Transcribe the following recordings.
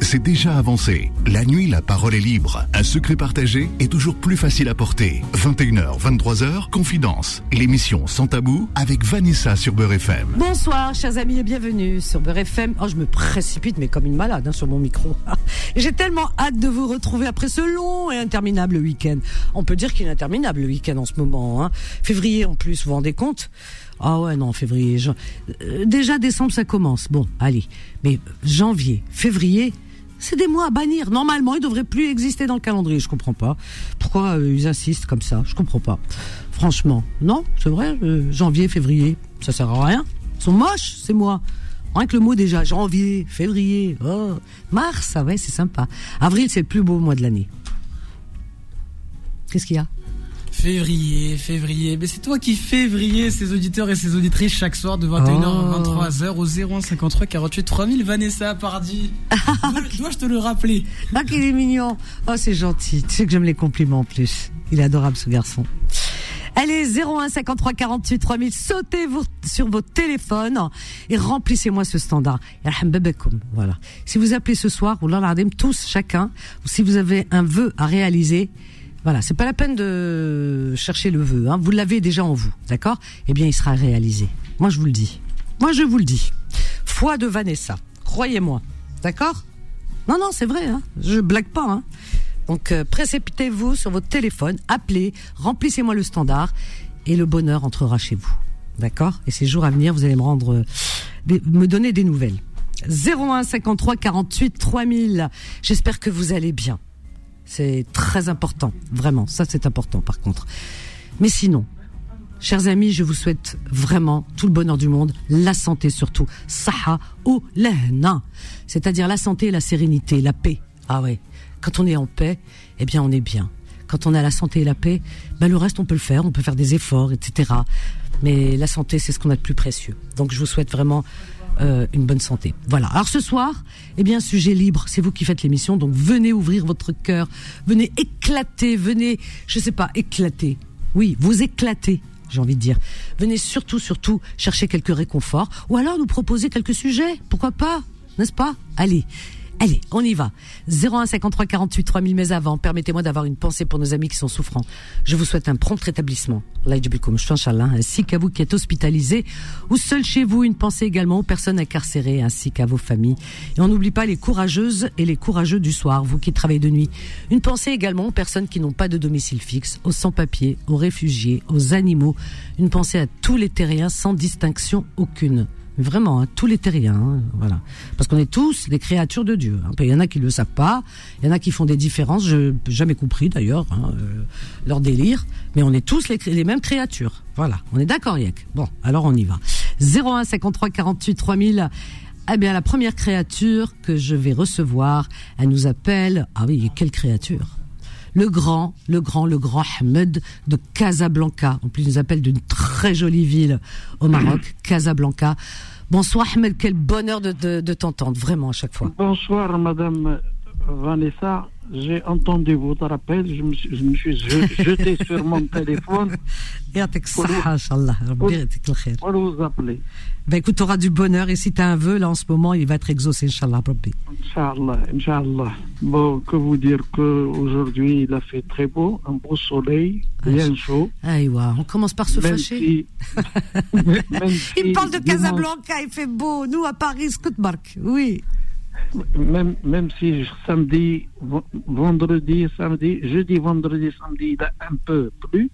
C'est déjà avancé. La nuit, la parole est libre. Un secret partagé est toujours plus facile à porter. 21h, 23h, Confidence. L'émission Sans Tabou avec Vanessa sur Beurre FM. Bonsoir, chers amis, et bienvenue sur Beurre FM. Oh, je me précipite, mais comme une malade, hein, sur mon micro. J'ai tellement hâte de vous retrouver après ce long et interminable week-end. On peut dire qu'il est interminable le week-end en ce moment. Hein. Février, en plus, vous vous rendez compte? Ah ouais, non, février. Euh, déjà, décembre, ça commence. Bon, allez. Mais janvier, février, c'est des mois à bannir. Normalement, ils devraient plus exister dans le calendrier. Je comprends pas. Pourquoi euh, ils insistent comme ça? Je comprends pas. Franchement, non, c'est vrai. Euh, janvier, février, ça sert à rien. Ils sont moches, ces mois. Rien que le mot déjà, janvier, février, oh, mars, ça ouais, c'est sympa. Avril, c'est le plus beau mois de l'année. Qu'est-ce qu'il y a? Février, février. Mais c'est toi qui février ces auditeurs et ces auditrices chaque soir de 21h à 23h au 01 53 48 3000. Vanessa Paradis. Dois-je te le rappeler? Ah, qu'il est mignon. Oh, c'est gentil. Tu sais que j'aime les compliments en plus. Il est adorable ce garçon. Allez, 01 53 48 3000, sautez sur vos téléphones et remplissez-moi ce standard. Voilà. Si vous appelez ce soir, ou tous, chacun, ou si vous avez un vœu à réaliser, voilà, c'est pas la peine de chercher le vœu. Hein. Vous l'avez déjà en vous, d'accord? Eh bien, il sera réalisé. Moi, je vous le dis. Moi, je vous le dis. Foi de Vanessa. Croyez-moi, d'accord? Non, non, c'est vrai. Hein. Je blague pas. Hein. Donc, euh, précipitez-vous sur votre téléphone, appelez, remplissez-moi le standard, et le bonheur entrera chez vous, d'accord? Et ces jours à venir, vous allez me rendre, euh, me donner des nouvelles. 01 53 48 3000. J'espère que vous allez bien. C'est très important, vraiment. Ça, c'est important, par contre. Mais sinon, chers amis, je vous souhaite vraiment tout le bonheur du monde, la santé surtout. Saha ou lehna. C'est-à-dire la santé, la sérénité, la paix. Ah ouais. Quand on est en paix, eh bien, on est bien. Quand on a la santé et la paix, ben, le reste, on peut le faire. On peut faire des efforts, etc. Mais la santé, c'est ce qu'on a de plus précieux. Donc, je vous souhaite vraiment euh, une bonne santé. Voilà. Alors ce soir, eh bien, sujet libre, c'est vous qui faites l'émission, donc venez ouvrir votre cœur, venez éclater, venez, je sais pas, éclater. Oui, vous éclatez, j'ai envie de dire. Venez surtout, surtout chercher quelques réconforts, ou alors nous proposer quelques sujets, pourquoi pas, n'est-ce pas? Allez. Allez, on y va. 01 53 48 3000 mais avant, permettez-moi d'avoir une pensée pour nos amis qui sont souffrants. Je vous souhaite un prompt rétablissement. Ainsi qu'à vous qui êtes hospitalisés ou seuls chez vous, une pensée également aux personnes incarcérées ainsi qu'à vos familles. Et on n'oublie pas les courageuses et les courageux du soir, vous qui travaillez de nuit. Une pensée également aux personnes qui n'ont pas de domicile fixe, aux sans-papiers, aux réfugiés, aux animaux. Une pensée à tous les terriens sans distinction aucune. Vraiment, hein, tous les terriens, hein, voilà. Parce qu'on est tous des créatures de Dieu. Hein. Il y en a qui le savent pas, il y en a qui font des différences. Je n'ai jamais compris d'ailleurs hein, euh, leur délire, mais on est tous les, mêmes créatures. Voilà, on est d'accord, Yek? Bon, alors on y va. 01 53 48 3000. Eh bien, la première créature que je vais recevoir, elle nous appelle. Ah oui, quelle créature? Le grand, le grand, le grand Ahmed de Casablanca. En plus, il nous appelle d'une très jolie ville au Maroc, Casablanca. Bonsoir Ahmed, quel bonheur de, de, de t'entendre, vraiment à chaque fois. Bonsoir Madame Vanessa j'ai entendu votre appel, je me suis, je me suis jeté sur mon téléphone. pour, vous appeler. Ben écoute, tu auras du bonheur et si tu as un vœu là en ce moment, il va être exaucé, Inch'Allah. Inch'Allah, Inch'Allah. Bon, que vous dire qu'aujourd'hui il a fait très beau, un beau soleil, bien chaud. Aïwa, on commence par se fâcher. Si, il parle de Casablanca, il fait beau. Nous à Paris, Scoutmark, oui même, même si samedi, vendredi, samedi, jeudi, vendredi, samedi, il a un peu plu.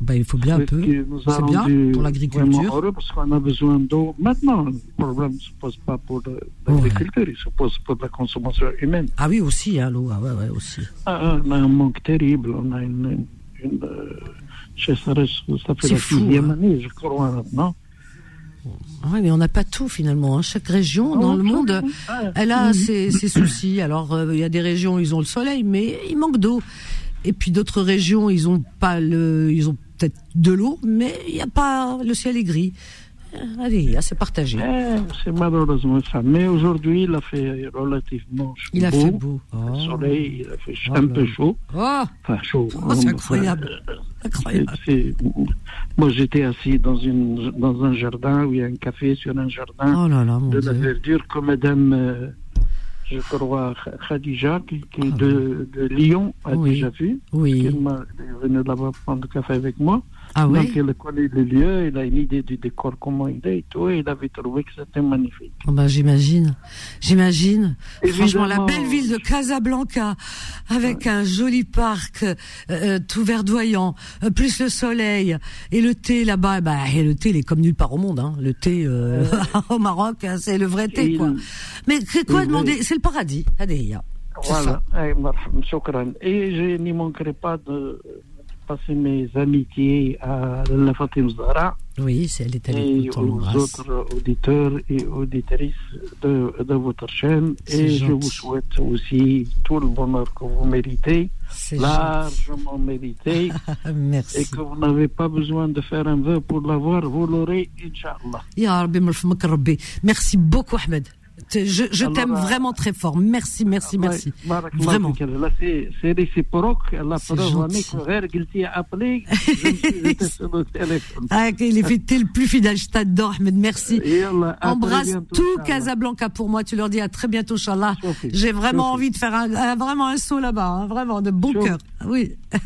Ben, il faut bien un peu. C'est bien pour l'agriculture. Parce qu'on a besoin d'eau. Maintenant, le problème ne se pose pas pour l'agriculture, il se pose pour la consommation humaine. Ah oui, aussi, hein, l'eau. Ah ouais, ouais, aussi. Ah, on a un manque terrible. On a une. une, euh, ça fait la sixième hein. année, je crois, maintenant. Oui, mais on n'a pas tout finalement. Hein. Chaque région dans le monde, elle a ses, soucis. Alors, euh, il y a des régions où ils ont le soleil, mais il manque d'eau. Et puis d'autres régions, ils ont pas le, ils ont peut-être de l'eau, mais il n'y a pas, le ciel est gris. Euh, allez, c'est partagé. Eh, c'est malheureusement ça. Mais aujourd'hui, il a fait relativement chaud. Il a fait beau. Le oh. soleil, il a fait oh un peu chaud. Oh. Enfin, chaud. Oh, c'est incroyable. incroyable. Moi, j'étais assis dans, une, dans un jardin où il y a un café sur un jardin oh là là, de la verdure que madame. Euh, je crois, Khadija, qui, qui est de, de Lyon, a Oui. déjà vu. Oui. Elle est venue là-bas prendre café avec moi. Ah Donc, oui elle connaît le lieu, elle a une idée du décor, comment il est et tout, et il avait trouvé que c'était magnifique. Oh bah, j'imagine, j'imagine. Franchement, la belle ville de Casablanca, avec un joli parc euh, euh, tout verdoyant, euh, plus le soleil et le thé là-bas. Bah, et le thé, il est comme nulle part au monde. Hein. Le thé euh, au Maroc, hein, c'est le vrai thé, quoi. il- Mais c'est quoi il- demander? C'est le paradis. Adéia. C'est Voilà, Eh. Et je n'y manquerai pas de passer mes amitiés à la Fatim Zara. Oui, c'est elle est et aux autres auditeurs et auditrices de, de votre chaîne. Et je vous souhaite aussi tout le bonheur que vous méritez, largement mérité. Merci. Et que vous n'avez pas besoin de faire un vœu pour l'avoir, vous l'aurez, Inch'Allah. Ya Merci beaucoup, Ahmed. Je, je t'aime vraiment très fort. Merci, merci, merci. Vraiment. Ah, Il est t'es le plus fidèle. Je t'adore, Ahmed. Merci. Embrasse tout Casablanca pour moi. Tu leur dis à très bientôt, Inch'Allah. J'ai vraiment envie de faire un, vraiment un saut là-bas. Hein. Vraiment, de bon cœur Oui.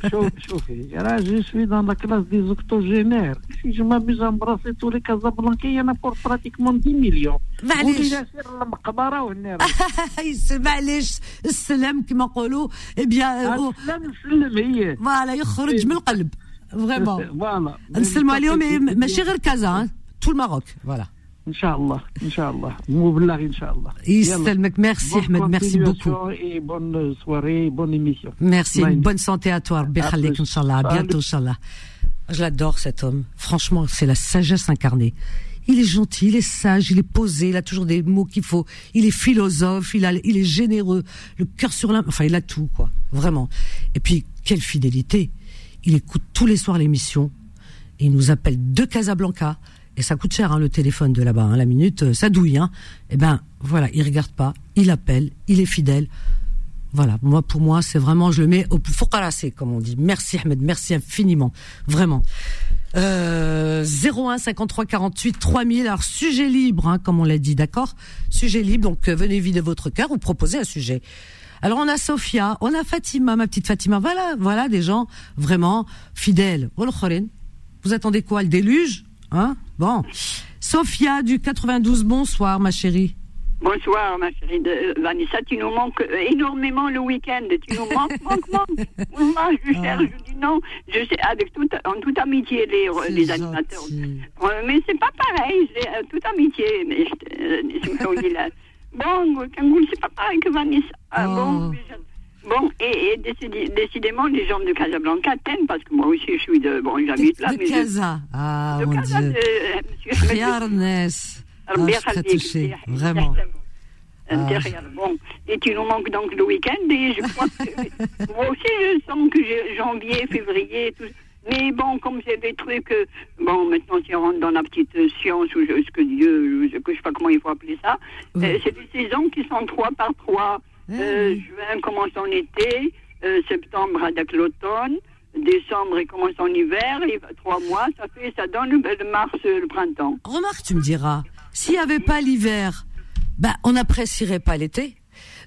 Chauffe, chauffe. Là, je suis dans la classe des octogénaires. Si je m'amuse à embrasser tous les Casablancais, il y en a pour pratiquement 10 millions. معليش. ولي ياسر المقبرة والنار. معليش السلام كما نقولوا eh bien euh, oh, السلام نسلم هي. voilà يخرج من القلب vraiment Voilà. نسلموا عليهم mais ماشي غير كازا hein. tout le Maroc voilà ان شاء الله ان شاء الله مو بالله ان شاء الله يسلمك merci Bonne Ahmed merci beaucoup continuation et bonne soirée bonne émission Merci, Bye. une bonne santé à toi. Rabbi À Khalik, plus. Inch'Allah. À bientôt, Salut. Inch'Allah. Je l'adore, cet homme. Franchement, c'est la sagesse incarnée. Il est gentil, il est sage, il est posé, il a toujours des mots qu'il faut. Il est philosophe, il, a, il est généreux, le cœur sur l'âme. Enfin, il a tout, quoi. Vraiment. Et puis, quelle fidélité. Il écoute tous les soirs l'émission. Et il nous appelle de Casablanca. Et ça coûte cher, hein, le téléphone de là-bas. hein. La minute, euh, ça douille. Hein. Eh ben, voilà, il regarde pas, il appelle, il est fidèle. Voilà, moi pour moi, c'est vraiment, je le mets au focalassé, comme on dit. Merci Ahmed, merci infiniment, vraiment. Euh, 01 53 48 3000. Alors sujet libre, hein, comme on l'a dit, d'accord? Sujet libre, donc euh, venez vider votre cœur ou proposez un sujet. Alors on a Sophia, on a Fatima, ma petite Fatima. Voilà, voilà des gens vraiment fidèles. Vous attendez quoi, le déluge? Hein? Bon. Sophia du 92, bonsoir ma chérie. Bonsoir, ma chérie de euh, Vanessa. Tu nous manques euh, énormément le week-end. Tu nous manques, manques, manques. Moi, je Ah. cherche, je dis non. Je sais, avec toute, en toute amitié, les, C'est les animateurs. Euh, mais c'est pas pareil, c'est euh, toute amitié. Mais je, euh, je me dis là. Bon, Kangoul, c'est pas pareil que Vanessa. Ah, Oh. bon, je- bon, et, décidément, les gens de Casablanca t'aiment parce que moi aussi, je suis de. Bon, j'habite là, de mais. je- Casa. Ah, de mon Casa, Dieu. de, euh. Ah, je vraiment. Ah. Intérieur. Bon, et tu nous manques donc le week-end et je crois que moi aussi je sens que j'ai- janvier, février, tout. Mais bon, comme c'est des trucs, euh, bon, maintenant si on rentre dans la petite science ou je, ce que Dieu, je, que je sais pas comment il faut appeler ça, Oui. euh, c'est des saisons qui sont trois par trois. Euh, oui. Juin commence en été, euh, septembre avec l'automne, décembre il commence en hiver, et trois mois, ça fait, ça donne le, mars, le printemps. Remarque, tu me diras, s'il n'y avait pas l'hiver, ben, on n'apprécierait pas l'été.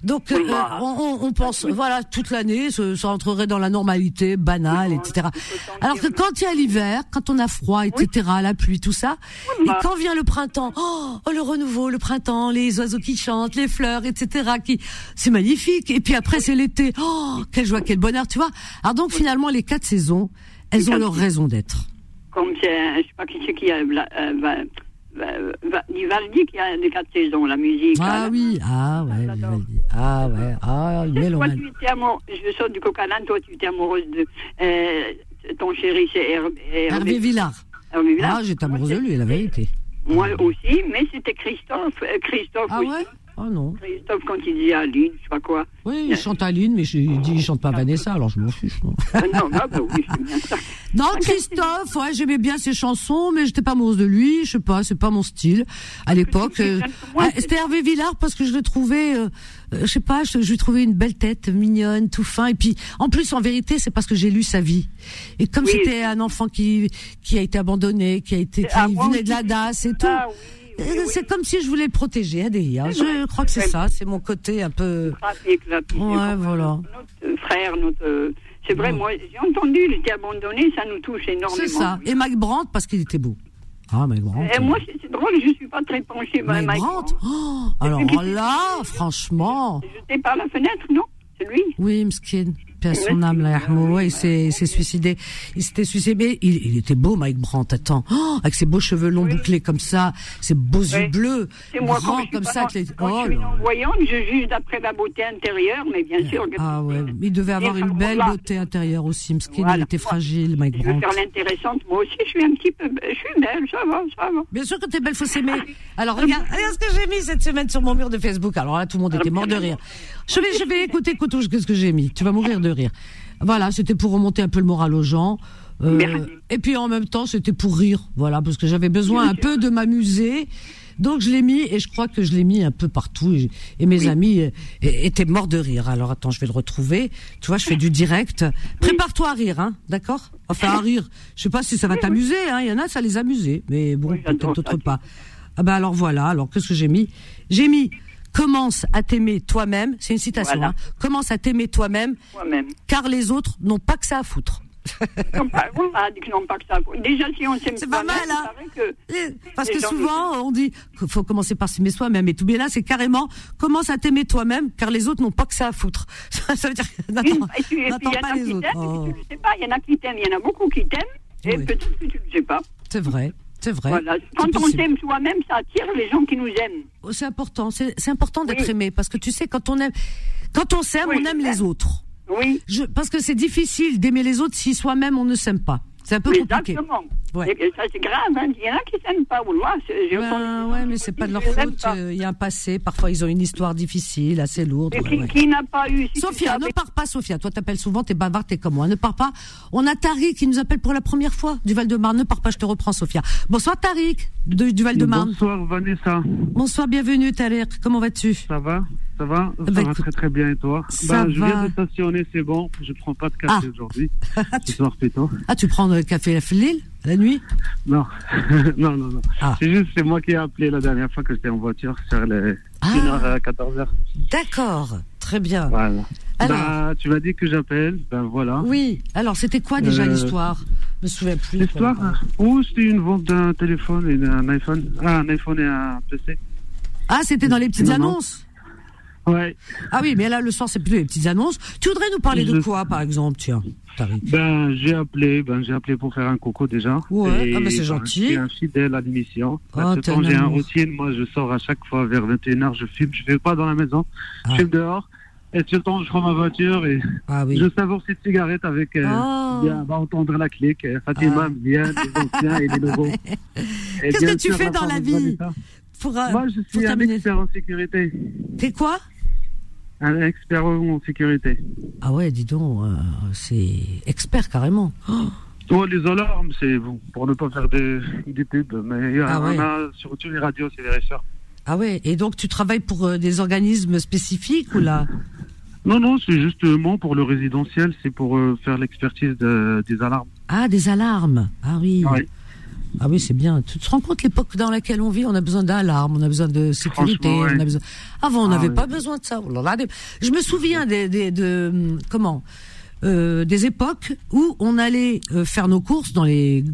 Donc, Oui, euh, bah, on, on- pense, voilà, toute l'année, ça, ça entrerait dans la normalité banale, Oui, etc. Alors que quand il y a l'hiver, quand on a froid, etc., la pluie, tout ça, et bah. quand vient le printemps, oh, oh, le renouveau, le printemps, les oiseaux qui chantent, les fleurs, etc., qui, c'est magnifique. Et puis après, c'est l'été. Oh, quelle joie, quel bonheur, tu vois. Alors donc, finalement, les quatre saisons, elles ont leur raison d'être. Comme c'est, je sais pas qui c'est qui a, euh, Vivaldi qui a les quatre saisons, la musique. Ah là. oui, ah ouais. Vivaldi. ah ouais, ah, Toi, mélomane. tu étais amour, je sors du l'âne, toi, tu étais amoureuse de, euh, ton chéri, c'est Hervé, Hervé Villard. Hervé Villard. Ah, j'étais amoureuse de lui, la vérité. Moi aussi, mais c'était Christophe, euh, Christophe Ah aussi. ouais? Oh non. Christophe, quand il disait Aline, je sais pas quoi. Oui, il chante Aline, mais je il dit il chante pas Vanessa, alors je m'en fiche. moi. Euh, non, ah, bah oui, c'est bien ça. Non, Christophe, ouais, j'aimais bien ses chansons, mais j'étais pas amoureuse de lui. Je sais pas, c'est pas mon style à l'époque. euh, ah, C'était Hervé Villard parce que je le trouvais, euh, euh, je sais pas, je, je lui trouvais une belle tête, mignonne, tout fin. Et puis, en plus, en vérité, c'est parce que j'ai lu sa vie. Et comme Oui. c'était un enfant qui qui a été abandonné, qui a été qui Ah, venait de la DAS et tout. Ah, oui, Euh, C'est comme si je voulais le protéger, Adéa. Je crois que c'est ça. C'est mon côté un peu. Ouais, voilà. Notre frère, notre. euh, C'est vrai, moi, j'ai entendu, il était abandonné, ça nous touche énormément. C'est ça. oui. Et Mike Brandt parce qu'il était beau. Ah, Mike Brandt. Et moi, c'est c'est drôle, je suis pas très penchée vers Mike Mike Brandt. Oh, alors là, franchement. Jeté par la fenêtre, non? C'est lui? Oui, Mskin. Paix à son âme, il s'est suicidé. Il s'était suicidé. Il, il était beau, Mike Brandt. Attends. Oh, avec ses beaux cheveux longs bouclés comme ça, ses beaux yeux bleus. Moi, quand grands je comme pas ça. avec les- quand Oh je suis non voyante, je juge d'après la beauté intérieure, mais bien sûr. Ah ouais, il devait avoir une belle beauté intérieure aussi. Mskin, Voilà. il était fragile, Mike Je veux Brandt. faire l'intéressante, moi aussi, je suis un petit peu. Je suis belle, ça va, ça va. Bien sûr que t'es belle, faut s'aimer. Alors regarde, regarde ce que j'ai mis cette semaine sur mon mur de Facebook. Alors là, tout le monde était mort de rire. Je vais, je vais écouter, écoute, qu'est-ce que j'ai mis. Tu vas mourir de rire. Voilà, c'était pour remonter un peu le moral aux gens. Euh, et puis en même temps, c'était pour rire. Voilà, parce que j'avais besoin un peu de m'amuser. Donc je l'ai mis et je crois que je l'ai mis un peu partout et, et mes amis euh, étaient morts de rire. Alors attends, je vais le retrouver. Tu vois, je fais du direct. Prépare-toi à rire, hein, d'accord? Enfin à rire. Je sais pas si ça va t'amuser. Hein. Il y en a, ça les amusait, mais bon, Oui, peut-être d'autres pas. Ah ben alors voilà. Alors qu'est-ce que j'ai mis? J'ai mis commence à t'aimer toi-même. C'est une citation. Voilà. Hein. Commence à t'aimer toi-même, car les autres n'ont pas que ça à foutre. Pas- Voilà, que. Déjà, si on s'aime C'est pas mal, hein. il que. Parce que souvent, on dit qu'il faut commencer par s'aimer soi-même et tout. Mais là, c'est carrément commence à t'aimer toi-même, car les autres n'ont pas que ça à foutre. Ça veut dire n'attends il y en pas a les qui autres. t'aiment, Oh, tu le sais pas. Il y en a qui t'aiment, il y en a beaucoup qui t'aiment, et Oui. peut-être que tu le sais pas. c'est vrai, c'est vrai. Voilà. Quand on s'aime soi-même, ça attire les gens qui nous aiment. Oh, C'est important, c'est important d'être Oui. aimé parce que tu sais quand on aime, quand on s'aime, Oui, on aime les autres. Oui. Je, parce que c'est difficile d'aimer les autres si soi-même on ne s'aime pas. C'est un peu compliqué. Exactement. Ouais. Et, et ça, c'est grave. Hein. Il y en a qui s'aiment pas. Wallah, Ben, ouais, mais c'est pas de leur faute. euh, Il y a un passé. Parfois, ils ont une histoire difficile, assez lourde. Et ouais, qui, ouais. qui n'a pas eu. si Sophia, ne pars pas, Sophia. Toi, t'appelles souvent, t'es bavard, t'es comme moi. Ne pars pas. On a Tariq qui nous appelle pour la première fois du Val-de-Marne. Ne pars pas, je te reprends, Sophia. Bonsoir, Tariq, de- du Val-de-Marne. Bonsoir Vanessa, Bonsoir, bienvenue, Tariq. Comment vas-tu? Ça va? Ça va Ça Bah, va écoute, très très bien et toi ça Ben, Je va. viens de stationner, c'est bon, je prends pas de café Ah. aujourd'hui, ce soir plutôt. Ah, tu prends le café à Lille, la nuit? Non, non, non, non. Ah. C'est juste, c'est moi qui ai appelé la dernière fois que j'étais en voiture sur les Ah. 1h à 14h. D'accord, très bien. Voilà. Alors. Bah, tu m'as dit que j'appelle, ben voilà. Oui, alors c'était quoi déjà Euh, l'histoire? Je me souviens plus. L'histoire Oh, c'était une vente d'un téléphone et d'un iPhone. Ah, un iPhone et un PC. Ah, c'était dans les petites Non, non. Ouais. Ah oui, mais là, le soir, c'est plus les petites annonces. Tu voudrais nous parler de quoi, par exemple, tiens, Ben, j'ai appelé, ben, j'ai appelé pour faire un coco déjà. Ouais, ah ben, c'est ben, gentil. Je suis un fidèle à l'émission. Oh, un j'ai un routine, moi, je sors à chaque fois vers 21h, je fume. Je fais pas dans la maison. Ah. Je fume dehors. Et tout le temps, je prends ma voiture et Ah oui. je savoure cette cigarette avec, euh, Oh. bien, va entendre la clique. euh, Fatima Ah. vient, les anciens et les nouveaux. Qu'est-ce bien que tu sûr, fais dans la vie. Pour, euh, Moi, je pour suis un terminer. expert en sécurité. T'es quoi? Un expert en sécurité. Ah ouais, dis donc, euh, c'est expert carrément. Oh, Oh, les alarmes, c'est bon, pour ne pas faire des, des pubs, mais il y Ah ouais. on a sur toutes les radios, c'est sûr. Ah ouais, et donc tu travailles pour euh, des organismes spécifiques ou là? Non, non, c'est justement pour le résidentiel, c'est pour euh, faire l'expertise de- des alarmes. Ah, des alarmes. Ah oui. Ouais. Ah oui, c'est bien. Tu te rends compte l'époque dans laquelle on vit? On a besoin d'alarmes, on a besoin de sécurité. Ouais. on a besoin... Avant, on Ah n'avait pas besoin de ça. Oh là là, Je me souviens des, des- de hum, comment euh, des époques où on allait euh, faire nos courses dans les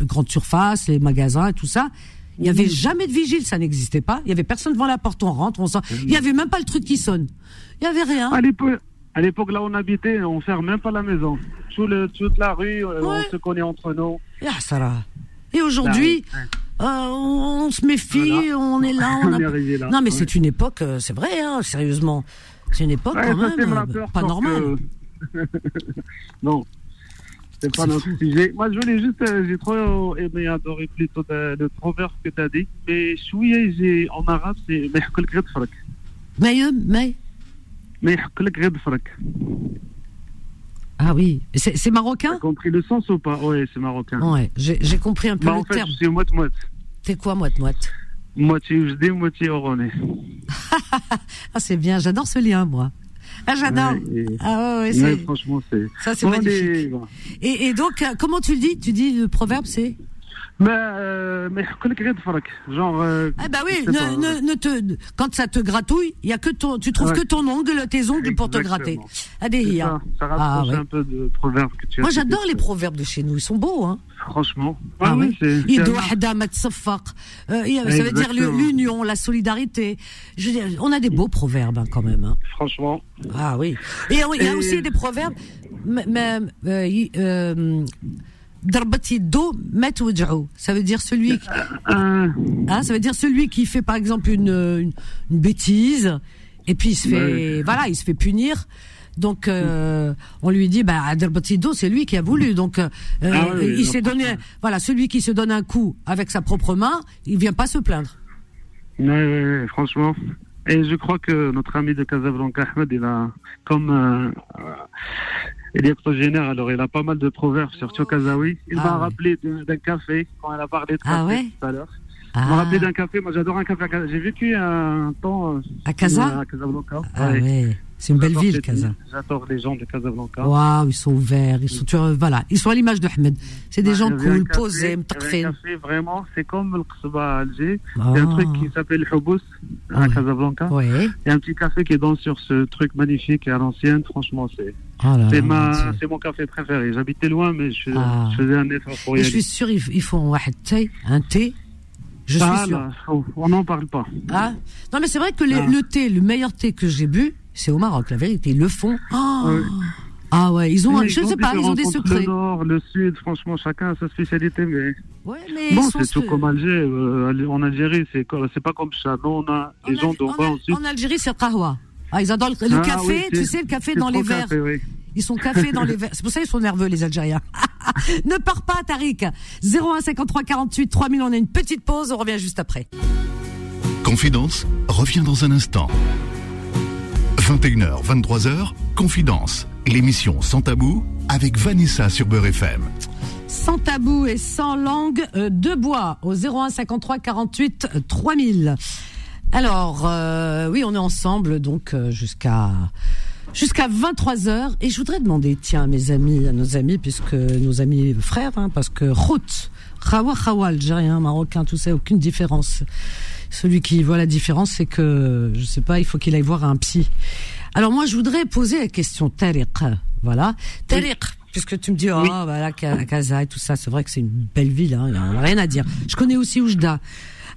grandes surfaces, les magasins et tout ça. Il n'y avait jamais de vigile, ça n'existait pas. Il y avait personne devant la porte, on rentre, on sort. Il n'y avait même pas le truc qui sonne. Il n'y avait rien. À l'époque, là où on habitait, on ferme même pas la maison. Tout le, toute la rue, euh, Ouais. on se connaît entre nous. Ah, ça va. Et aujourd'hui, bah euh, on se méfie, on est là, on, on a... là. Non, mais c'est une époque, euh, c'est vrai, hein, sérieusement. C'est une époque ouais, quand même euh, pas normale. Non, c'est pas notre sujet. Moi, je voulais juste, j'ai trop aimé, adoré plutôt de, de proverbe que tu as dit. Mais chouïa, en arabe, c'est mais mais mais mais ah oui, c'est c'est T'as marocain compris le sens ou pas? Ouais, c'est marocain. Ouais, j'ai compris un peu Bah, le en fait, terme. suis moite-moite. T'es quoi, moite-moite? Moitié Oujdi, moitié Oronais. Ah, c'est bien, j'adore ce lien, moi. Ah, j'adore. Ouais, Ah ouais, ouais, c'est- franchement, c'est. ça c'est magnifique. et donc, euh, comment tu le dis? Tu dis le proverbe, c'est? Mais, euh, mais Genre. ah bah oui, ne, ne, ne, te, quand ça te gratouille, il y a que ton, tu trouves que ton ongle, tes ongles pour te gratter. Adéhi. Ça, ça ah, un ouais. peu de que tu as Moi j'adore les proverbes de chez nous, ils sont beaux. Hein. Franchement. Ah, ah ça veut dire l'union, la solidarité. Je veux dire, on a des beaux proverbes hein, quand même. Hein. Franchement. Ah oui. Et il y a aussi des proverbes. Même. Euh, euh, Darbat yeddo, mat waj'ou. Ça veut dire celui, qui- Un- hein, ça veut dire celui qui fait par exemple une, une, une bêtise et puis il se fait, voilà, il se fait punir. Donc euh, on lui dit, bah Darbat yeddo, c'est lui qui a voulu. Donc euh, Ah oui, il s'est donné, voilà, celui qui se donne un coup avec sa propre main, il vient pas se plaindre. Ouais, franchement. Et je crois que notre ami de Casablanca, Ahmed, il a, comme euh, euh, octogénaire, alors il a pas mal de proverbes, surtout Kazaoui. Il Ah m'a ouais. rappelé d'un café, quand elle a parlé de Ah café ouais tout à l'heure. Ah, Il m'a rappelé d'un café, moi j'adore un café. J'ai vécu un temps euh, À Casa à Casablanca. ah Ouais. C'est une belle ville, Casa. J'adore les gens de Casablanca. Waouh, ils sont ouverts, ils sont, tu vois, voilà, ils sont à l'image de Ahmed. C'est des Ouais, gens un cool, café, posés. Un café, vraiment, c'est comme le Qsba à Alger. Ah. Il y a un truc qui s'appelle Houbous Ah à ouais. Casablanca. Ouais. Il y a un petit café qui est dans sur ce truc magnifique et à l'ancienne. Franchement, c'est Oh c'est ma c'est mon café préféré. J'habitais loin, mais je, Ah. je faisais un effort pour y Et je aller. suis sûr, ils, font wahed thé, un thé. Je suis sûr. là, oh, on n'en parle pas. Ah. Non, mais c'est vrai que les- Ah. le thé, le meilleur thé que j'ai bu, c'est au Maroc, la vérité. Ils le font. Oh. Ouais. Ah ouais, ils ont, je ils sais pas, ils ont des secrets. Le nord, le sud, franchement, chacun a sa spécialité, mais Ouais, mais bon, c'est tout comme Alger. euh, en Algérie, c'est c'est pas comme ça. Non, on a En les gens d'en en bas ensuite. En Algérie, c'est kahwa. Ah, ils adorent le, le Ah, café, oui, tu sais, le café dans les verres. café, oui. Ils sont café dans les verres. C'est pour ça qu'ils sont nerveux, les Algériens. ne pars pas, Tariq. 01 53 48 3000, on a une petite pause, on revient juste après. Confidence revient dans un instant. 21h, 23h, Confidence, l'émission sans tabou avec Vanessa sur Beurre FM. Sans tabou et sans langue euh, de bois au 01 53 48 euh, 3000. Alors, euh, oui, on est ensemble donc euh, jusqu'à jusqu'à 23 h et je voudrais demander, tiens, à mes amis, à nos amis, puisque nos amis frères, hein, parce que Khout, Khawa Khawa, algérien, marocain, tout ça, aucune différence. Celui qui voit la différence, c'est que, je sais pas, il faut qu'il aille voir un psy. Alors moi, je voudrais poser la question, Tariq, voilà. Tariq, puisque tu me dis, oh, voilà, Casa et tout ça, c'est vrai que c'est une belle ville, hein, a rien à dire. Je connais aussi Oujda.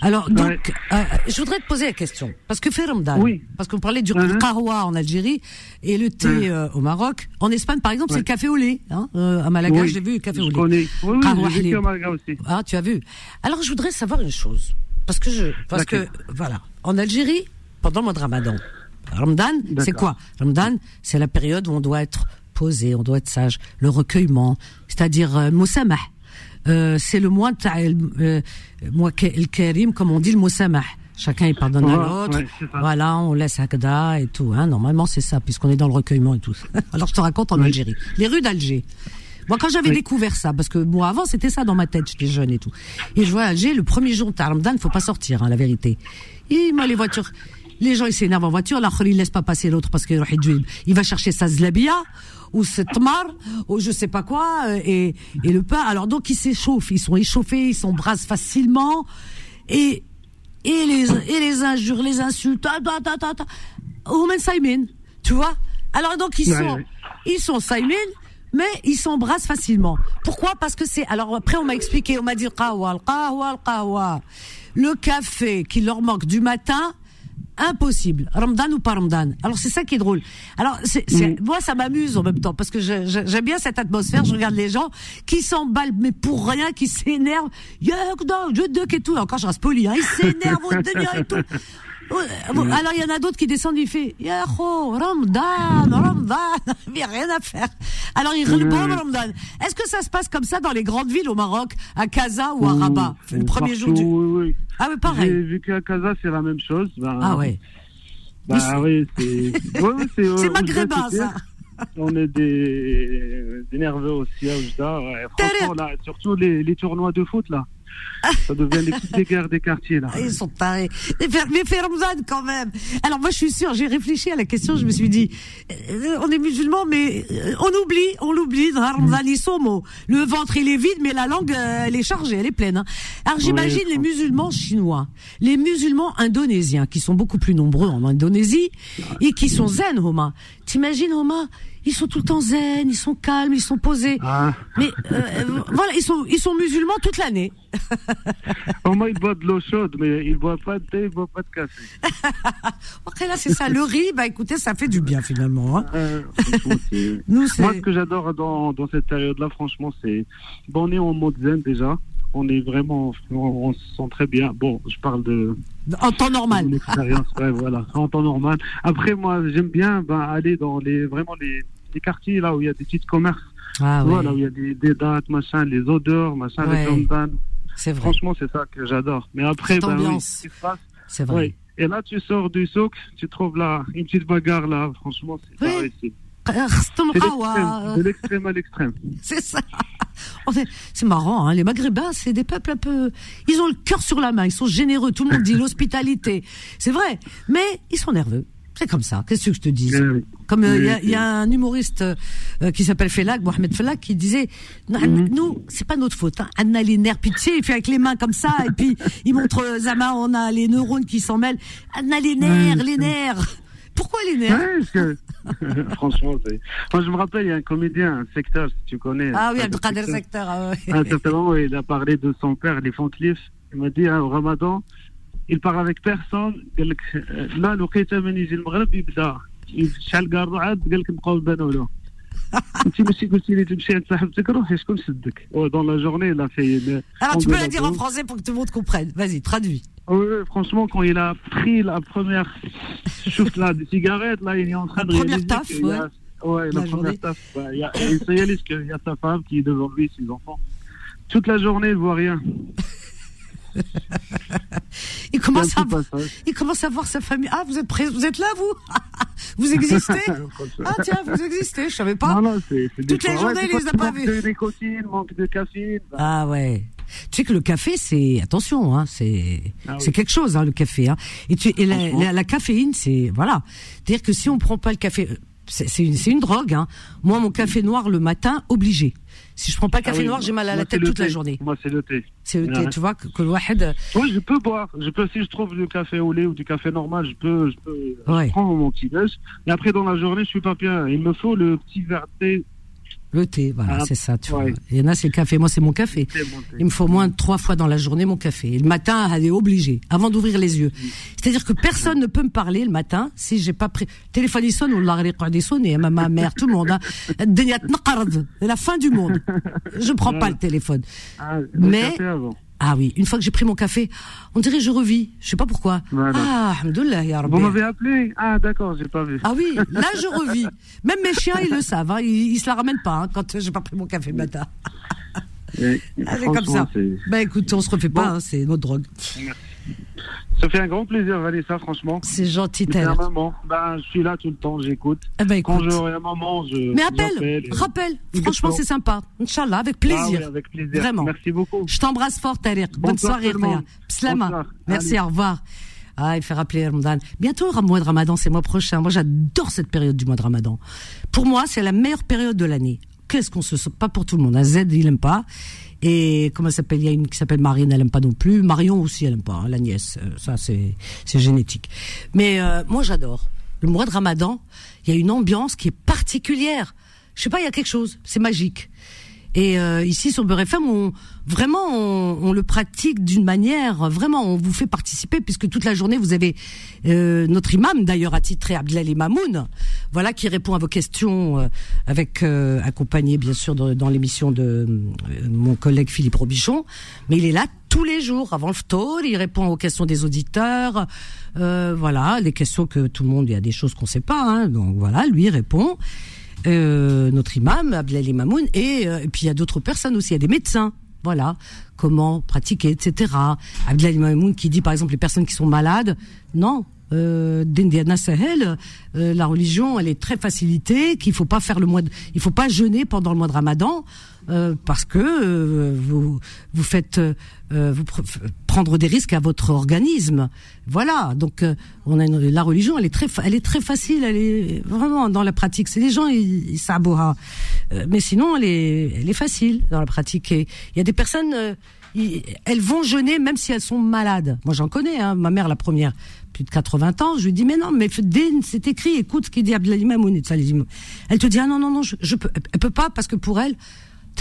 Alors, donc, euh, je voudrais te poser la question. Parce que fait Ramadan, Oui. parce qu'on parlait du kahwa en Algérie et le thé Mhm. euh, au Maroc. En Espagne, par exemple, c'est le café au lait. Hein, euh, à Malaga, Oui, j'ai vu le café au lait. connais. Oui, oui, j'ai à Malaga aussi. Ah, tu as vu. Alors, je voudrais savoir une chose. Parce que je, parce que, voilà. En Algérie, pendant le mois de Ramadan, Ramadan, c'est quoi? Ramadan, c'est la période où on doit être posé, on doit être sage. Le recueillement, c'est-à-dire, euh, moussamah. Euh, c'est le mois, euh, el karim, comme on dit le moussamah. Chacun il pardonne à l'autre. ouais, voilà, on laisse Akda et tout. Hein. Normalement, c'est ça, puisqu'on est dans le recueillement et tout. Alors, je te raconte en. Algérie. Les rues d'Alger. Moi, quand j'avais Oui. découvert ça, parce que moi, avant, c'était ça dans ma tête, j'étais jeune et tout. Et je vois à Alger, le premier jour il faut pas sortir, hein, la vérité. Et moi, les voitures, les gens, ils s'énervent en voiture, l'autre, il laisse pas passer l'autre parce qu'il il va chercher sa zlabia, ou ce tmar, ou je sais pas quoi, euh, et, et le pain. Alors, donc, ils s'échauffent, ils sont échauffés, ils s'embrassent facilement, et, et les, et les injures, les insultes, ta, ta, ta, ta, ta. Tu vois? Alors, donc, ils sont, ils sont Saimin, mais ils s'embrassent facilement. Pourquoi? Parce que c'est. Alors après, on m'a expliqué, on m'a dit qahwa, le qahwa, le café qui leur manque du matin, impossible. Ramadan ou pas Ramadan? Alors c'est ça qui est drôle. Alors c'est, c'est- moi ça m'amuse en même temps parce que je- je- j'aime bien cette atmosphère. Je regarde les gens qui s'emballent mais pour rien, qui s'énervent. Duck et tout. Encore je reste poli. Hein. Ils s'énervent au et tout. Alors il y en a d'autres qui descendent, il fait Ya kho, Ramadan, Ramadan, il n'y a rien à faire. Alors il le bon Ramadan. Est-ce que ça se passe comme ça dans les grandes villes au Maroc, à Casa ou à Rabat Le premier jour du. Oui, oui. Ah mais J'ai pareil. vécu à Casa, c'est la même chose. Ben, Ah ouais. Bah oui, c'est. Ouais, c'est euh, maghrébin ça. On est des, des nerveux aussi à Oujda. Ouais. Surtout les, les tournois de foot, là. Ça devient les petites guerres des quartiers, là. Ils sont tarés. Mais Ramadan, quand même. Alors moi, je suis sûre, j'ai réfléchi à la question, je me suis dit, euh, on est musulmans, mais euh, on oublie, on l'oublie. Le ventre, il est vide, mais la langue, euh, elle est chargée, elle est pleine. hein. Alors j'imagine les musulmans chinois, les musulmans indonésiens, qui sont beaucoup plus nombreux en Indonésie, et qui sont zen, Homa. T'imagines, Homa ils sont tout le temps zen, ils sont calmes, ils sont posés. Ah. Mais euh, voilà, ils sont ils sont musulmans toute l'année. Au moins, ils boivent de l'eau chaude, mais ils boivent pas de thé, ils boivent pas de café. Après là, c'est ça, le riz, bah écoutez, ça fait du bien finalement. Hein. Euh, Nous, Moi, ce que j'adore dans, dans cette période-là, franchement, c'est. Bon, on est en mode zen déjà. On est vraiment. On, on se sent très bien. Bon, je parle de, en temps normal. expérience, ouais, voilà, en temps normal. Après, moi, j'aime bien ben, aller dans les vraiment les, les quartiers là où il y a des petits commerces. Ah vois, ouais, là où il y a des, des dates, machin, les odeurs, machin, Ouais. les Ramadan. c'est vrai, Franchement, c'est ça que j'adore. Mais après, ben, oui, ambiance. ce qui se passe, c'est vrai. oui. Et là, tu sors du souk, tu trouves là une petite bagarre là. Franchement, c'est Oui. De l'extrême à l'extrême. C'est ça. C'est marrant, hein, les Maghrébins, c'est des peuples un peu. Ils ont le cœur sur la main, ils sont généreux. Tout le monde dit l'hospitalité. C'est vrai, mais ils sont nerveux. C'est comme ça. Qu'est-ce que je te dis Euh, oui. Comme euh, il y, a- Oui, il y a un humoriste euh, qui s'appelle Felak, Mohamed Felak, qui disait Mhm. nous, c'est pas notre faute. Hein. On a les nerfs, sais, il fait avec les mains comme ça, et puis il montre euh, Zama, on a les neurones qui s'en mêlent. On a les nerfs, les nerfs. Pourquoi les nerfs Ouais, parce que, franchement, c'est... Moi, je me rappelle, il y a un comédien, un secteur, si tu connais. Ah oui, Un Abdelkader secteur. Secteur. ah ouais. À un certain moment, il a parlé de son père, les Fontlif. Il m'a dit, hein, au ramadan, il part avec personne. قال لك لا لقيت من يجي المغرب يبدا شحال قال عاد قال لك نبقاو نبانو له انت ماشي قلتي لي تمشي عند صاحبتك روحي شكون شدك dans la journée il a fait une Alors tu peux la engueulade. dire en français pour que tout le monde comprenne. Vas-y, traduis. oui, oui, franchement, quand il a pris la première chute là, des cigarettes, là, il est en train de La première réaliser taf, a- ouais, La première taf. ouais, il y a- il se réalise qu'il y a sa femme qui est devant lui, ses enfants. Toute la journée, il voit rien. Il commence, à il commence à voir sa famille. Ah, vous êtes prêts, vous êtes là, vous? Vous existez Ah tiens, vous existez, je savais pas. Non, non, c'est Toutes les journées, il les a pas vus. de nicotine, manque de caféine. bah, Ah ouais. Tu sais que le café, c'est attention, hein, c'est Ah oui. c'est quelque chose, hein, le café. Hein. Et, tu, et la, Franchement. la, la caféine, c'est voilà. C'est-à-dire que si on prend pas le café, euh, c'est c'est une, c'est une drogue. Hein. Moi, mon café noir le matin, obligé. Si je prends pas ah café oui, noir, j'ai mal à la tête toute la journée. Moi, c'est le thé. C'est le thé, tu vois, que, que le wahed, Oui, je peux boire. Je peux, si je trouve du café au lait ou du café normal, je peux, je peux Ouais. je prends mon petit déj. Et après, dans la journée, je suis pas bien. Il me faut le petit verre de thé. Le thé, voilà, c'est ça. Tu vois. Il y en a, c'est le café. Moi, c'est mon café. Il me faut au moins trois fois dans la journée mon café. Et le matin, elle est obligée, avant d'ouvrir les yeux. C'est-à-dire que personne ne peut me parler le matin si j'ai pas pris. Téléphone, il sonne, on l'a sonné, ma mère, tout le monde. Hein. C'est la fin du monde. Je prends pas le téléphone. Mais. Ah oui, une fois que j'ai pris mon café, on dirait que je revis. Je sais pas pourquoi. Voilà. Ah, alhamdoulilah. Vous m'avez appelé Ah, d'accord, j'ai pas vu. Ah oui, là je revis. Même mes chiens, ils le savent. Hein. Ils, ils se la ramènent pas hein, quand j'ai pas pris mon café le matin. C'est comme ça. c'est- Bah écoute, on se refait pas, hein, c'est notre drogue. Ça fait un grand plaisir, Vanessa, franchement. C'est gentil, moment. Ben, je suis là tout le temps, j'écoute. Eh ben Quand j'aurai un moment, je. Mais appelle, rappelle. Franchement, c'est sympa. Inch'Allah, avec Ah oui, avec plaisir. Vraiment. Merci beaucoup. Je t'embrasse fort, Tariq. Bonne soirée. Bonsoir. Merci, Allez. au revoir. Ah, il fait rappeler Ramadan. Bientôt, le mois de Ramadan, c'est le mois prochain. Moi, j'adore cette période du mois de Ramadan. Pour moi, c'est la meilleure période de l'année. Qu'est-ce qu'on se sent? Pas pour tout le monde. Un Z, il aime pas. Et comment elle s'appelle Il y a une qui s'appelle Marine, elle aime pas non plus. Marion aussi, elle aime pas. hein, la nièce, Euh, ça c'est c'est génétique. Mais euh, moi, j'adore. Le mois de Ramadan, il y a une ambiance qui est particulière. Je sais pas, il y a quelque chose. C'est magique. Et euh, ici sur Beurre FM, on vraiment on, on le pratique d'une manière vraiment on vous fait participer puisque toute la journée vous avez euh, notre imam d'ailleurs attitré Abdelali Mamoun, voilà qui répond à vos questions euh, avec euh, accompagné bien sûr de- dans l'émission de euh, mon collègue Philippe Robichon, mais il est là tous les jours avant le ftour, il répond aux questions des auditeurs, euh, voilà les questions que tout le monde il y a des choses qu'on sait pas, hein, donc voilà lui répond euh, notre imam, Abdelali Mamoun, et, euh, et puis il y a d'autres personnes aussi, il y a des médecins, voilà, comment pratiquer, etc. Abdelali Mamoun qui dit par exemple les personnes qui sont malades, non. Euh, d'Indiana Sahel, euh, la religion, elle est très facilitée, qu'il faut pas faire le mois, de- il faut pas jeûner pendant le mois de Ramadan. euh, parce que euh, vous vous faites euh, vous prendre des risques à votre organisme. Voilà. Donc on a la religion, elle est très elle est très facile, elle est vraiment dans la pratique. C'est les gens ils, ils mais sinon elle est elle est facile dans la pratique. Et il y a des personnes elles vont jeûner même si elles sont malades. Moi j'en connais, hein, ma mère la première plus de 80 ans, je lui dis mais non, mais c'est écrit, écoute ce qu'il dit Abdelhalim Elle te dit ah non non non, je, je peux, elle peut pas parce que pour elle,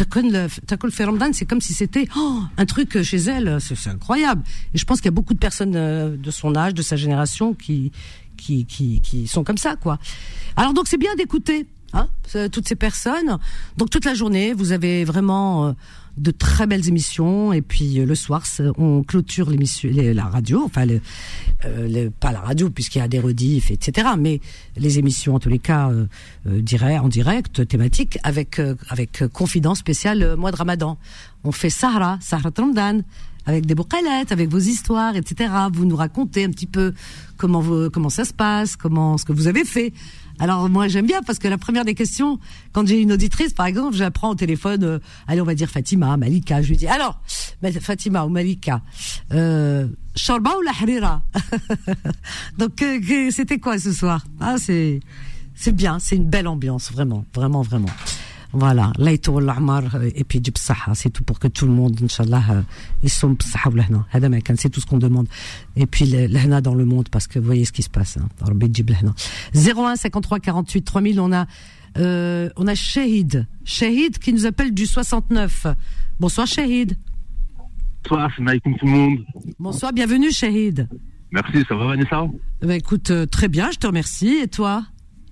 Takol Ferramdan, c'est comme si c'était oh, un truc chez elle, c'est incroyable. Et je pense qu'il y a beaucoup de personnes euh, de son âge, de sa génération, qui qui qui, qui sont comme ça quoi. Alors donc c'est bien d'écouter. Hein, toutes ces personnes. Donc toute la journée, vous avez vraiment euh, de très belles émissions. Et puis euh, le soir, on clôture l'émission, la radio, enfin euh, pas la radio puisqu'il y a des rediffs, etc. Mais les émissions en tous les cas euh, en direct, thématiques, avec avec confidence spéciale mois de Ramadan. On fait Sahara, Sahara Ramadan avec des boucalettes, avec vos histoires, etc. Vous nous racontez un petit peu comment vous, comment ça se passe, comment ce que vous avez fait. Alors moi j'aime bien parce que la première des questions, quand j'ai une auditrice par exemple, je la prends au téléphone, euh, allez on va dire Fatima, Malika, je lui dis alors Fatima ou Malika, euh, Shorba ou la Harira? Donc euh, c'était quoi ce soir? Ah c'est c'est bien, c'est une belle ambiance vraiment, vraiment vraiment. Voilà, et puis c'est tout pour que tout le monde, Inch'Allah, euh, ils sont c'est tout ce qu'on demande. Et puis l'hna dans le monde, parce que vous voyez ce qui se passe. Hein. 01 53 48 3000, on a, euh, on a Shahid. Shahid qui nous appelle du 69. Bonsoir Shahid. Bonsoir, tout le monde. Bonsoir, bienvenue Shahid. Merci, ça va Vanessa? Bah, Écoute, euh, très bien, je te remercie. Et toi?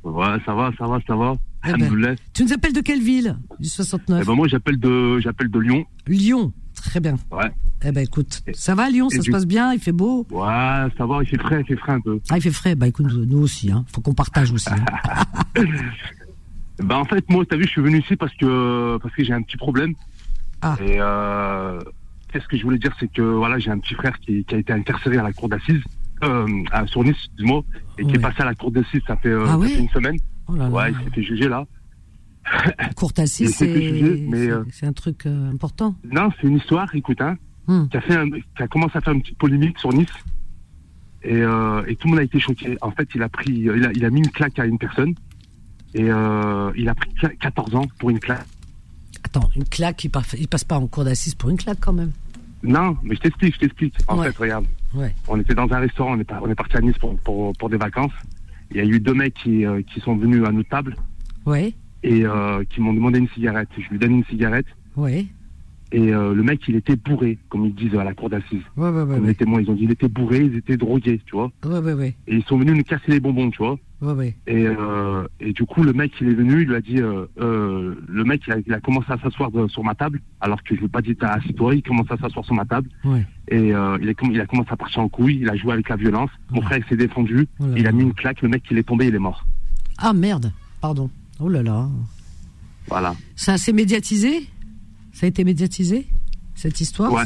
Ouais, ça va, ça va, ça va. Eh ben, tu nous appelles de quelle ville du 69 eh ben, Moi, j'appelle de, j'appelle de Lyon. Lyon, très bien. Ouais. Eh ben écoute, ça va Lyon, ça se passe bien, il fait beau. Ouais, ça va, il fait frais, il fait frais un peu. Ah, il fait frais, bah écoute, nous aussi, hein. Faut qu'on partage aussi. Hein. bah en fait, moi, t'as vu, je suis venu ici parce que parce que j'ai un petit problème. Ah. Et euh, qu'est-ce que je voulais dire, c'est que voilà, j'ai un petit frère qui, qui a été incarcéré à la cour d'assises, euh, à, sur Nice, excuse-moi, et qui est passé à la cour d'assises, ça fait, euh, ah ça fait une semaine. Oh ouais, il s'est fait juger là. Courtasie, euh, c'est un truc euh, important. Non, c'est une histoire, écoute, hein, hmm. qui, a fait qui a commencé à faire une petite polémique sur Nice. Et, euh, et, tout le monde a été choqué. En fait, il a pris, il a, il a mis une claque à une personne. Et il a pris 14 ans pour une claque. Attends, une claque, il, passe, il passe pas en cours d'assises pour une claque quand même. Non, mais je t'explique, je t'explique. En fait, regarde. Ouais. On était dans un restaurant, on est, on est parti à Nice pour, pour, pour des vacances. Il y a eu deux mecs qui, euh, qui sont venus à notre table. Ouais. Et euh, qui m'ont demandé une cigarette. Je lui donne une cigarette. Ouais. Et euh, le mec, il était bourré, comme ils disent à la cour d'assises. Ouais, ouais, ouais. les témoins, ils ont dit il était bourré, ils étaient drogués, tu vois. Ouais, ouais, ouais. Et ils sont venus nous casser les bonbons, tu vois. Ouais, ouais. Et, euh, et du coup, le mec, il est venu, il lui a dit, euh, euh le mec, il a, il a commencé à s'asseoir sur ma table, alors que je lui ai pas dit, t'as assis-toi, il commence à s'asseoir sur ma table. Ouais. Et euh, il, a, il a commencé à partir en couille, il a joué avec la violence. Mon frère, il s'est défendu, oh il a mis une claque, le mec, il est tombé, il est mort. Ah merde, pardon. Oh là là. Voilà. Ça s'est médiatisé? Ça a été médiatisé cette histoire? Ouais.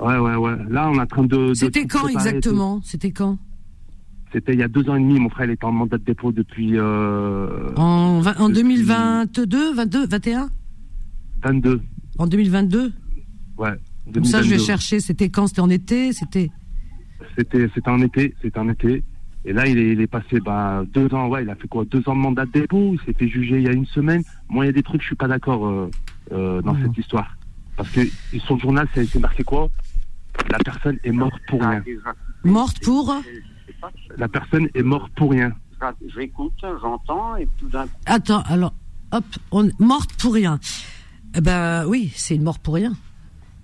Ouais, ouais, ouais. Là, on est en train de. C'était quand exactement? C'était quand? C'était il y a deux ans et demi. Mon frère il était en mandat de dépôt depuis. Euh, en, en 2022, 22, 21 22. En 2022 Ouais. Comme ça, je vais chercher. C'était quand? C'était en été C'était. C'était, c'était en été. C'était en été. Et là, il est, il est passé bah, deux ans, ouais, il a fait quoi? Deux ans de mandat de dépôt, il s'est fait juger il y a une semaine. Moi, il y a des trucs, je suis pas d'accord euh, euh, dans cette histoire. Parce que le journal, été marqué quoi? La personne est morte pour rien. Morte pour La personne est morte pour rien. J'écoute, j'entends, et tout d'un Attends, alors, hop, on... morte pour rien. Eh ben oui, c'est une mort pour rien.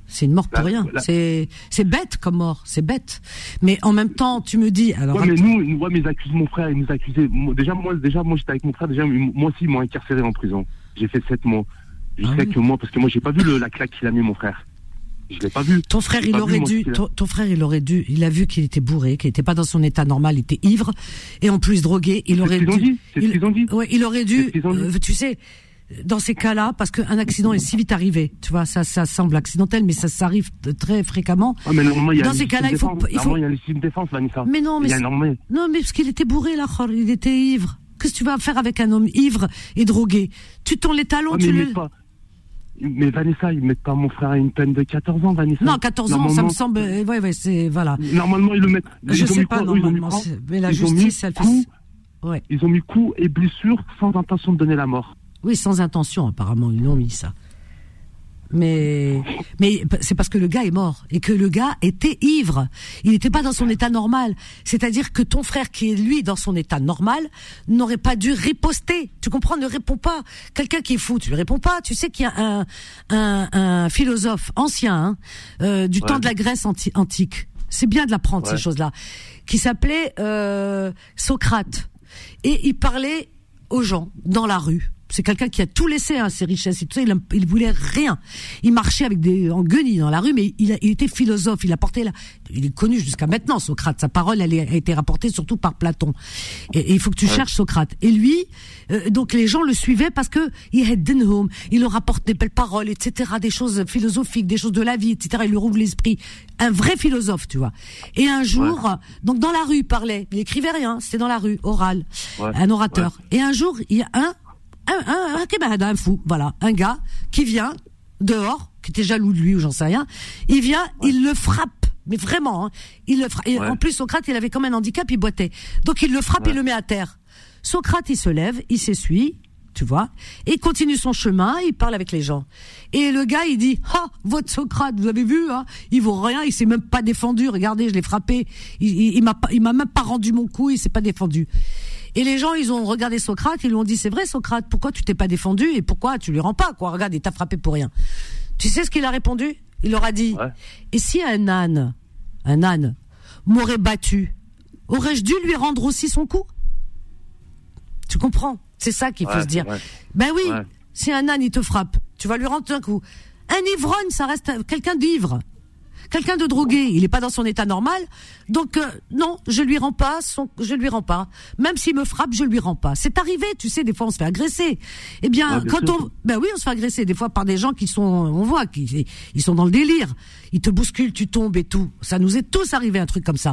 C'est une mort pour rien. C'est c'est bête comme mort, c'est bête. Mais en même temps, tu me dis alors. Ouais, mais nous, ouais, mais ils accusent mon frère, ils nous accusaient. Déjà moi, déjà moi j'étais avec mon frère. Déjà moi aussi ils m'ont incarcéré en prison. J'ai fait sept mois. Je ah sais que moi, parce que moi j'ai pas vu le, la claque qu'il a mis mon frère. Je l'ai pas vu. Ton frère, il aurait dû. Ton, frère, il aurait dû. Il a vu qu'il était bourré, qu'il n'était pas dans son état normal, il était ivre et en plus drogué. Il aurait dû. C'est ce qu'ils ont dit. Ouais, il aurait dû. Euh, tu sais, dans ces cas-là, parce qu'un accident est si vite arrivé, tu vois, ça, ça semble accidentel, mais ça, ça arrive très fréquemment. Ah, mais il y a dans ces cas-là, il faut, il faut. Il y a une défense, Vanessa. Mais non, mais non, mais parce qu'il était bourré là, il était ivre. Qu'est-ce que tu vas faire avec un homme ivre et drogué? Tu tends les talons, ah, tu le. Pas. Mais Vanessa, ils mettent pas mon frère à une peine de 14 ans, Vanessa. Non, 14 ans, ça me semble. euh, Ouais, ouais, c'est voilà. Normalement, ils le mettent. Je sais pas quoi normalement, quoi mais la Ils ont mis justice, elle fait. coup, Ouais. Ils ont mis coup et blessure sans intention de donner la mort. Oui, sans intention, apparemment, ils l'ont mis ça. Mais, mais c'est parce que le gars est mort et que le gars était ivre. Il n'était pas dans son état normal. C'est-à-dire que ton frère, qui est lui dans son état normal, n'aurait pas dû riposter. Tu comprends? Ne réponds pas. Quelqu'un qui est fou, tu lui réponds pas. Tu sais qu'il y a un, un, un philosophe ancien hein, euh, du Ouais. temps de la Grèce anti- antique. C'est bien de l'apprendre Ouais. ces choses-là. Qui s'appelait euh, Socrate et il parlait aux gens dans la rue. C'est quelqu'un qui a tout laissé, hein, ses richesses et tout ça. Il, il voulait rien. Il marchait avec des en guenilles dans la rue, mais il, a- il était philosophe. Il a porté la, il est connu jusqu'à maintenant, Socrate. Sa parole, elle a été rapportée surtout par Platon. Et, et il faut que tu cherches Socrate. Et lui, euh, donc les gens le suivaient parce que il home, il leur apporte des belles paroles, etc., des choses philosophiques, des choses de la vie, etc. Il leur ouvre l'esprit. Un vrai philosophe, tu vois. Et un jour, donc dans la rue, il parlait. Il écrivait rien. C'était dans la rue, oral, Ouais. un orateur. Et un jour, il y a un un, un, un camarade, un fou, voilà, un gars qui vient dehors, qui était jaloux de lui ou j'en sais rien, il vient, il le frappe, mais vraiment, hein, il le frappe. Et Ouais. en plus, Socrate, il avait comme un handicap, il boitait. Donc il le frappe, il le met à terre. Socrate, il se lève, il s'essuie, tu vois, et il continue son chemin, il parle avec les gens. Et le gars, il dit, ah, votre Socrate, vous avez vu, hein, il vaut rien, il s'est même pas défendu, regardez, je l'ai frappé, il, il, il m'a pas, il m'a même pas rendu mon coup, il s'est pas défendu. Et les gens, ils ont regardé Socrate, ils lui ont dit, c'est vrai, Socrate, pourquoi tu t'es pas défendu et pourquoi tu lui rends pas, quoi, regarde, il t'a frappé pour rien. Tu sais ce qu'il a répondu? Il leur a dit, Ouais. et si un âne, un âne, m'aurait battu, aurais-je dû lui rendre aussi son coup? Tu comprends? C'est ça qu'il faut Ouais, se dire. ouais. Ben oui, si un âne il te frappe, tu vas lui rendre un coup. Un ivrogne, ça reste un- quelqu'un d'ivre. Quelqu'un de drogué, il n'est pas dans son état normal, donc euh, non, je lui rends pas son, je lui rends pas. Même s'il me frappe, je lui rends pas. C'est arrivé, tu sais, des fois on se fait agresser. Eh bien, Ouais, bien quand sûr. on, ben oui, on se fait agresser des fois par des gens qui sont, on voit, qui, ils sont dans le délire. Ils te bousculent, tu tombes et tout. Ça nous est tous arrivé un truc comme ça.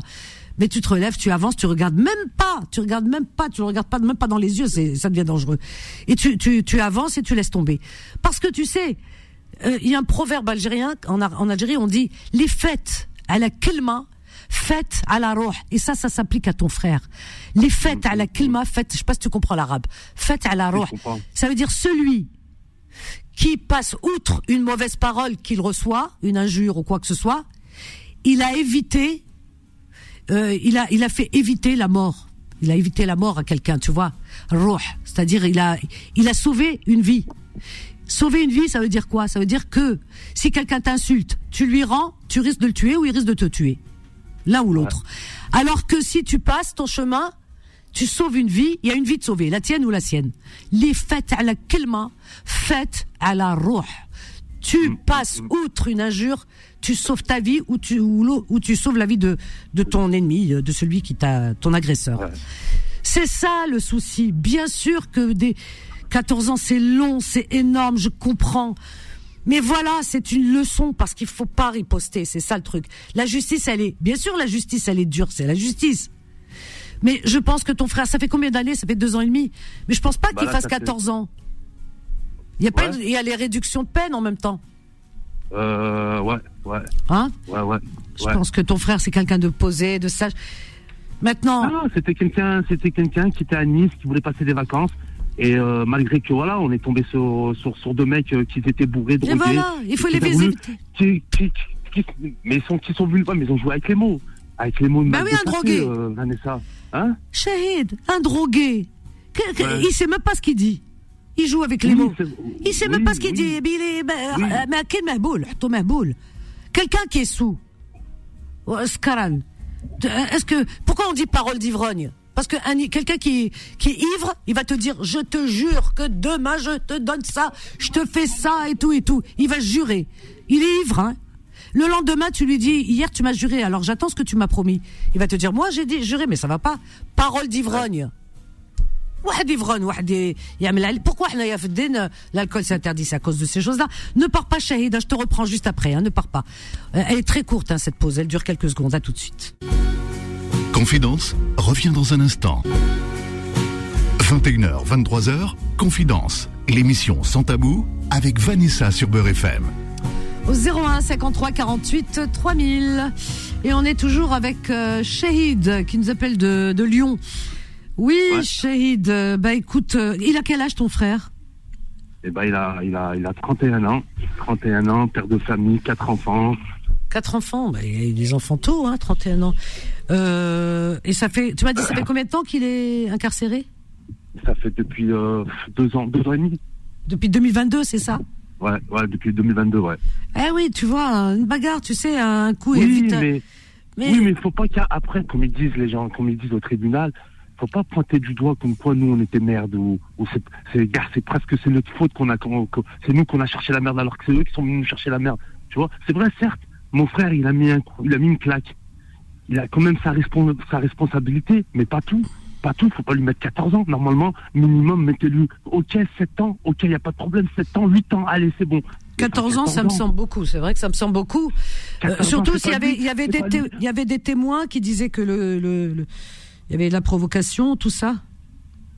Mais tu te relèves, tu avances, tu regardes même pas, tu regardes même pas, tu le regardes pas, même pas dans les yeux, c'est, ça devient dangereux. Et tu, tu, tu avances et tu laisses tomber. Parce que tu sais, euh, il y a un proverbe algérien en, en Algérie, on dit les fêtes à la kelma, fêtes à la roh. Et ça, ça s'applique à ton frère. Les fêtes à la kelma, fêtes, je sais pas si tu comprends l'arabe. Fêtes à la roh. Ça veut dire celui qui passe outre une mauvaise parole qu'il reçoit, une injure ou quoi que ce soit, il a évité, euh, il a, il a fait éviter la mort. Il a évité la mort à quelqu'un, tu vois. C'est-à-dire il a, il a sauvé une vie. Sauver une vie, ça veut dire quoi? Ça veut dire que si quelqu'un t'insulte, tu lui rends, tu risques de le tuer ou il risque de te tuer. L'un ou l'autre. Alors que si tu passes ton chemin, tu sauves une vie, il y a une vie de sauver, la tienne ou la sienne. Les fêtes à la kelma, fêtes à la roh. Tu passes outre une injure, tu sauves ta vie ou tu, ou, ou tu sauves la vie de, de ton ennemi, de celui qui t'a, ton agresseur. Ouais. C'est ça le souci. Bien sûr que des 14 ans, c'est long, c'est énorme, je comprends. Mais voilà, c'est une leçon parce qu'il faut pas riposter, c'est ça le truc. La justice, elle est, bien sûr, la justice, elle est dure, c'est la justice. Mais je pense que ton frère, ça fait combien d'années? Ça fait deux ans et demi. Mais je pense pas Bah qu'il fasse ça fait- 14 ans. Il y a pas, Ouais. il y a les réductions de peine en même temps, Euh, ouais, ouais, hein? Ouais, ouais. Je ouais. pense que ton frère, c'est quelqu'un de posé, de sage. Maintenant, Ah non, c'était quelqu'un, c'était quelqu'un qui était à Nice, qui voulait passer des vacances. Et euh, malgré que voilà, on est tombé sur, sur, deux mecs euh, qui étaient bourrés, drogués. Et voilà, il faut les baiser. Mais ils sont, qui sont mais ils ont joué avec les mots. Avec les mots de bah oui, un drogué. Euh, Vanessa. Hein? Shahid, un drogué. Que, ouais. Il sait même pas ce qu'il dit. Il joue avec les mots. Il sait même pas ce qu'il dit. Mais il est. Bah, mais quel mahboul Quelqu'un qui est sous. Oh, Scaran. Est-ce que. Pourquoi on dit parole d'ivrogne? Parce que un- quelqu'un qui, qui est ivre, il va te dire je te jure que demain je te donne ça, je te fais ça et tout et tout. Il va jurer. Il est ivre. Hein le lendemain, tu lui dis hier tu m'as juré, alors j'attends ce que tu m'as promis. Il va te dire moi j'ai dit juré, mais ça va pas. Parole d'ivrogne. واحد يفغن واحد يعمل علي- pourquoi حنايا في الدين l'alcool c'est interdit c'est à cause de ces choses là ne pars pas Shahida je te reprends juste après hein, ne pars pas Euh, elle est très courte hein, cette pause elle dure quelques secondes à tout de suite Confidence revient dans un instant. 21h, 23h, Confidence l'émission Sans Tabou avec Vanessa sur Beurre FM. Au 01 53 48 3000. Et on est toujours avec euh, Shahid qui nous appelle de, de Lyon. Oui, Ouais. Shahid, euh, bah écoute, euh, il a quel âge ton frère? Et ben il a, il a, il a 31 ans, 31 ans, père de famille, quatre enfants. Quatre enfants, bah, il a eu des enfants tôt, hein, 31 ans. Euh, et ça fait, tu m'as dit, ça fait combien de temps qu'il est incarcéré? Ça fait depuis euh, deux ans, deux ans et demi. Depuis 2022, c'est ça? Ouais, ouais, depuis 2022, ouais. Eh oui, tu vois, une bagarre, tu sais, un coup et Oui, vite. mais, mais- oui, mais faut pas qu'après, comme ils disent les gens, comme ils disent au tribunal, faut pas pointer du doigt comme quoi nous on était merde ou, ou c'est, c'est, gars, c'est presque c'est notre faute qu'on a, qu'on- qu'on- c'est nous qu'on a cherché la merde alors que c'est eux qui sont venus nous chercher la merde. Tu vois, c'est vrai, certes, mon frère il a mis un coup, il a mis une claque. Il a quand même sa, respons- sa responsabilité, mais pas tout. Pas tout, faut pas lui mettre 14 ans. Normalement, minimum, mettez-lui, ok, 7 ans, ok, il n'y a pas de problème, 7 ans, 8 ans, allez, c'est bon. Mais 14 pas ans, ça me semble beaucoup. C'est vrai que ça me semble beaucoup. Euh, 14 ans, surtout s'il y avait, il y avait des, pas té- lui. il y avait des témoins qui disaient que le, le, le- il y avait de la provocation, tout ça.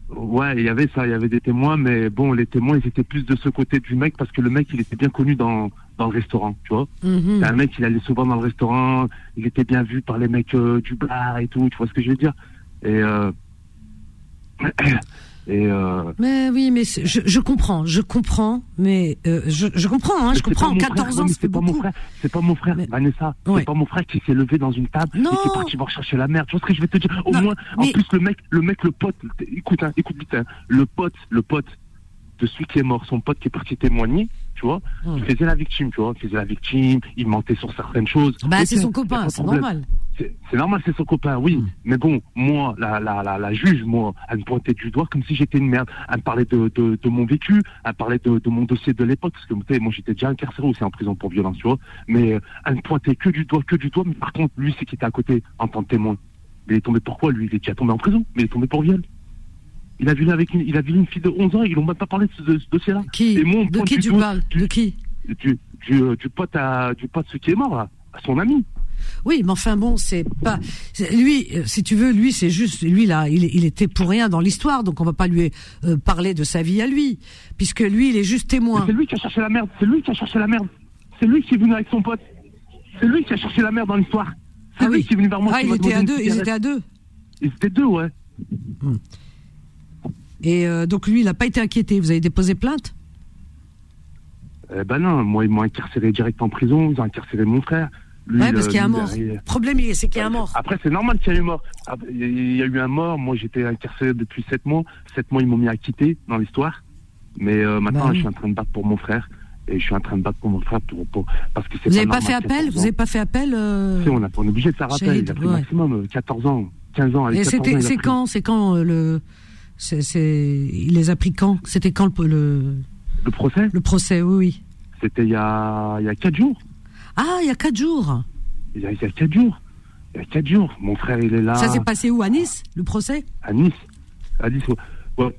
Ouais, il y avait ça, il y avait des témoins, mais bon, les témoins, ils étaient plus de ce côté du mec parce que le mec, il était bien connu dans, dans le restaurant, tu vois. Mhm. C'est un mec, il allait souvent dans le restaurant, il était bien vu par les mecs euh, du bar et tout, tu vois ce que je veux dire. Et, euh, et euh, Mais oui, mais je, je comprends, je comprends, mais je, je comprends, hein, je comprends. pas mon 14 frère, ans, c'est pas mon frère, c'est pas mon frère, Mais- Vanessa, Ouais. c'est pas mon frère qui s'est levé dans une table Non. et qui est parti voir chercher la merde. Tu vois ce que je vais te dire? Au Non, moins, en plus le mec, le mec, le pote, écoute, hein, écoute vite, hein, le pote, le pote de celui qui est mort, son pote qui est parti témoigner, tu vois, Hmm. il faisait la victime, tu vois, il faisait la victime, il mentait sur certaines choses. Bah, c'est son copain, c'est normal. C'est normal, c'est son copain, oui. Mm. Mais bon, moi, la, la, la, la juge, moi, elle me pointait du doigt comme si j'étais une merde. Elle me parlait de, de, de mon vécu, elle me parlait de, de mon dossier de l'époque, parce que vous savez, moi j'étais déjà incarcéré aussi en prison pour violence, tu vois. Mais euh, elle me pointait que du doigt, que du doigt. Mais par contre, lui, c'est qui était à côté en tant que témoin. Mais il est tombé pourquoi? Lui Il est déjà tombé en prison, mais il est tombé pour viol. Il a vu avec une, il a vu une fille de 11 ans, ils n'ont même pas parlé de ce, ce dossier-là. Qui Et moi, De qui tu parles du- De qui Du, du, du pote à, du pote, celui qui est mort, là, à son ami. Oui, mais enfin bon, c'est pas lui. euh, Si tu veux, lui, c'est juste lui là. Il, il était pour rien dans l'histoire, donc on va pas lui euh, parler de sa vie à lui, puisque lui, il est juste témoin. C'est lui qui a cherché la merde. C'est lui qui a cherché la merde. C'est lui qui est venu avec son pote. C'est lui qui a cherché la merde dans l'histoire. C'est Ah lui oui. qui est venu vers moi. Ah, qui étaient demandé à deux. Ils étaient à deux. Ils étaient deux, ouais. Et euh, donc lui, il n'a pas été inquiété. Vous avez déposé plainte? Eh ben non, moi ils m'ont incarcéré direct en prison. Ils ont incarcéré mon frère. Lui, Ouais, parce le- qu'il y a un mort. Le problème, c'est qu'il y a un mort. Après, c'est normal qu'il y ait eu mort. Ah, Il y a eu un mort. Moi, j'étais incarcéré depuis sept mois. Sept mois, ils m'ont mis à quitter dans l'histoire. Mais euh, maintenant, Bah oui. je suis en train de battre pour mon frère. Et je suis en train de battre pour mon frère pour, pour- parce que c'est Vous n'avez pas normal fait appel? 14 Vous n'avez pas fait appel euh, Si, on, a, on est obligé de faire appel. Il a pris ouais. maximum euh, 14 ans, 15 ans. avec Et 14 ans, c'était, c'est quand, c'est quand euh, le, c'est, il les a pris quand? C'était quand le, le, Le procès, le procès Oui, oui. c'était il y a, il y a 4 jours. Ah, il y a quatre jours. Il y a, il y a 4 jours. Il y a 4 jours. Mon frère, il est là. Ça s'est passé où? À Nice, le procès? À Nice. À Nice, ouais. Ouais.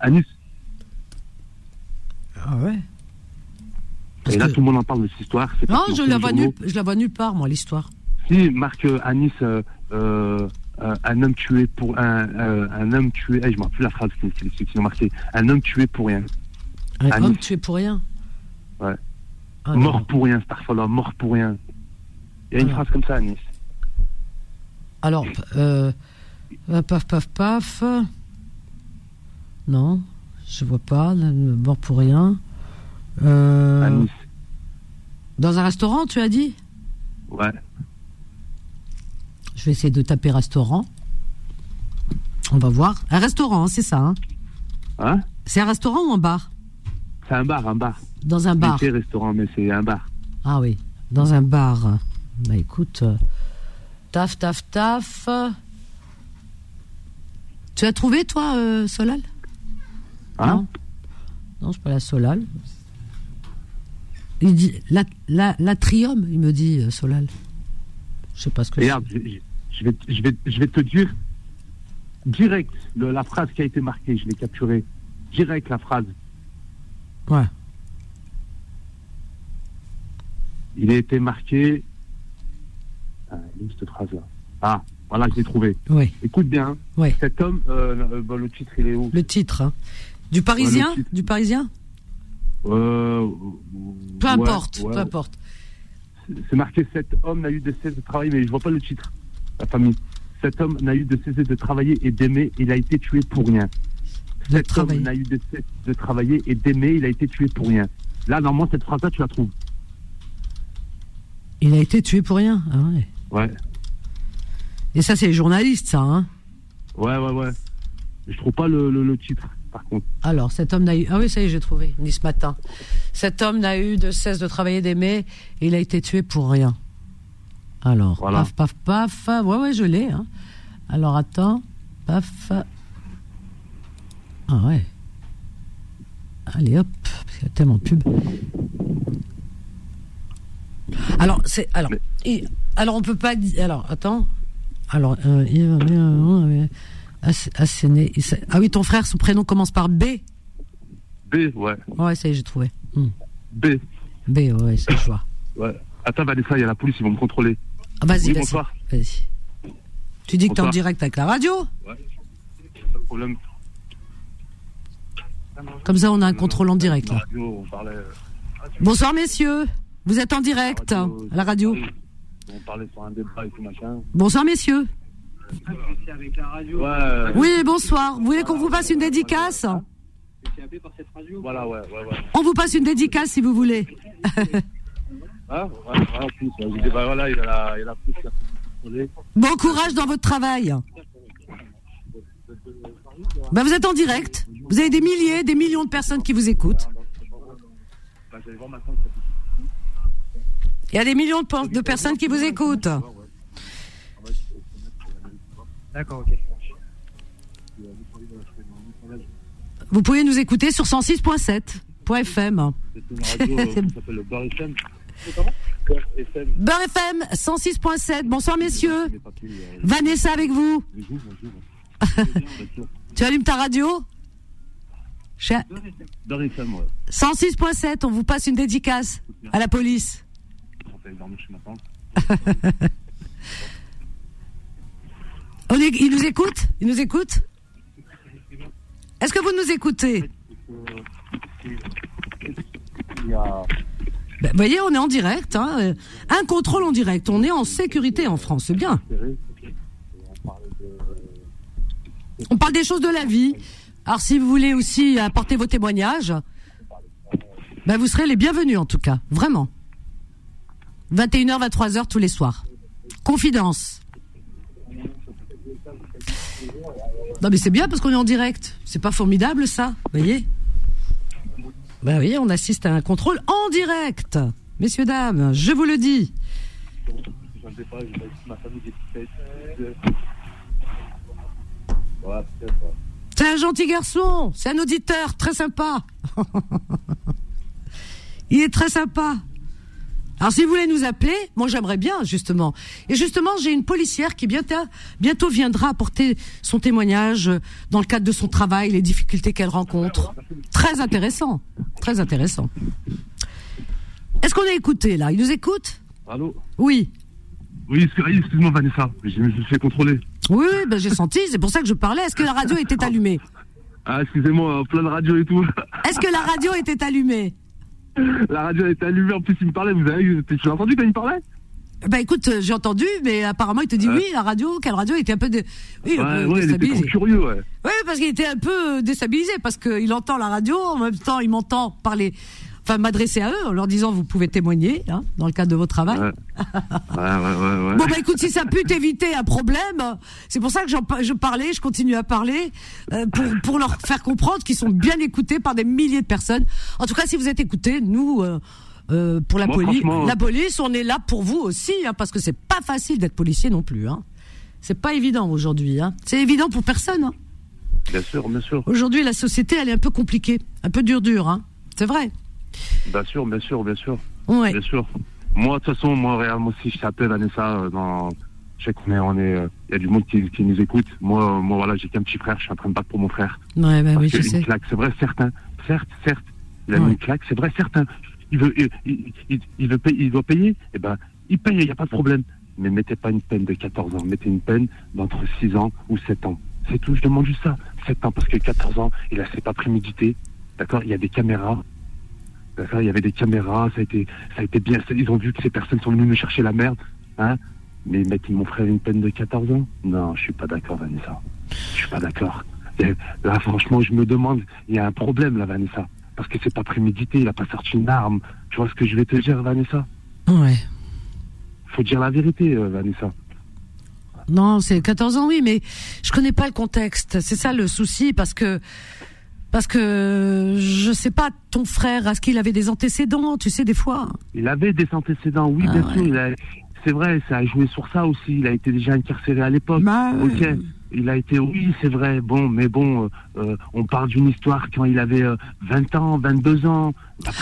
à Nice. Ah ouais. Parce Et là, que- tout le monde en parle de cette histoire. Non, je la vois nulle, je la vois nulle part, moi, l'histoire. Si, marque euh, à Nice, euh, euh, euh, un homme tué pour un, euh, un homme tué. Eh, je me rappelle plus la phrase ont marqué. Un homme tué pour rien. Un À homme tué pour rien. Ouais. Ah, mort pour rien, Starfall, mort pour rien. Il y a une Ah. phrase comme ça à Nice. Alors, euh, euh, paf, paf, paf. Non, je vois pas. Mort pour rien. Euh, À Nice. dans un restaurant, tu as dit? Ouais. Je vais essayer de taper restaurant. On va voir. Un restaurant, c'est ça. hein Hein? C'est un restaurant ou un bar? C'est un bar, un bar. Dans un bar. C'est restaurant, mais c'est un bar. Ah oui, dans un bar. Bah écoute, euh, taf, taf, taf. Tu as trouvé, toi, euh, Solal? Hein? Non, non c'est pas la Solal. Il dit la, la, l'atrium, il me dit euh, Solal. Je sais pas ce que Regarde, je, je vais, je, vais, je vais te dire direct le- la phrase qui a été marquée, je l'ai capturée. Direct la phrase. Ouais. Il a été marqué. Ah, elle est où cette phrase-là? Ah, voilà, je l'ai trouvé. Oui, Écoute bien. oui. Cet homme, euh, euh, bon, le titre, il est où? Le titre. hein. Du Parisien? Ouais, le titre. Du Parisien? Euh, Peu importe, ouais. peu importe. C'est marqué cet homme n'a eu de cesse de travailler, mais je vois pas le titre. La famille. Cet homme n'a eu de cesse de travailler et d'aimer, il a été tué pour rien. Cet homme n'a eu de cesse de travailler et d'aimer, il a été tué pour rien. Là, normalement, cette phrase-là, tu la trouves. Il a été tué pour rien. Ah ouais. Ouais, Et ça, c'est les journalistes, ça. Hein ouais, ouais, ouais. Je trouve pas le, le, le titre, par contre. Alors, cet homme n'a eu. Ah oui, ça y est, j'ai trouvé. Ni ce matin. Cet homme n'a eu de cesse de travailler, d'aimer. Il a été tué pour rien. Alors, Voilà. paf, paf, paf. Ouais, ouais, je l'ai. Hein. Alors, attends. Paf. Ah ouais. Allez, hop. Parce qu'il y a tellement de pubs. Alors, c'est. Alors, et- alors, on peut pas dire. Alors, attends. Alors, euh, bien, euh, Ass- Asséné- s'est- Ah oui, ton frère, son prénom commence par B. B, ouais. Ouais, ça y est, j'ai trouvé. Hmm. B, B, ouais, c'est je vois. ouais. Attends, Vanessa, il y a la police, ils vont me contrôler. Ah, vas-y, Oui, bonsoir. Vas-y. Tu dis que t'es en direct avec la radio Pas de problème. Comme ça, on a un contrôle en direct. Là. euh, Bonsoir, messieurs. Vous êtes en direct à la radio. On parlait sur un débat et tout machin. Bonsoir, messieurs. Ouais, Oui, bonsoir. Vous voulez qu'on vous passe une dédicace voilà, ouais, ouais, ouais. On vous passe une dédicace si vous voulez. Ah, plus. Je dis, bah voilà, il a la, il a la. Bon courage dans votre travail. Bah, vous êtes en direct. Vous avez des milliers, des millions de personnes qui vous écoutent. Il y a des millions de, pe- de personnes qui vous écoutent. D'accord, ok. Vous pouvez nous écouter sur 106.7.fm. C'est une radio euh, qui s'appelle le Bar FM. Beurre FM. Beurre FM 106.7. Bonsoir messieurs. Vanessa avec vous. Tu allumes ta radio Chez- Beurre FM, ouais. 106.7, on vous passe une dédicace à la police. On est- il nous écoute Il nous écoute Est-ce que vous nous écoutez? A. Ben, Vous voyez, on est en direct. hein. Euh, Un contrôle en direct. On est en sécurité en France, c'est bien. On parle des choses de la vie. Alors si vous voulez aussi apporter vos témoignages, ben, vous serez les bienvenus en tout cas, vraiment. 21h, 23h tous les soirs. Confidence. Non mais c'est bien parce qu'on est en direct. C'est pas formidable ça, vous voyez Ben oui, on assiste à un contrôle en direct. Messieurs, dames, je vous le dis. C'est un gentil garçon, c'est un auditeur très sympa. Il est très sympa. Alors si vous voulez nous appeler, moi j'aimerais bien justement. Et justement, j'ai une policière qui bientôt, bientôt viendra apporter son témoignage dans le cadre de son travail, les difficultés qu'elle rencontre. Très intéressant, très intéressant. Est-ce qu'on est écouté là? Il nous écoute? Allô? Oui. Oui, excuse- excuse-moi, Vanessa. Je me suis fait contrôler. Oui, oui, ben j'ai senti, c'est pour ça que je parlais. Est-ce que la radio était allumée? Ah, excusez-moi, plein de radio et tout. Est-ce que la radio était allumée? La radio était allumée, en plus, il me parlait. Vous avez tu l'as entendu quand il me parlait? Bah écoute, euh, j'ai entendu, mais apparemment il te dit oui, la radio, quelle radio? Était un peu, dé- oui, un Ouais, peu ouais, il était curieux, ouais. Oui, parce qu'il était un peu euh, déstabilisé, parce qu'il entend la radio, en même temps il m'entend parler, enfin m'adresser à eux en leur disant vous pouvez témoigner hein, dans le cadre de votre travail. Ouais, ouais. Bon bah écoute, si ça peut t'éviter un problème, c'est pour ça que je parlais, je continue à parler euh, pour pour leur faire comprendre qu'ils sont bien écoutés par des milliers de personnes. En tout cas, si vous êtes écoutés, nous. euh, euh, pour la Moi, police, la police, on est là pour vous aussi, hein, parce que c'est pas facile d'être policier non plus. Hein. C'est pas évident aujourd'hui. Hein. C'est évident pour personne. Hein. Bien sûr, bien sûr. Aujourd'hui, la société, elle est un peu compliquée, un peu dur dur. Hein. C'est vrai. Bien sûr, bien sûr, bien sûr. Ouais. Bien sûr. Moi, de toute façon, moi, regarde, moi aussi, je t'appelle, Vanessa, euh, dans... Je sais qu'on est, on est, euh, il y a du monde qui, qui nous écoute. Moi, euh, moi, voilà, j'ai qu'un petit frère, je suis en train de battre pour mon frère. Ouais, bah Parce oui, je sais. claque, c'est vrai, certain. Certes, certes. Il a Ouais. mis une claque, c'est vrai, certain. Il veut, il, il, veut payer, il doit payer. Eh ben, il paye, il n'y a pas de problème. Mais mettez pas une peine de 14 ans. Mettez une peine d'entre 6 ans ou 7 ans. C'est tout, je demande juste ça. 7 ans, parce que 14 ans, il a s'est pas prémédité. D'accord? Il y a des caméras. Il y avait des caméras, ça a été, ça a été bien. Ils ont vu que ces personnes sont venues me chercher la merde. Hein Mais mettre mon frère une peine de 14 ans Non, je suis pas d'accord, Vanessa. Je suis pas d'accord. Là, franchement, je me demande, il y a un problème là, Vanessa. Parce que c'est pas prémédité, il a pas sorti une arme. Tu vois ce que je vais te dire, Vanessa? Ouais. Faut dire la vérité, euh, Vanessa. Non, c'est 14 ans, oui, mais je connais pas le contexte. C'est ça le souci, parce que parce que je sais pas, ton frère, est-ce qu'il avait des antécédents Tu sais, des fois. Il avait des antécédents, oui, Ah bien ouais. sûr. il a- C'est vrai, ça a joué sur ça aussi. Il a été déjà incarcéré à l'époque. Bah, ok. Il a été, oui, c'est vrai. Bon, mais bon, euh, euh, on parle d'une histoire quand il avait euh, 20 ans, 22 ans.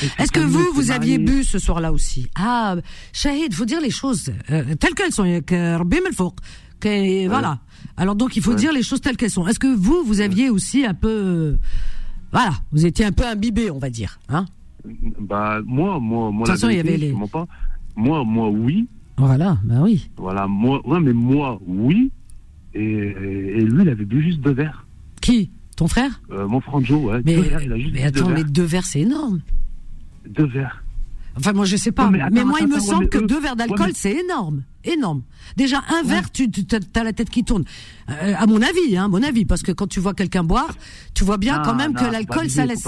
Il Est-ce que vous, il vous aviez bu ce soir-là aussi? Ah, Shahid, faut dire les choses euh, telles qu'elles sont. Voilà. Alors donc, il faut Ouais. dire les choses telles qu'elles sont. Est-ce que vous, vous aviez aussi un peu... Voilà, vous étiez un peu imbibé, on va dire. Hein Bah, moi, moi, moi, De toute la façon, il y avait les- pas. Moi, moi, oui. voilà, bah oui. Voilà, moi, ouais, mais moi, oui. Et, et lui, il avait bu juste deux verres. Qui? Ton frère? Euh, mon Franjo, ouais. mais, deux verres, il a juste mais attends, deux mais deux verres, c'est énorme. Deux verres. Enfin, moi, je sais pas. Non, mais mais attends, moi, il me attends, semble que eux- deux verres d'alcool, ouais, mais- c'est énorme. Énorme. Déjà, un verre, tu, tu as la tête qui tourne. Euh, à mon avis, hein, à mon avis, parce que quand tu vois quelqu'un boire, tu vois bien Non, quand même non, que l'alcool, ça laisse.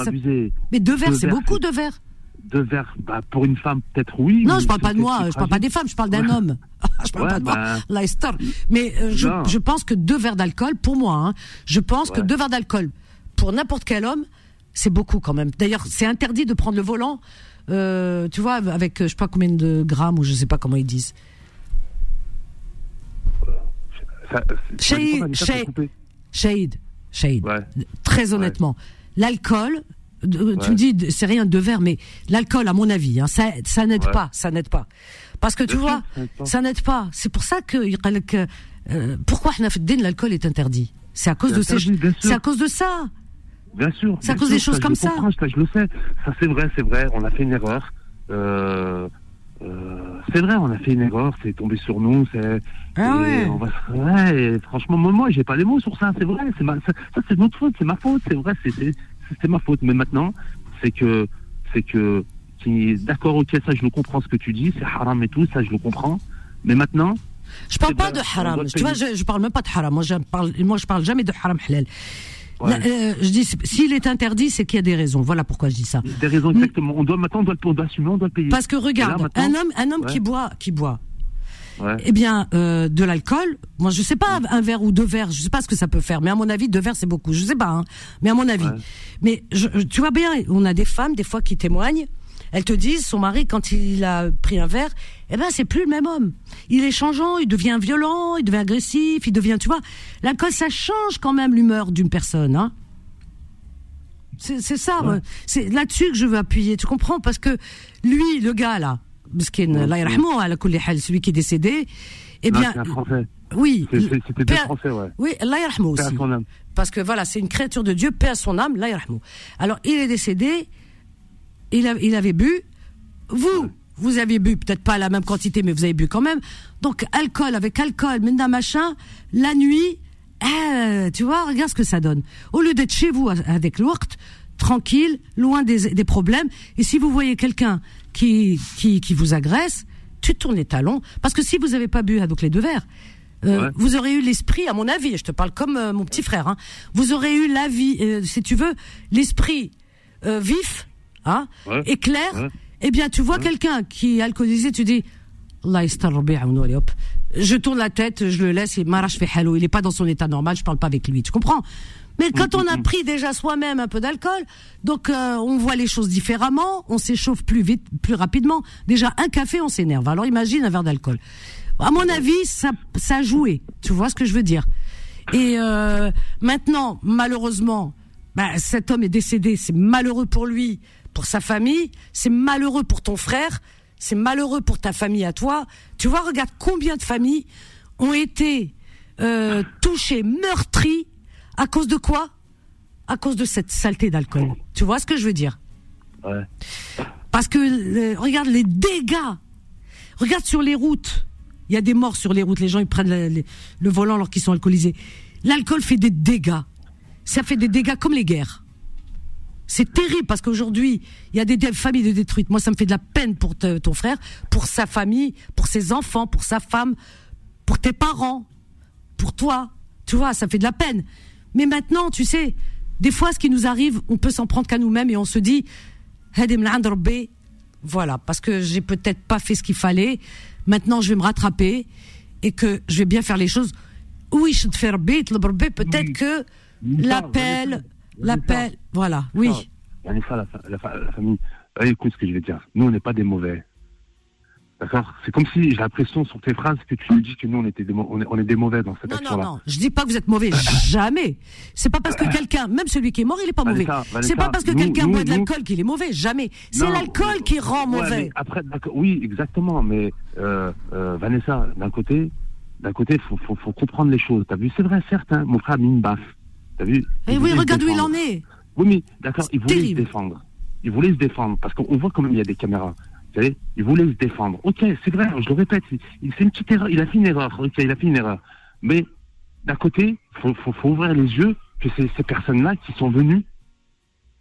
Mais deux verres, c'est beaucoup, deux verres. Deux verres, bah, pour une femme, peut-être oui. Non, je parle pas de moi, je parle pas des femmes, je parle d'un Ouais. homme. je parle Ouais, pas de moi, bah. Leicester. Mais euh, je, pense que deux verres d'alcool, pour moi, hein, je pense que deux verres d'alcool, pour n'importe quel homme, c'est beaucoup quand même. D'ailleurs, c'est interdit de prendre le volant, euh, tu vois, avec je sais pas combien de grammes ou je sais pas comment ils disent. Euh, Shade, Shade, Très honnêtement, l'alcool, euh, tu me dis c'est rien de verre mais l'alcool à mon avis hein, ça n'aide pas ça n'aide pas. Parce que tu vois ça n'aide pas. c'est pour ça que, euh, pourquoi l'alcool est interdit? C'est à cause de ces c'est à cause de ça. Bien sûr c'est à cause des choses comme ça. ça je le sais. Ça c'est vrai c'est vrai on a fait une erreur euh, c'est vrai, on a fait une erreur. C'est tombé sur nous. C'est. Ah ouais. on va se- ouais, et franchement, moi, j'ai pas les mots sur ça. C'est vrai. C'est ma, ça, ça, c'est notre faute. C'est ma faute. C'est vrai. C'est, ma faute. Mais maintenant, c'est que, c'est que, d'accord, ok, ça, je le comprends ce que tu dis. C'est haram et tout. Ça, je le comprends. Mais maintenant, Je parle pas vrai, de haram. Tu vois, je, je parle même pas de haram. Moi, je parle, moi, je parle jamais de haram halal. Ouais. Euh, je dis, s'il est interdit, c'est qu'il y a des raisons. Voilà pourquoi je dis ça. des raisons exactement. On doit maintenant, on doit, le- on doit assumer, on doit payer. Parce que regarde, là, un homme, un homme Ouais. qui boit, qui boit, Ouais. eh bien, euh, de l'alcool, moi je sais pas un verre ou deux verres, je sais pas ce que ça peut faire, mais à mon avis deux verres c'est beaucoup, je sais pas, hein, mais à mon avis. Mais je, je- tu vois bien, on a des femmes des fois qui témoignent, elles te disent son mari quand il a pris un verre, eh ben c'est plus le même homme. Il est changeant, il devient violent, il devient agressif, il devient, tu vois, l'alcool ça change quand même l'humeur d'une personne, hein. C'est ça, euh, c'est là-dessus que je veux appuyer, tu comprends? Parce que lui, le gars là, kulli hal, celui qui est décédé, eh bien, c'est un français. oui, C'était Père- français, ouais. oui, aussi. son âme. Parce que voilà, c'est une créature de Dieu, paix à son âme, yarhamou. Alors, il est décédé, il, a- il avait bu, vous, vous aviez bu peut-être pas la même quantité, mais vous avez bu quand même. Donc, alcool avec alcool, maintenant machin, la nuit, euh, tu vois, regarde ce que ça donne. Au lieu d'être chez vous avec l'oucht, tranquille, loin des, des problèmes, et si vous voyez quelqu'un qui, qui, qui vous agresse, tu tournes les talons, parce que si vous n'avez pas bu avec les deux verres, euh, Ouais. vous aurez eu l'esprit, à mon avis, je te parle comme euh, mon petit frère, hein, vous aurez eu la vie, euh, si tu veux, l'esprit euh, vif, hein, Ouais. et clair. Ouais. Eh bien, tu vois quelqu'un qui est alcoolisé, tu dis, hop. Je tourne la tête, je le laisse, il m'arrache fait halo, il est pas dans son état normal, je parle pas avec lui, tu comprends? Mais quand on a pris déjà soi-même un peu d'alcool, donc euh, on voit les choses différemment, on s'échauffe plus vite, plus rapidement. Déjà un café, on s'énerve. Alors imagine un verre d'alcool. À mon avis, ça, ça a joué. Tu vois ce que je veux dire? Et euh, maintenant, malheureusement, bah, cet homme est décédé. C'est malheureux pour lui, pour sa famille. C'est malheureux pour ton frère. C'est malheureux pour ta famille à toi. Tu vois, regarde combien de familles ont été euh, touchées, meurtries à cause de quoi? À cause de cette saleté d'alcool. Tu vois ce que je veux dire? Ouais. Parce que euh, regarde les dégâts. Regarde sur les routes. Il y a des morts sur les routes. Les gens ils prennent le, le- le volant alors qu'ils sont alcoolisés. L'alcool fait des dégâts. ça fait des dégâts comme les guerres. C'est terrible parce qu'aujourd'hui, il y a des familles de détruites. Moi, ça me fait de la peine pour te- ton frère, pour sa famille, pour ses enfants, pour sa femme, pour tes parents, pour toi. Tu vois, ça fait de la peine. Mais maintenant, tu sais, des fois, ce qui nous arrive, on peut s'en prendre qu'à nous-mêmes et on se dit, voilà, parce que j'ai peut-être pas fait ce qu'il fallait. Maintenant, je vais me rattraper et que je vais bien faire les choses. Oui, je te fais peut-être que l'appel, l'appel, voilà, oui. Ah, Vanessa, la, fa- la, fa- la famille, euh, écoute ce que je vais te dire. Nous, on n'est pas des mauvais. D'accord? C'est comme si j'ai l'impression sur tes phrases que tu nous dis que nous, on, était des, on, est, on est des mauvais dans cette Non, non, action-là. non. Je dis pas que vous êtes mauvais. Jamais. C'est pas parce que quelqu'un, même celui qui est mort, il est pas mauvais. Vanessa, Vanessa, C'est pas parce que quelqu'un boit de l'alcool qu'il est mauvais. Jamais. C'est Non. l'alcool qui rend mauvais. après, oui, exactement. Mais euh, euh, Vanessa, d'un côté, d'un côté, faut, faut, faut comprendre les choses. T'as vu C'est vrai, certes. hein, mon frère a mis une baffe. T'as vu Et Il oui, regarde où il en est. Oui, mais d'accord, il voulait terrible. se défendre. Il voulait se défendre parce qu'on voit quand même il y a des caméras. Vous savez, il voulait se défendre. Ok, c'est vrai, je le répète, il, une petite erreur. Il a fait une erreur. Ok, il a fait une erreur. Mais d'un côté, faut, faut, faut ouvrir les yeux que c'est ces personnes-là qui sont venues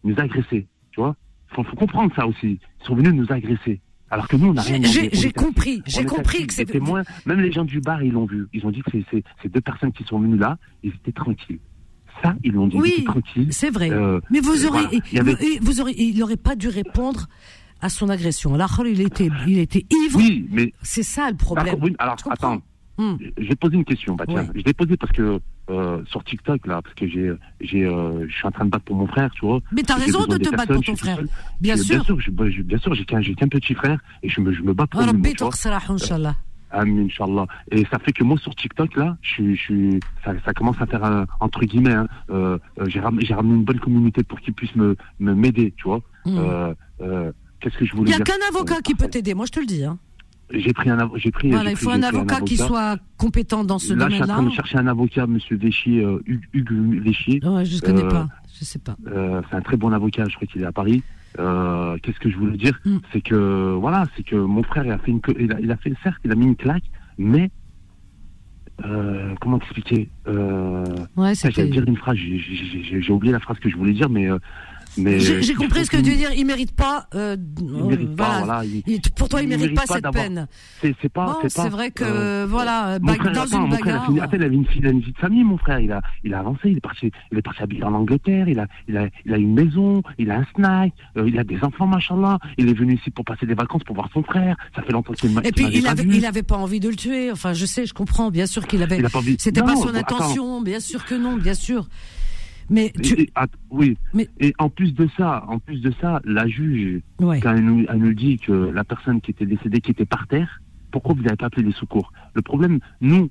nous agresser. Tu vois, faut, faut comprendre ça aussi. Ils sont venus nous agresser. Alors que nous, on n'a rien J'ai- compris, j'ai compris que c'est-. Même les gens du bar, ils l'ont vu. Ils ont dit que c'est- c'est ces deux personnes qui sont venues là, ils étaient tranquilles. Ça, ils l'ont dit. Oui, c'est vrai. Euh, Mais vous aurez, voilà. Il y avait- vous, aurez, il n'aurait pas dû répondre à son agression. Là, il était, il était ivre. Oui, mais C'est ça le problème. Oui, alors attends, Hmm. je vais poser une question. Bah, tiens, Ouais. je l'ai posée parce que euh, sur TikTok là, parce que j'ai, j'ai, euh, je suis en train de battre pour mon frère, tu vois. Mais t'as J'ai raison de te battre pour ton frère. Bien sûr. Bien sûr, je- je- bien sûr, j'ai qu'un, j'ai qu'un petit frère et je me, je me bats pour lui. Amin, Inch'Allah. Et ça fait que moi, sur TikTok, là, je, je, ça, commence à faire, un, entre guillemets, hein, euh, euh, j'ai ramené une bonne communauté pour qu'ils puissent me m'aider, tu vois. Hmm. Qu'est-ce que je voulais dire Il n'y a qu'un avocat qui peut t'aider, moi, je te le dis. Hein. J'ai pris un j'ai pris. Voilà, il faut un avocat, qui soit compétent dans ce domaine-là. Domaine je suis en train de chercher un avocat, Monsieur Déchier, Hugues Déchier. Ouais, je ne connais pas, je sais pas. c'est un très bon avocat, je crois qu'il est à Paris. Euh, Qu'est-ce que je voulais dire Mm. C'est que voilà, c'est que mon frère il a fait une, il a, il a fait certes, il a mis une claque, mais euh, comment t'expliquer euh, Ouais, J'allais dire une phrase, j'ai oublié la phrase que je voulais dire, mais euh, mais J'ai j'ai compris ce que tu veux dire. Il mérite pas. euh, Il mérite pas, voilà. voilà. il- Il- pour toi, il, il mérite, mérite pas, cette peine. C'est pas, Bon, c'est pas. c'est vrai que euh, voilà, Mon frère, dans attends, une mon frère, bagarre. attends, il avait une, une vie de famille, mon frère. Il a, il a avancé, il est parti, il est parti habiter en Angleterre. Il a, il a, il a une maison, il a un snack, euh, il a des enfants, machallah. Il est venu ici pour passer des vacances, pour voir son frère. Ça fait longtemps qu'il m'a Et puis il avait, il avait pas envie de le tuer. Enfin, je sais, je comprends. Bien sûr qu'il avait. Il a pas envie- C'était pas son intention. Bien sûr que non. Bien sûr. Mais tu. et- oui. Mais- Et en plus de ça, en plus de ça, la juge, Ouais. quand elle nous, elle nous dit que la personne qui était décédée, qui était par terre, pourquoi vous n'avez pas appelé les secours? Le problème, nous,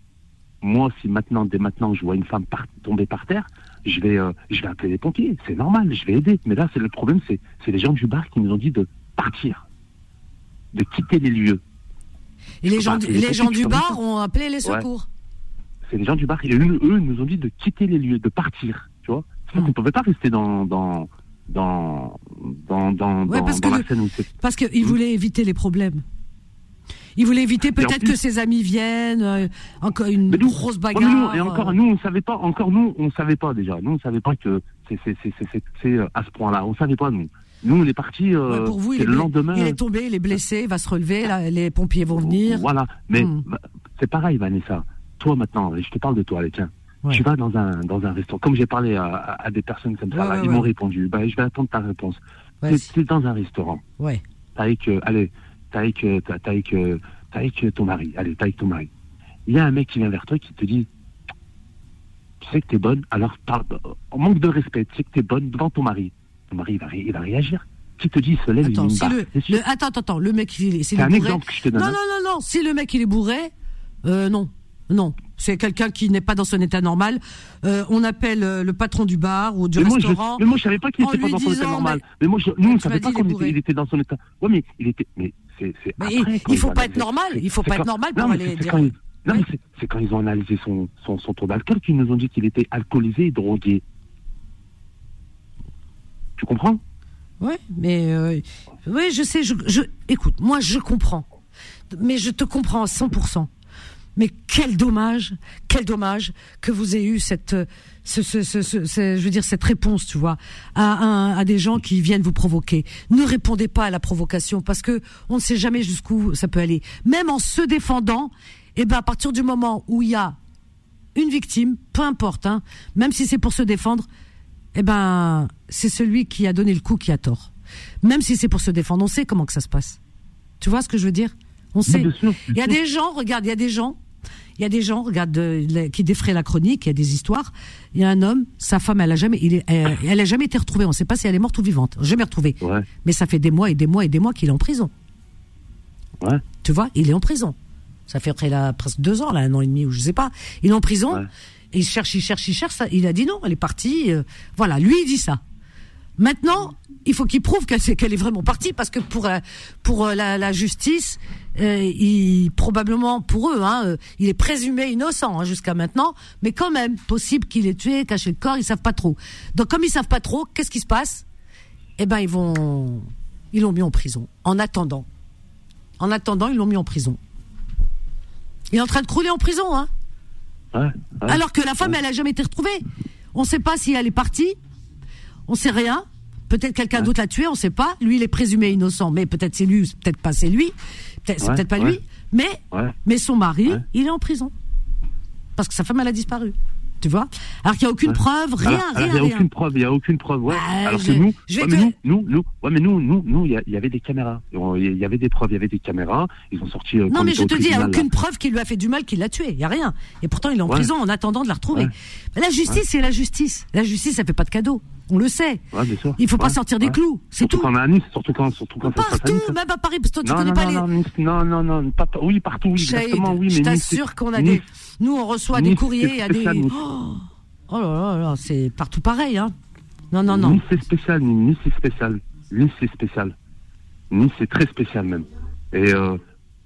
moi, si maintenant, dès maintenant, je vois une femme par- tomber par terre, je vais, euh, je vais appeler les pompiers. C'est normal, je vais aider. Mais là, c'est le problème, c'est, c'est les gens du bar qui nous ont dit de partir, de quitter les lieux. Et les gens, du- les les gens du bar ont appelé les secours. C'est les gens du bar. Et eux, eux nous ont dit de quitter les lieux, de partir. Tu vois C'est Hmm. qu'on ne pouvait pas rester dans, dans, dans, dans, dans, Ouais, parce dans que la le- scène où. Parce qu'il voulait éviter les problèmes. Il voulait éviter peut-être que ses amis viennent, euh, encore une nous- grosse Ouais, bagarre. nous, et encore, nous, on savait pas, encore nous, on savait pas déjà. Nous, on savait pas que c'est, euh, à ce point-là. On savait pas, nous. Nous, on est euh, Ouais, pour vous, il c'est est, le lendemain. il est tombé, il est blessé, il va se relever, là, les pompiers vont venir. Voilà. Mais, Hmm. bah, c'est pareil, Vanessa. Toi, maintenant, je te parle de toi, allez, tiens. Ouais. Tu vas dans un, dans un restaurant. Comme j'ai parlé à, à, à des personnes comme ça, Ouais, là, ouais, ils m'ont répondu. Bah, je vais attendre ta réponse. T'es, t'es dans un restaurant. Ouais. T'as avec, euh, allez, t'as avec, euh, t'as, t'as avec, euh, t'as avec ton mari. Allez, t'as avec ton mari. Il y a un mec qui vient vers toi qui te dit, tu sais que t'es bonne, alors parle, en manque de respect, tu sais que t'es bonne devant ton mari. Ton mari, il va, ré- il va réagir. Qui te dit, il se lève, Attends, si le, attends, attends, le mec, il, est- un bourré. exemple que je te donne. Non, hein. non, non, non, si le mec il est bourré, euh, non, non. C'est quelqu'un qui n'est pas dans son état normal. Euh, on appelle euh, le patron du bar ou du mais moi, je, restaurant. mais moi, je savais pas qu'il était pas dans son état normal. Mais, moi, je, nous, on savait pas qu'il était, dans son état. Ouais, mais il était, mais c'est, il- faut pas être normal, il faut pas être normal pour aller dire- Non, Oui. mais c'est, c'est quand ils ont analysé son, son, son taux d'alcool qu'ils nous ont dit qu'il était alcoolisé et drogué. Tu comprends? Oui, mais euh, oui, je sais. Je, je, écoute, moi, je comprends, mais je te comprends à 100%. Mais quel dommage, quel dommage que vous ayez eu cette, ce, ce, ce, ce- je veux dire cette réponse, tu vois, à, un- à des gens qui viennent vous provoquer. Ne répondez pas à la provocation parce que on ne sait jamais jusqu'où ça peut aller. Même en se défendant, eh ben à partir du moment où il y a une victime, peu importe, hein, même si c'est pour se défendre, eh ben c'est celui qui a donné le coup qui a tort. Même si c'est pour se défendre, on sait comment que ça se passe. Tu vois ce que je veux dire? On sait. Il y a des gens, regarde, il y a des gens, il y a des gens, regarde, euh, qui défraient la chronique, il y a des histoires. Il y a un homme, sa femme, elle a jamais, il est, elle, elle a jamais été retrouvée. On ne sait pas si elle est morte ou vivante. Jamais retrouvée. Ouais, Mais ça fait des mois et des mois et des mois qu'il est en prison. ouais. Tu vois, il est en prison. Ça fait après là, presque deux ans, là, un an et demi, ou je sais pas. Il est en prison. Ouais. Il cherche, il cherche, il cherche. Ça, il a dit non, elle est partie. euh, voilà, lui, il dit ça. Maintenant, il faut qu'il prouve qu'elle, est vraiment partie, parce que pour euh, pour euh, la, la justice, euh, il, probablement pour eux, hein, il est présumé innocent hein, jusqu'à maintenant, mais quand même possible qu'il ait tué, caché le corps, ils savent pas trop. Donc comme ils savent pas trop, qu'est-ce qui se passe? Eh ben ils vont, ils l'ont mis en prison. En attendant, en attendant, ils l'ont mis en prison. Il est en train de crouler en prison, hein. ouais, ouais. Alors que la femme, elle a jamais été retrouvée. On ne sait pas si elle est partie. On sait rien. Peut-être quelqu'un d'autre l'a tué, on ne sait pas. Lui, il est présumé innocent, mais peut-être c'est lui, peut-être pas c'est lui. C'est Ouais, peut-être pas ouais. lui. Mais, mais son mari, il est en prison. Parce que sa femme, elle a disparu. Tu vois? Alors qu'il n'y a aucune preuve, rien, Alors, rien, il n'y a rien. aucune preuve, il n'y a aucune preuve, ouais. Alors je- que nous, je te- nous, nous, nous, ouais, mais nous, nous, nous, il y, avait des caméras. Il y avait des preuves, il y avait des caméras. Ils ont sorti. euh, Non, mais je te dis, il n'y a aucune preuve qui lui a fait du mal, qui l'a tué. Il n'y a rien. Et pourtant, il est en prison en attendant de la retrouver. La justice, c'est la justice. La justice, ça fait pas de cadeau. On le sait. Ouais, bien sûr. Il faut pas Ouais, sortir des ouais. clous. C'est tout. quand on est à Nice, surtout quand, surtout quand ça se passe à Partout, Nice. même à Paris, parce que toi, tu Non, connais non, pas non, les. non, Nice, non, non, non, pas, oui, partout, oui, Shahid, exactement, oui, mais je Nice, t'assure qu'on a Nice, des. Nous, on reçoit des Nice, courriers, a des. Nice. Oh, oh là là là, c'est partout pareil, hein. Non, non, non. Nice, c'est spécial, Nice, c'est spécial. Nice, c'est spécial. Nice, c'est très spécial même. Et, euh,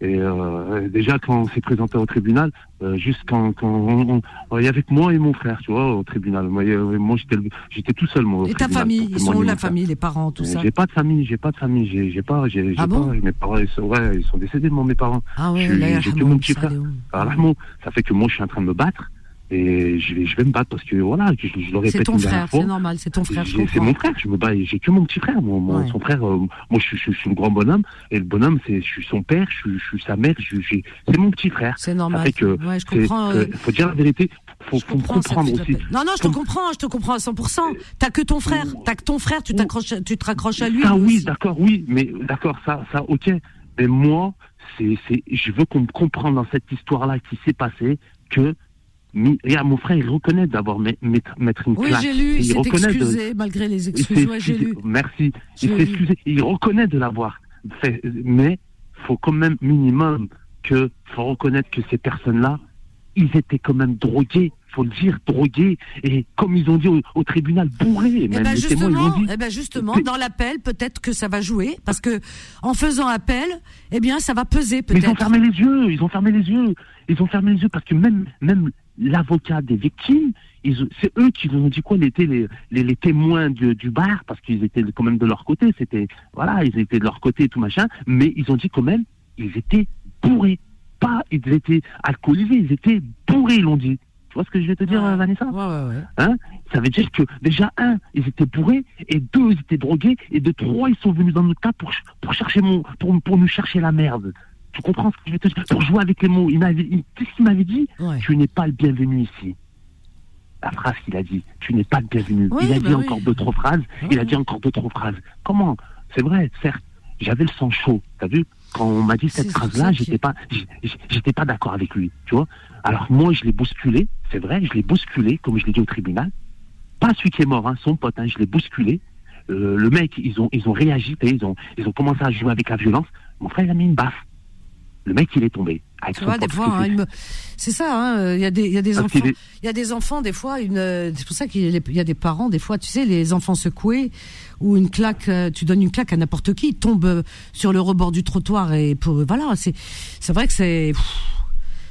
et euh, déjà, quand on s'est présenté au tribunal, euh, juste quand, quand on, on- il y avait que moi et mon frère, tu vois, au tribunal. Moi, moi j'étais, le- j'étais tout seul, moi. au Et ta famille, ils sont où la famille, les parents, tout Euh, ça J'ai pas de famille, j'ai pas de famille, j'ai, j'ai pas, j'ai, j'ai Ah pas, mes parents, ils sont, ouais, ils sont décédés, moi, mes parents. Ah ouais, j'ai yarhamoum, mon petit frère. Alors, Rahmo, ça fait que moi, je suis en train de me battre. Et je vais, je vais me battre parce que voilà, je, je le répète C'est ton frère, c'est normal, c'est ton frère, je C'est mon frère, je me bats, j'ai que mon petit frère, mon, mon- Ouais. son frère, euh, moi je, suis- je, suis le grand bonhomme, et le bonhomme, c'est, je suis son père, je, suis- je sa mère, je, c'est mon petit frère. C'est normal. fait que, Ouais, je c'est- comprends. euh, que- faut dire la vérité, faut, je faut me comprendre aussi. Non, non, je te comprends, je te comprends à 100%. T'as que ton frère, t'as que ton frère, tu t'accroches, tu te raccroches à lui. Lui oui, d'accord, oui, mais d'accord, ça, ça, ok. Mais moi, c'est, c'est, je veux qu'on me comprenne dans cette histoire-là qui s'est passée que, regarde, mon frère, il reconnaît d'avoir met- mettre, une Oui, claque. j'ai lu, il s'est reconnaît de- excusé malgré les Il excuses. Ouais, j'ai excusé. lu. Merci. Il s'est excusé. Il reconnaît de l'avoir fait. Mais faut quand même minimum que faut reconnaître que ces personnes-là, ils étaient quand même drogués. Faut le dire, drogués. Et comme ils ont dit au, au tribunal, bourrés. Eh Même ben témoins, ils justement, eh ben justement, dans l'appel, peut-être que ça va jouer, parce que en faisant appel, eh bien, ça va peser Mais ils ont peut-être. fermé les yeux. Ils ont fermé les yeux. Ils ont fermé les yeux parce que même, même l'avocat des victimes, c'est eux qui nous ont dit quoi Ils étaient les, les, les témoins du, du bar parce qu'ils étaient quand même de leur côté. C'était voilà, ils étaient de leur côté et tout machin. Mais ils ont dit quand même, ils étaient bourrés. Pas, ils étaient alcoolisés. Ils étaient bourrés. Ils l'ont dit. Tu vois ce que je vais te dire, Ouais. Vanessa Ouais, ouais, ouais. Hein? Ça veut dire que déjà, un, ils étaient bourrés, et deux, ils étaient drogués, et de trois, ils sont venus dans notre cas pour, pour, chercher mon, pour, pour nous chercher la merde. Tu comprends ce que je veux te dire Pour jouer avec les mots. Il m'avait, qu'est-ce qu'il m'avait dit Ouais. Tu n'es pas le bienvenu ici. La phrase qu'il a dit, tu n'es pas le bienvenu. Oui, il a bah dit oui. encore deux, trois phrases. Il a dit encore deux, trois phrases. Comment C'est vrai, certes. J'avais le sang chaud. T'as vu Quand on m'a dit cette phrase-là, j'étais pas, j'étais pas d'accord avec lui. Tu vois Alors moi, je l'ai bousculé. C'est vrai, je l'ai bousculé, comme je l'ai dit au tribunal pas celui qui est mort, hein, son pote, hein, je l'ai bousculé. Euh, le mec, ils ont, ils ont réagi, ils ont, ils ont commencé à jouer avec la violence. Mon frère, il a mis une baffe. Le mec, il est tombé. Avec Tu vois, des fois, hein, il me- c'est ça. hein, euh, Il y a des, il y a des enfants, est- il y a des enfants des fois. Une, euh, c'est pour ça qu'il y a il des parents des fois. Tu sais, les enfants secoués ou une claque. euh, Tu donnes une claque à n'importe qui, ils tombent euh, sur le rebord du trottoir et pour voilà. C'est, c'est vrai que c'est,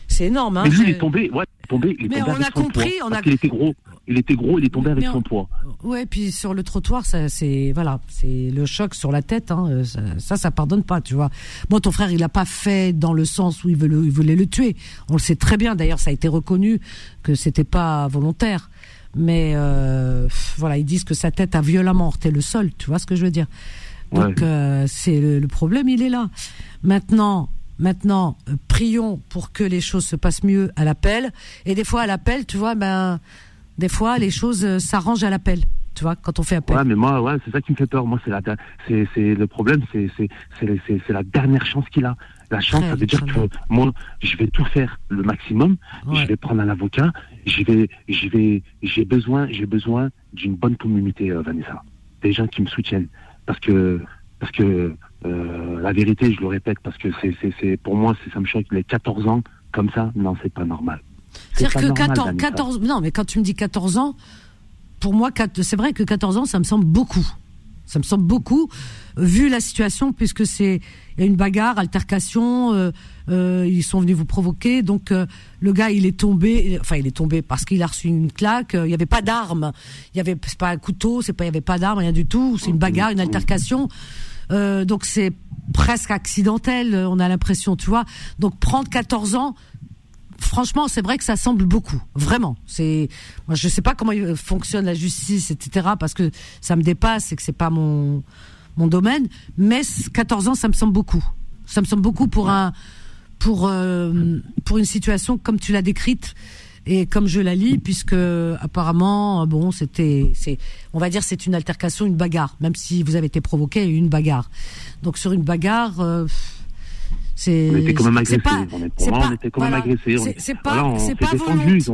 c'est énorme. Hein, Mais lui, il est tombé, ouais, il est tombé, il est Mais tombé on a compris, on a- qu'il était gros. Il était gros, il est tombé avec on- son poids. Ouais, puis sur le trottoir, ça, c'est voilà, c'est le choc sur la tête. Hein, euh, ça, ça, ça pardonne pas, tu vois. Bon, ton frère, il a pas fait dans le sens où il, veut le- il voulait le tuer. On le sait très bien. D'ailleurs, ça a été reconnu que c'était pas volontaire. Mais euh, voilà, ils disent que sa tête a violemment heurté le sol. Tu vois ce que je veux dire Donc Ouais. euh, c'est le, le problème, il est là. Maintenant, maintenant, euh, prions pour que les choses se passent mieux à l'appel. Et des fois, à l'appel, tu vois, ben, des fois, les choses euh, s'arrangent à l'appel. Tu vois, quand on fait appel. Ouais, mais moi, ouais, c'est ça qui me fait peur. Moi, c'est la, der- c'est, c'est le problème, c'est, la dernière chance qu'il a. La chance, Très ça veut dire que moi, je vais tout faire le maximum. Ouais. Je vais prendre un avocat. Je vais, je vais, j'ai besoin, j'ai besoin d'une bonne communauté, euh, Vanessa. Des gens qui me soutiennent, parce que, parce que euh, la vérité, je le répète, parce que c'est, c'est, c'est, pour moi, c'est, ça me choque. Les 14 ans comme ça, non, c'est pas normal. C'est C'est-à-dire que normal, 14, Vanessa. 14, non, mais quand tu me dis 14 ans, pour moi, c'est vrai que 14 ans, ça me semble beaucoup. Ça me semble beaucoup, vu la situation, puisque c'est il y a une bagarre, altercation, euh, euh, ils sont venus vous provoquer, donc euh, le gars il est tombé, enfin il est tombé parce qu'il a reçu une claque, il y avait pas d'arme, il y avait c'est pas un couteau, c'est pas il y avait pas d'arme, rien du tout, c'est une bagarre, une altercation, donc c'est presque accidentel, on a l'impression, tu vois. Donc prendre 14 ans, franchement, c'est vrai que ça semble beaucoup, vraiment. C'est, moi, je sais pas comment il fonctionne la justice, etc., parce que ça me dépasse et que c'est pas mon mon domaine. Mais 14 ans, ça me semble beaucoup. Ça me semble beaucoup pour un pour euh, pour une situation comme tu l'as décrite et comme je la lis, puisque apparemment, bon, c'était, c'est, on va dire, c'est une altercation, une bagarre, même si vous avez été provoqué, une bagarre. Donc sur une bagarre. euh, c'est On était quand même pas- On était quand même agressés. On- C'est- pas, c'est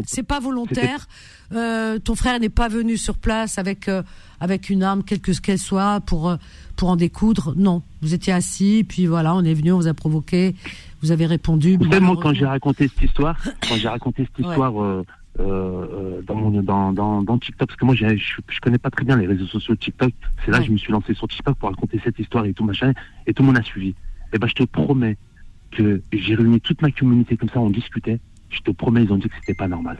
c'est volontaire. Euh, ton frère n'est pas venu sur place avec euh, avec une arme, quelle que qu'elle soit, pour euh, pour en découdre. Non, vous étiez assis, puis voilà, on est venu, on vous a provoqué, vous avez répondu. Vous savez, moi, quand j'ai raconté cette histoire, quand j'ai raconté cette histoire euh, dans, mon, dans, dans, dans TikTok, parce que moi, je, je connais pas très bien les réseaux sociaux de TikTok. C'est là Ouais. que je me suis lancé sur TikTok pour raconter cette histoire et tout machin, et tout le monde a suivi. Et ben, je te promets que j'ai réuni toute ma communauté comme ça, on discutait. Je te promets, ils ont dit que c'était pas normal.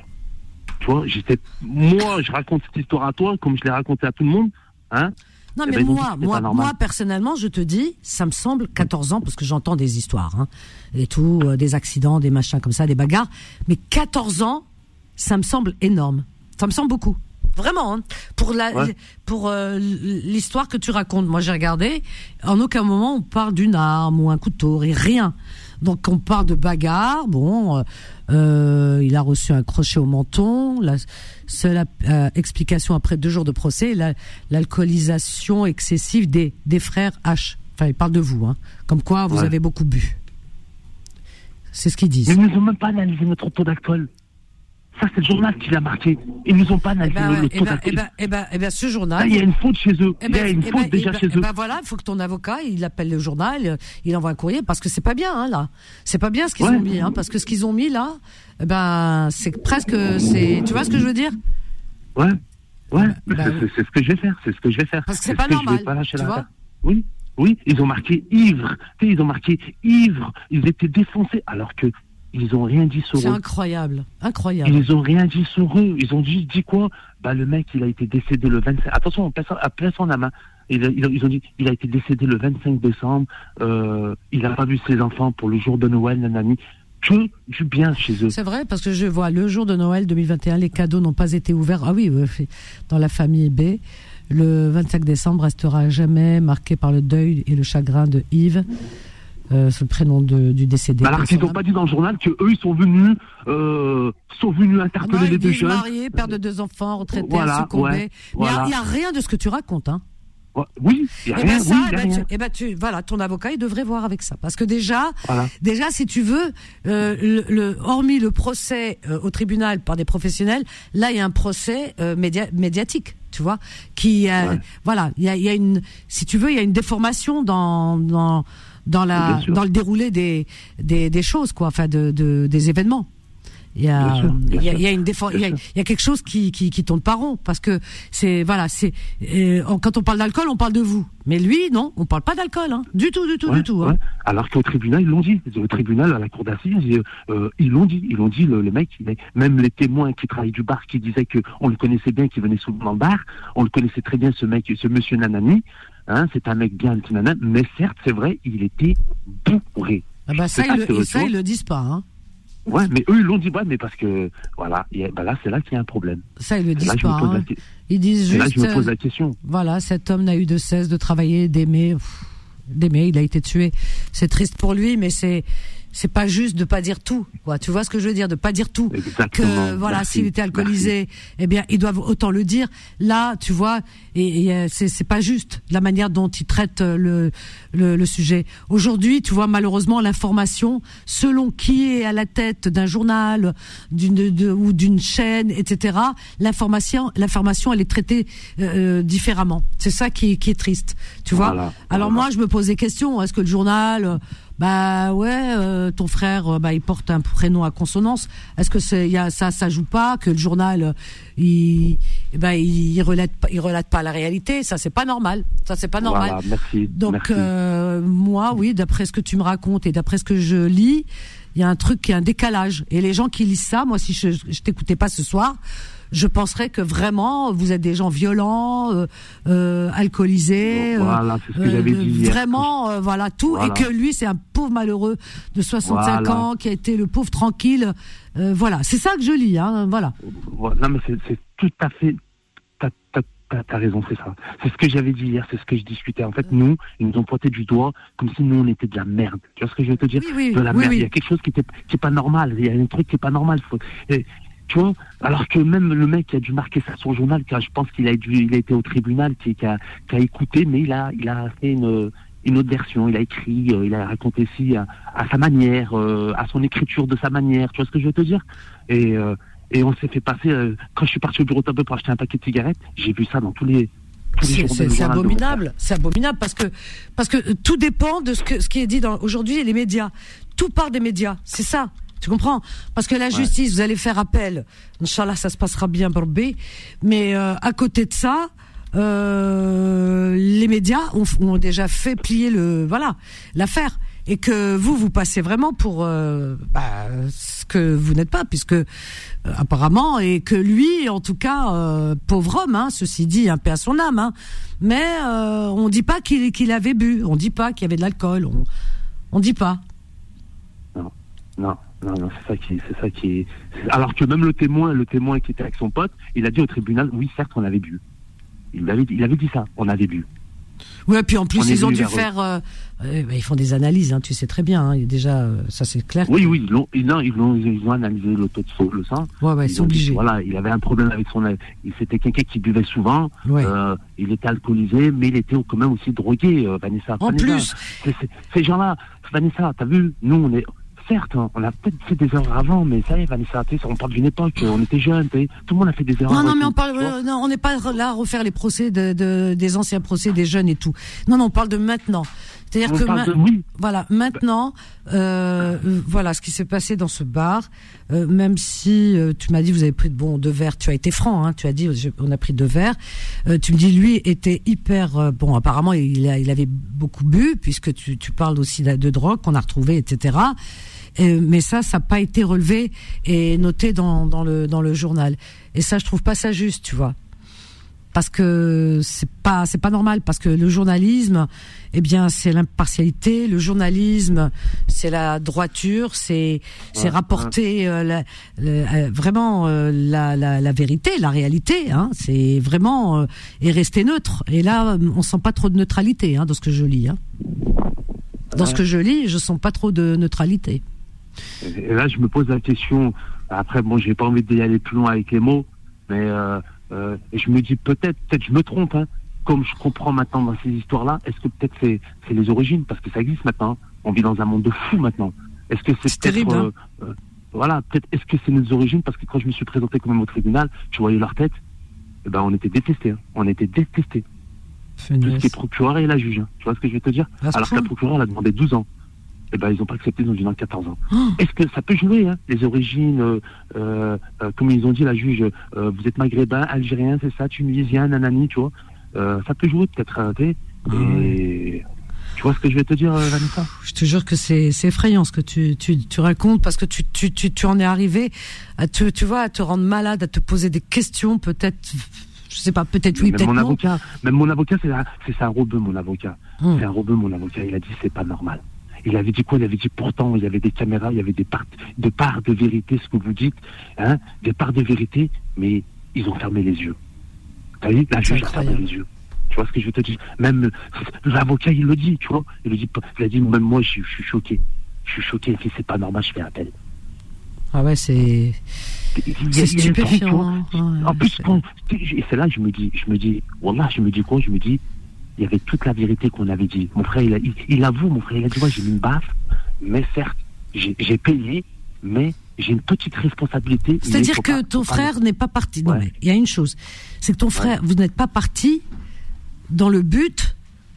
Tu vois, j'étais, moi, je raconte cette histoire à toi, comme je l'ai raconté à tout le monde, hein. Non, Eh mais ben, moi, moi, moi, personnellement, je te dis, ça me semble 14 ans, parce que j'entends des histoires, hein, et tout, euh, des accidents, des machins comme ça, des bagarres. Mais 14 ans, ça me semble énorme. Ça me semble beaucoup. Vraiment, hein. pour la, Ouais. pour euh, l'histoire que tu racontes. Moi, j'ai regardé. En aucun moment on parle d'une arme ou un couteau, et rien. Donc, on parle de bagarre. Bon, euh, euh, il a reçu un crochet au menton. La seule euh, explication après deux jours de procès, la- l'alcoolisation excessive des des frères H. Enfin, il parle de vous, hein. Comme quoi, vous Ouais. avez beaucoup bu. C'est ce qu'ils disent. Mais nous ont même pas analysé notre taux d'alcool. Ça, c'est le journal qui l'a marqué. Ils nous ont pas Eh analysé ben, le, ouais, le eh taux ben, d'alcool. eh ben, eh ben, eh ce Là, journal. il y a une faute chez eux. Eh il y a une eh faute déjà eh chez eh eux. voilà, il faut que ton avocat, il appelle le journal, euh, il envoie un courrier parce que c'est pas bien hein, là. C'est pas bien ce qu'ils Ouais. ont mis hein, parce que ce qu'ils ont mis là, eh ben c'est presque c'est tu vois ce que je veux dire? Ouais, ouais, bah, c'est oui. c'est- c'est ce que je vais faire, c'est ce que je vais faire. Parce que c'est ce pas que je normal, vais pas lâcher tu la vois. Oui, oui, ils ont marqué ivre. Ils ont marqué ivre. Ils étaient défoncés alors que ils ont rien dit sur C'est eux. incroyable, incroyable. Ils ont rien dit sur eux. Ils ont juste dit quoi? Bah le mec, il a été décédé le 25. Attention, à personne la main. Ils, ont dit, il a été décédé le 25 décembre. Euh, il n'a pas vu ses enfants pour le jour de Noël, nanani. Que du bien chez eux. C'est vrai parce que je vois le jour de Noël 2021, les cadeaux n'ont pas été ouverts. Ah oui, oui, dans la famille B, le 25 décembre restera à jamais marqué par le deuil et le chagrin de Yves. Euh, le prénom de- du décédé. Alors qu'ils n'ont pas dit dans le journal que eux ils sont venus, euh, sont venus Ah interpeller non, ils les deux jeunes. marié, père de deux enfants, retraité, Voilà, succombé. ouais, Mais il voilà. n'y a, rien de ce que tu racontes. Hein. Oui, il y a Et rien. ben ça, oui, eh ben, rien. tu, eh ben tu- voilà, ton avocat, il devrait voir avec ça, parce que déjà, Voilà. déjà, si tu veux, euh, le, le- hormis le procès euh, au tribunal par des professionnels, là, il y a un procès euh, média- médiatique, tu vois, qui, euh, Ouais. voilà, il y a, il y a une, si tu veux, il y a une déformation dans dans dans la dans le déroulé des des, des choses, quoi, enfin de, de des événements. il y a, il y a, sûr. il y a une défense, il y a, Bien il y a quelque chose qui, qui, qui tourne pas rond parce que c'est voilà, c'est euh, quand on parle d'alcool, on parle de vous, mais lui, non, on parle pas d'alcool, hein, du tout, du tout, Ouais, du tout. hein. ouais. Alors qu'au tribunal, ils l'ont dit. Au tribunal, à la cour d'assises, euh, ils l'ont dit. Ils l'ont dit, le, le mec, il est- même les témoins qui travaillent du bar, qui disaient que on le connaissait bien, qui venait souvent dans le bar, on le connaissait très bien, ce mec, ce monsieur Nanani. Hein, c'est un mec bien. Mais certes, c'est vrai, il était bourré. Ah bah ça, ils, le- ça, ils le disent pas. Hein. Ouais, mais eux, ils l'ont dit, ouais, mais parce que, voilà, bah là, c'est là qu'il y a un problème. Ça, ils le disent là, pas. la hein. Ils disent et là, juste, je me pose euh, la question. voilà, cet homme n'a eu de cesse de travailler, d'aimer, d'aimer. Il a été tué. C'est triste pour lui, mais c'est c'est pas juste de pas dire tout. Quoi. Tu vois ce que je veux dire, de pas dire tout. Exactement. Que voilà, Merci. s'il était alcoolisé, eh bien, ils doivent autant le dire. Là, tu vois, et, et, euh, c'est c'est pas juste la manière dont ils traitent euh, le le, le sujet. Aujourd'hui, tu vois, malheureusement, l'information, selon qui est à la tête d'un journal, d'une de- ou d'une chaîne, etc. L'information, l'information, elle est traitée euh, euh, différemment. C'est ça qui, qui est triste. Tu vois? Voilà, Alors voilà. moi, je me pose des questions. Est-ce que le journal, euh, bah ouais, euh, ton frère, euh, bah il porte un prénom à consonance. Est-ce que c'est, il y a ça, ça joue pas que le journal, euh, il, ben il, il relate, pas- il relate pas la réalité. Ça, c'est pas normal. Ça, c'est pas normal. Voilà, merci. Donc merci. euh, moi, oui, d'après ce que tu me racontes et d'après ce que je lis, il y a un truc qui est un décalage. Et les gens qui lisent ça, moi, si je, je t'écoutais pas ce soir, je penserais que vraiment vous êtes des gens violents, euh, euh, alcoolisés, euh, Voilà, ce que dit vraiment, voilà tout, Voilà. et que lui c'est un pauvre malheureux de 65 Voilà. ans qui a été le pauvre tranquille. Voilà, c'est ça que je lis. Hein, voilà. Non, mais c'est- tout à fait. T'as raison, c'est ça. C'est ce que j'avais dit hier, c'est ce que je discutais. En fait, nous, ils nous ont pointé du doigt comme si nous, on était de la merde. Tu vois ce que je veux te dire? Oui, oui, De la oui, merde. Il y a quelque chose qui, était, qui est pas normal. Il y a un truc qui est pas normal. Faut- et, tu vois Alors que même le mec qui a dû marquer ça sur le journal, car je pense qu'il a, dû, il a été au tribunal, qui, qui, a, qui a écouté, mais il a, il a fait une, une autre version. Il a écrit, euh, il a raconté ci à, à sa manière, euh, à son écriture de sa manière. Tu vois ce que je veux te dire? Et, euh, et on s'est fait passer. quand je suis parti au bureau tabac pour acheter un paquet de cigarettes, j'ai vu ça dans tous les. C'est abominable, c'est abominable parce que parce que tout dépend de ce que ce qui est dit aujourd'hui les médias. Tout part des médias, c'est ça. Tu comprends? Parce que la justice, vous allez faire appel. Inch'Allah, ça se passera bien pour B. Mais euh, à côté de ça, euh, les médias ont, ont déjà fait plier le voilà l'affaire. Et que vous vous passez vraiment pour euh, bah, ce que vous n'êtes pas puisque euh, apparemment et que lui en tout cas euh, pauvre homme hein, ceci dit un peu à son âme hein, mais euh, on dit pas qu'il qu'il avait bu. On dit pas qu'il y avait de l'alcool. On on dit pas. Non, non, non, c'est ça qui, c'est ça qui. c'est- Alors que même le témoin, le témoin qui était avec son pote, il a dit au tribunal, oui, certes, on avait bu. Il avait, il avait dit ça, on avait bu. ouais puis en plus est ils ont dû faire euh, euh, bah, ils font des analyses hein, tu sais très bien hein, déjà euh, ça c'est clair Oui, oui, ils l'ont, ils, ils ont analysé le taux de sang, le sang. ouais ouais ils sont ont dit, obligés Voilà, il avait un problème avec son, il c'était quelqu'un qui buvait souvent. Ouais. Euh, il était alcoolisé, mais il était quand même aussi drogué, Vanessa. En Vanessa. plus. Ces gens-là, Vanessa, t'as vu, nous, on est, certes, on a peut-être fait des erreurs avant, mais ça y est, Vanessa, on parle d'une époque, on était jeunes, tu sais, tout le monde a fait des erreurs. Non, non, mais on parle, euh, non, on n'est pas là à refaire les procès de, de- des anciens procès des jeunes et tout. Non, non, on parle de maintenant. C'est-à-dire que ma- de- oui. voilà, maintenant, euh, euh, voilà ce qui s'est passé dans ce bar. euh, même si euh, tu m'as dit vous avez pris de bons deux verres, tu as été franc, hein, tu as dit je- on a pris deux verres. Euh, tu me dis lui était hyper euh, bon. Apparemment, il, a, il avait beaucoup bu puisque tu, tu parles aussi de, de drogue qu'on a retrouvé, etc. Mais ça, ça n'a pas été relevé et noté dans, dans le dans le journal. Et ça, je trouve pas ça juste, tu vois. Parce que c'est pas c'est pas normal parce que le journalisme eh bien c'est l'impartialité le journalisme c'est la droiture c'est c'est Ouais, rapporter euh, la- euh, vraiment euh, la, la, la vérité la réalité hein. C'est vraiment euh, et rester neutre. Et là on sent pas trop de neutralité hein dans ce que je lis hein. Dans ce que je lis je sens pas trop de neutralité Et là, je me pose la question. Après, bon, j'ai pas envie d'y aller plus loin avec les mots, mais euh, euh, je me dis peut-être, peut-être je me trompe. Hein, comme je comprends maintenant dans ces histoires-là, est-ce que peut-être c'est c'est les origines? Parce que ça existe maintenant. On vit dans un monde de fous maintenant. Est-ce que c'est terrible, hein. euh, voilà, peut-être est-ce que c'est nos origines? Parce que quand je me suis présenté quand même au tribunal, je voyais leur tête. Eh ben, on était détestés. hein. On était détestés. Tout ce qui est procureur et la juge. hein. Tu vois ce que je veux te dire? Alors que la procureure, elle a demandé 12 ans. Eh ben, ils n'ont pas accepté, ils ont dit non, 14 ans. Oh. Est-ce que ça peut jouer, hein, les origines, euh, euh, euh, comme ils ont dit, la juge, euh, vous êtes maghrébin, algérien, c'est ça, tunisien, nanani, tu vois. Ça peut jouer peut-être, hein. Ah Et tu vois ce que je vais te dire, Vanessa? Je te jure que c'est effrayant ce que tu, tu, tu racontes parce que tu, tu, tu, tu en es arrivé à te, tu vois, à te rendre malade, à te poser des questions, peut-être, je sais pas, peut-être oui, peut-être mon non. avocat, même mon avocat, c'est un, c'est un rebeu, mon avocat. Hum. C'est un rebeu, mon avocat. Il a dit c'est pas normal. Il avait dit quoi? Il avait dit pourtant il y avait des caméras, il y avait des parts de parts de vérité, ce que vous dites, hein, des parts de vérité, mais ils ont fermé les yeux. T'as vu? La juge a fermé les yeux. Tu vois ce que je veux te dire Même l'avocat, il le dit, tu vois? Il le dit, il a dit même moi, je, je suis choqué. Je suis choqué. C'est pas normal, je fais appel. Ah ouais, c'est c'est stupéfiant. hein. Ouais, En plus, c'est- quand, et c'est là je me dis, je me dis, Wallah, je me dis quoi? Je me dis, il y avait toute la vérité qu'on avait dit. Mon frère, il, a, il, il avoue, mon frère, il a dit, moi, j'ai mis une baffe, mais certes, j'ai payé, mais j'ai une petite responsabilité. C'est-à-dire que pas- ton frère n'est pas parti. Non, Ouais. mais il y a une chose, c'est que ton frère, vous n'êtes pas parti dans le but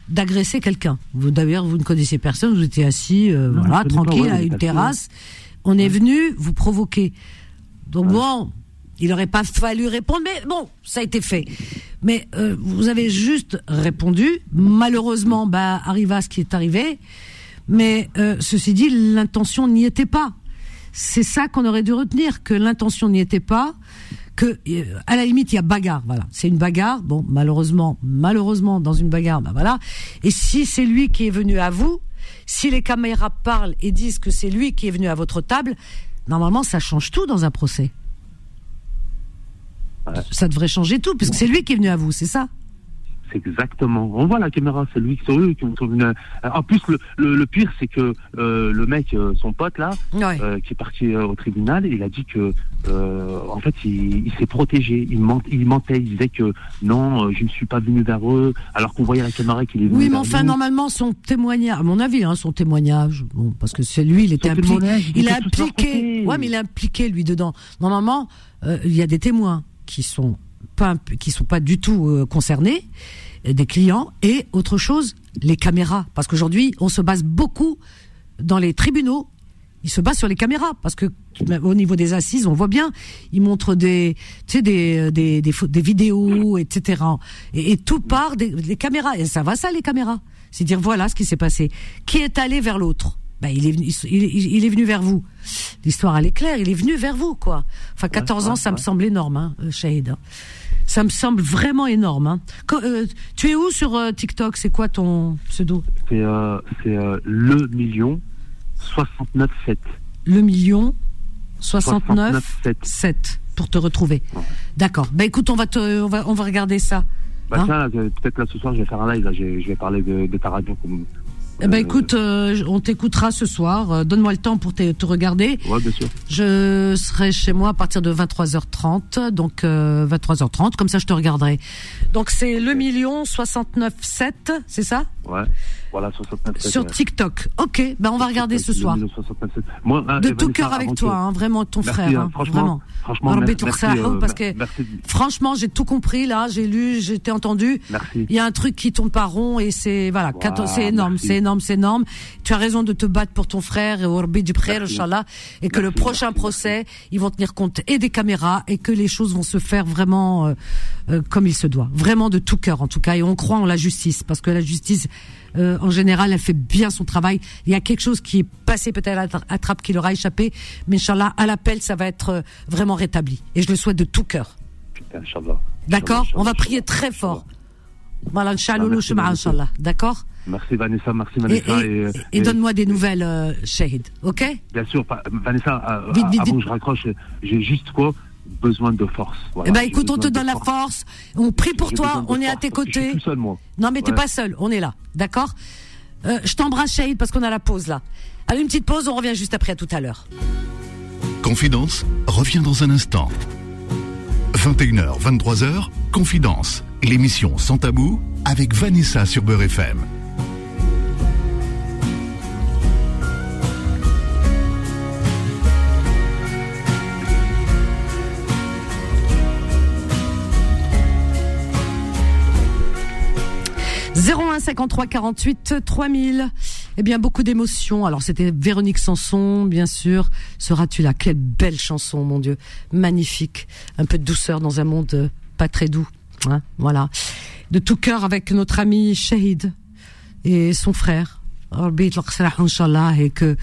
d'agresser quelqu'un. Vous d'ailleurs, vous ne connaissez personne, vous étiez assis, euh, Non, voilà, pas, tranquille ouais, à une terrasse. On est venu vous provoquer. Donc bon, il aurait pas fallu répondre, mais bon, ça a été fait. Mais euh, vous avez juste répondu. Malheureusement, bah arriva ce qui est arrivé. Mais euh, ceci dit, l'intention n'y était pas. C'est ça qu'on aurait dû retenir, que l'intention n'y était pas, que euh, à la limite il y a bagarre, voilà, c'est une bagarre. Bon, malheureusement, malheureusement dans une bagarre, bah voilà. Et si c'est lui qui est venu à vous, si les caméras parlent et disent que c'est lui qui est venu à votre table, normalement ça change tout dans un procès. Ça devrait changer tout, puisque c'est lui qui est venu à vous, c'est ça C'est exactement. On voit la caméra, c'est lui, c'est eux qui ont trouvé une- En plus, le, le, le pire, c'est que euh, le mec, euh, son pote là, Ouais. euh, qui est parti euh, au tribunal, il a dit que, euh, en fait, il, il s'est protégé. Il, ment- il mentait. Il disait que non, euh, je ne suis pas venu vers eux, alors qu'on voyait la caméra qu'il est venu. Oui, mais enfin, nous. normalement, son témoignage, à mon avis, hein, son témoignage, bon, parce que c'est lui, il était impliqué. Il il a était impliqué. Ouais, mais il est impliqué lui dedans. Normalement, euh, il y a des témoins qui sont pas, qui sont pas du tout euh, concernés, euh, des clients, et autre chose, les caméras, parce qu'aujourd'hui, on se base beaucoup dans les tribunaux. Ils se basent sur les caméras parce que au niveau des assises, on voit bien, ils montrent des, tu sais, des, des, des, des vidéos, etc. Et, tout part des caméras. Et ça va ça, les caméras. C'est dire voilà ce qui s'est passé. Qui est allé vers l'autre? Ben, il est venu, il, il- il est venu vers vous. L'histoire elle est claire, il est venu vers vous quoi. Enfin 14 ans, ouais, ça me semble énorme, hein, euh, Shahid. hein. Ça me semble vraiment énorme. Hein. Quand, euh, tu es où sur euh, TikTok? C'est quoi ton pseudo? C'est euh, c'est, euh, le million 69 7. Le million 69 7. 7 pour te retrouver. D'accord. Ben écoute, on va te, on va, on va regarder ça. Bah Hein tiens, peut-être là ce soir, je vais faire un live. Là, je, je vais parler de, de ta radio. Comme, Eh ben écoute, euh, on t'écoutera ce soir. Euh, Donne-moi le temps pour te, te regarder. Ouais, bien sûr. Je serai chez moi à partir de 23h30, donc euh, 23h30, comme ça je te regarderai. Donc c'est le million 69 7, c'est ça? Ouais. Voilà, 69 7. Sur. TikTok. Ok, ben on va regarder ce soir. million 69 7. Moi, hein, De tout cœur avec toi, hein, vraiment ton Merci, frère, hein, hein, franchement, vraiment. franchement, merci, euh, parce que merci. franchement j'ai tout compris là, j'ai lu, j'ai été entendu. Il y a un truc qui tourne pas rond et c'est voilà, Wow, 14 c'est énorme, c'est énorme, c'est énorme. Tu as raison de te battre pour ton frère et Rabbi du frère. Inch'Allah, et que le prochain procès, ils vont tenir compte et des caméras et que les choses vont se faire vraiment euh, euh, comme il se doit, vraiment de tout cœur en tout cas. Et on croit en la justice parce que la justice, euh, en général, elle fait bien son travail. Il y a quelque chose qui est passé peut-être à la trappe qui leur a échappé, mais Inch'Allah, à l'appel, ça va être euh, vraiment rétabli. Et je le souhaite de tout cœur. D'accord On va prier très fort. Voilà, Ah, Inch'Allah. D'accord Merci Vanessa, merci Vanessa. et- Et, et donne-moi des nouvelles, euh, Shahid. Ok Bien sûr, Vanessa, euh, Vite, vite, avant vite. que je raccroche, j'ai juste quoi Besoin de force. Voilà, Eh ben écoute, on te donne la force. On prie pour toi. On est à tes que Je côtés. suis tout seul, moi. Non, mais t'es pas seul. On est là. D'accord Euh, Je t'embrasse, Shahid, parce qu'on a la pause là. Allez, une petite pause. On revient juste après. À tout à l'heure. Confidence revient dans un instant. 21h, 23h, Confidence, l'émission sans tabou avec Vanessa sur Beurre FM. « 01 53 48 3000. Eh bien, beaucoup d'émotions. Alors, c'était Véronique Sanson, bien sûr. Seras-tu là? Quelle belle chanson, mon Dieu. Magnifique. Un peu de douceur dans un monde euh, pas très doux. Hein, voilà. De tout cœur avec notre ami Shahid et son frère. Et que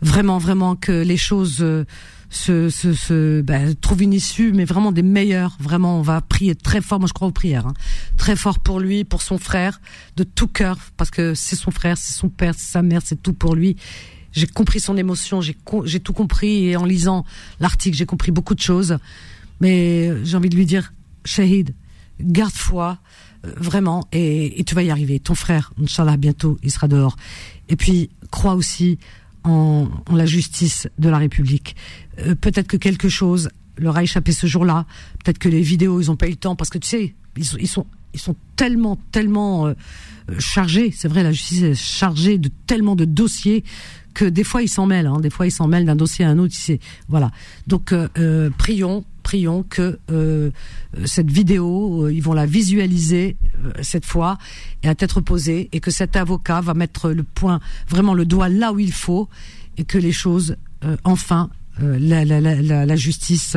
vraiment, vraiment que les choses euh, se, se, se ben, trouvent une issue, mais vraiment des meilleures. Vraiment, on va prier très fort. Moi, je crois aux prières, hein. très fort pour lui, pour son frère, de tout cœur, parce que c'est son frère, c'est son père, c'est sa mère, c'est tout pour lui. J'ai compris son émotion, j'ai j'ai tout compris et en lisant l'article, j'ai compris beaucoup de choses. Mais j'ai envie de lui dire, Shahid, garde foi, euh, vraiment, et, et, tu vas y arriver. Ton frère, Inch'Allah, bientôt, il sera dehors. Et puis, crois aussi en, la justice de la République. Euh, peut-être que quelque chose leur a échappé ce jour-là. Peut-être que les vidéos, ils ont pas eu le temps, parce que tu sais, ils sont, ils sont, ils sont tellement, tellement euh, chargés. C'est vrai, la justice est chargée de tellement de dossiers que des fois ils s'en mêlent. Hein, des fois ils s'en mêlent d'un dossier à un autre. Voilà. Donc euh, prions prions que euh, cette vidéo, euh, ils vont la visualiser euh, cette fois et à tête reposée, et que cet avocat va mettre le point, vraiment le doigt là où il faut, et que les choses, enfin, la, la, justice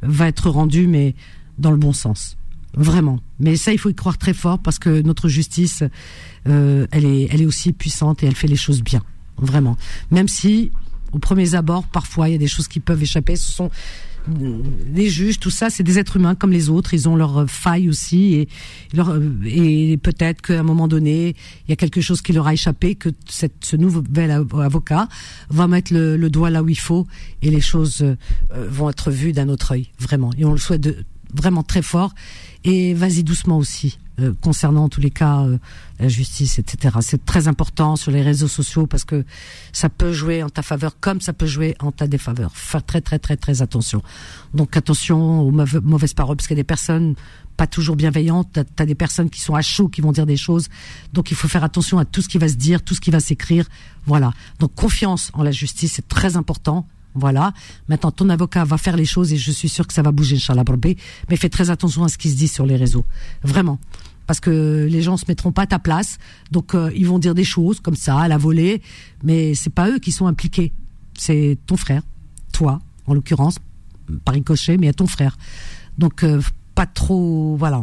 va être rendue, mais dans le bon sens, vraiment. Mais ça, il faut y croire très fort parce que notre justice, elle est, elle est aussi puissante et elle fait les choses bien, vraiment. Même si, au premier abord, parfois, il y a des choses qui peuvent échapper. Ce sont les juges, tout ça, c'est des êtres humains comme les autres. Ils ont leurs failles aussi, et, leur, et peut-être qu'à un moment donné, il y a quelque chose qui leur a échappé, que ce nouvel avocat va mettre le, doigt là où il faut, et les choses euh, vont être vues d'un autre œil, vraiment. Et on le souhaite de, vraiment très fort. Et vas-y doucement aussi. Euh, concernant tous les cas euh, la justice, etc. C'est très important sur les réseaux sociaux parce que ça peut jouer en ta faveur comme ça peut jouer en ta défaveur. Faire très très très très attention. Donc attention aux mauvaises paroles parce qu'il y a des personnes pas toujours bienveillantes. T'as as des personnes qui sont à chaud, qui vont dire des choses. Donc il faut faire attention à tout ce qui va se dire, tout ce qui va s'écrire. Voilà. Donc confiance en la justice, c'est très important. Voilà. Maintenant, ton avocat va faire les choses et je suis sûr que ça va bouger, Inch'Allah, mais fais très attention à ce qui se dit sur les réseaux. Vraiment parce que les gens se mettront pas à ta place. Donc euh, ils vont dire des choses comme ça à la volée, mais c'est pas eux qui sont impliqués. C'est ton frère, toi en l'occurrence, par ricochet, mais à ton frère. Donc euh, pas trop, voilà,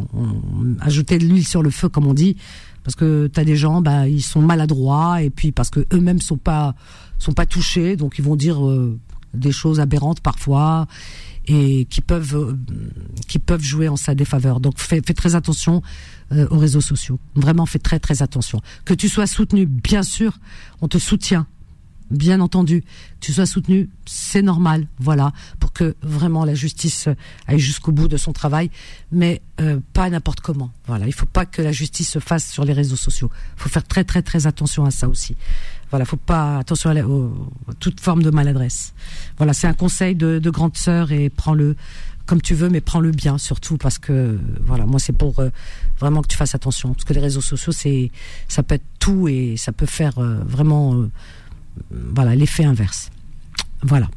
ajouter de l'huile sur le feu comme on dit, parce que tu as des gens, bah ils sont maladroits et puis parce que eux-mêmes sont pas sont pas touchés, donc ils vont dire euh, des choses aberrantes parfois et qui peuvent qui peuvent jouer en sa défaveur. Donc fais très attention euh, aux réseaux sociaux. Vraiment, fais très très attention. Que tu sois soutenu, bien sûr, on te soutient. Bien entendu, tu sois soutenu, c'est normal, voilà, pour que vraiment la justice aille jusqu'au bout de son travail, mais euh, pas n'importe comment. Voilà, il faut pas que la justice se fasse sur les réseaux sociaux. Il faut faire très très très attention à ça aussi. Voilà, faut pas attention à, toute forme de maladresse. Voilà, c'est un conseil de, de grande sœur et prends-le comme tu veux, mais prends-le bien surtout parce que voilà, moi c'est pour euh, vraiment que tu fasses attention parce que les réseaux sociaux c'est ça peut être tout et ça peut faire euh, vraiment euh, voilà l'effet inverse. Voilà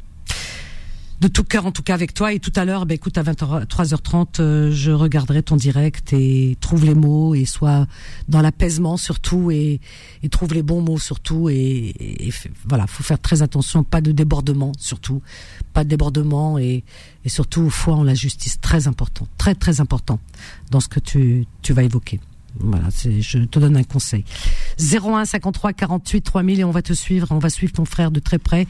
de tout cœur en tout cas avec toi. Et tout à l'heure, ben écoute, à 23h30, euh, je regarderai ton direct et trouve les mots et sois dans l'apaisement surtout et, et, trouve les bons mots surtout. Et, et, voilà, faut faire très attention, pas de débordement surtout, pas de débordement et, et surtout foi en la justice, très important, très très important dans ce que tu, tu vas évoquer. Voilà, je te donne un conseil. 01 53 48 3000 et on va te suivre, on va suivre ton frère de très près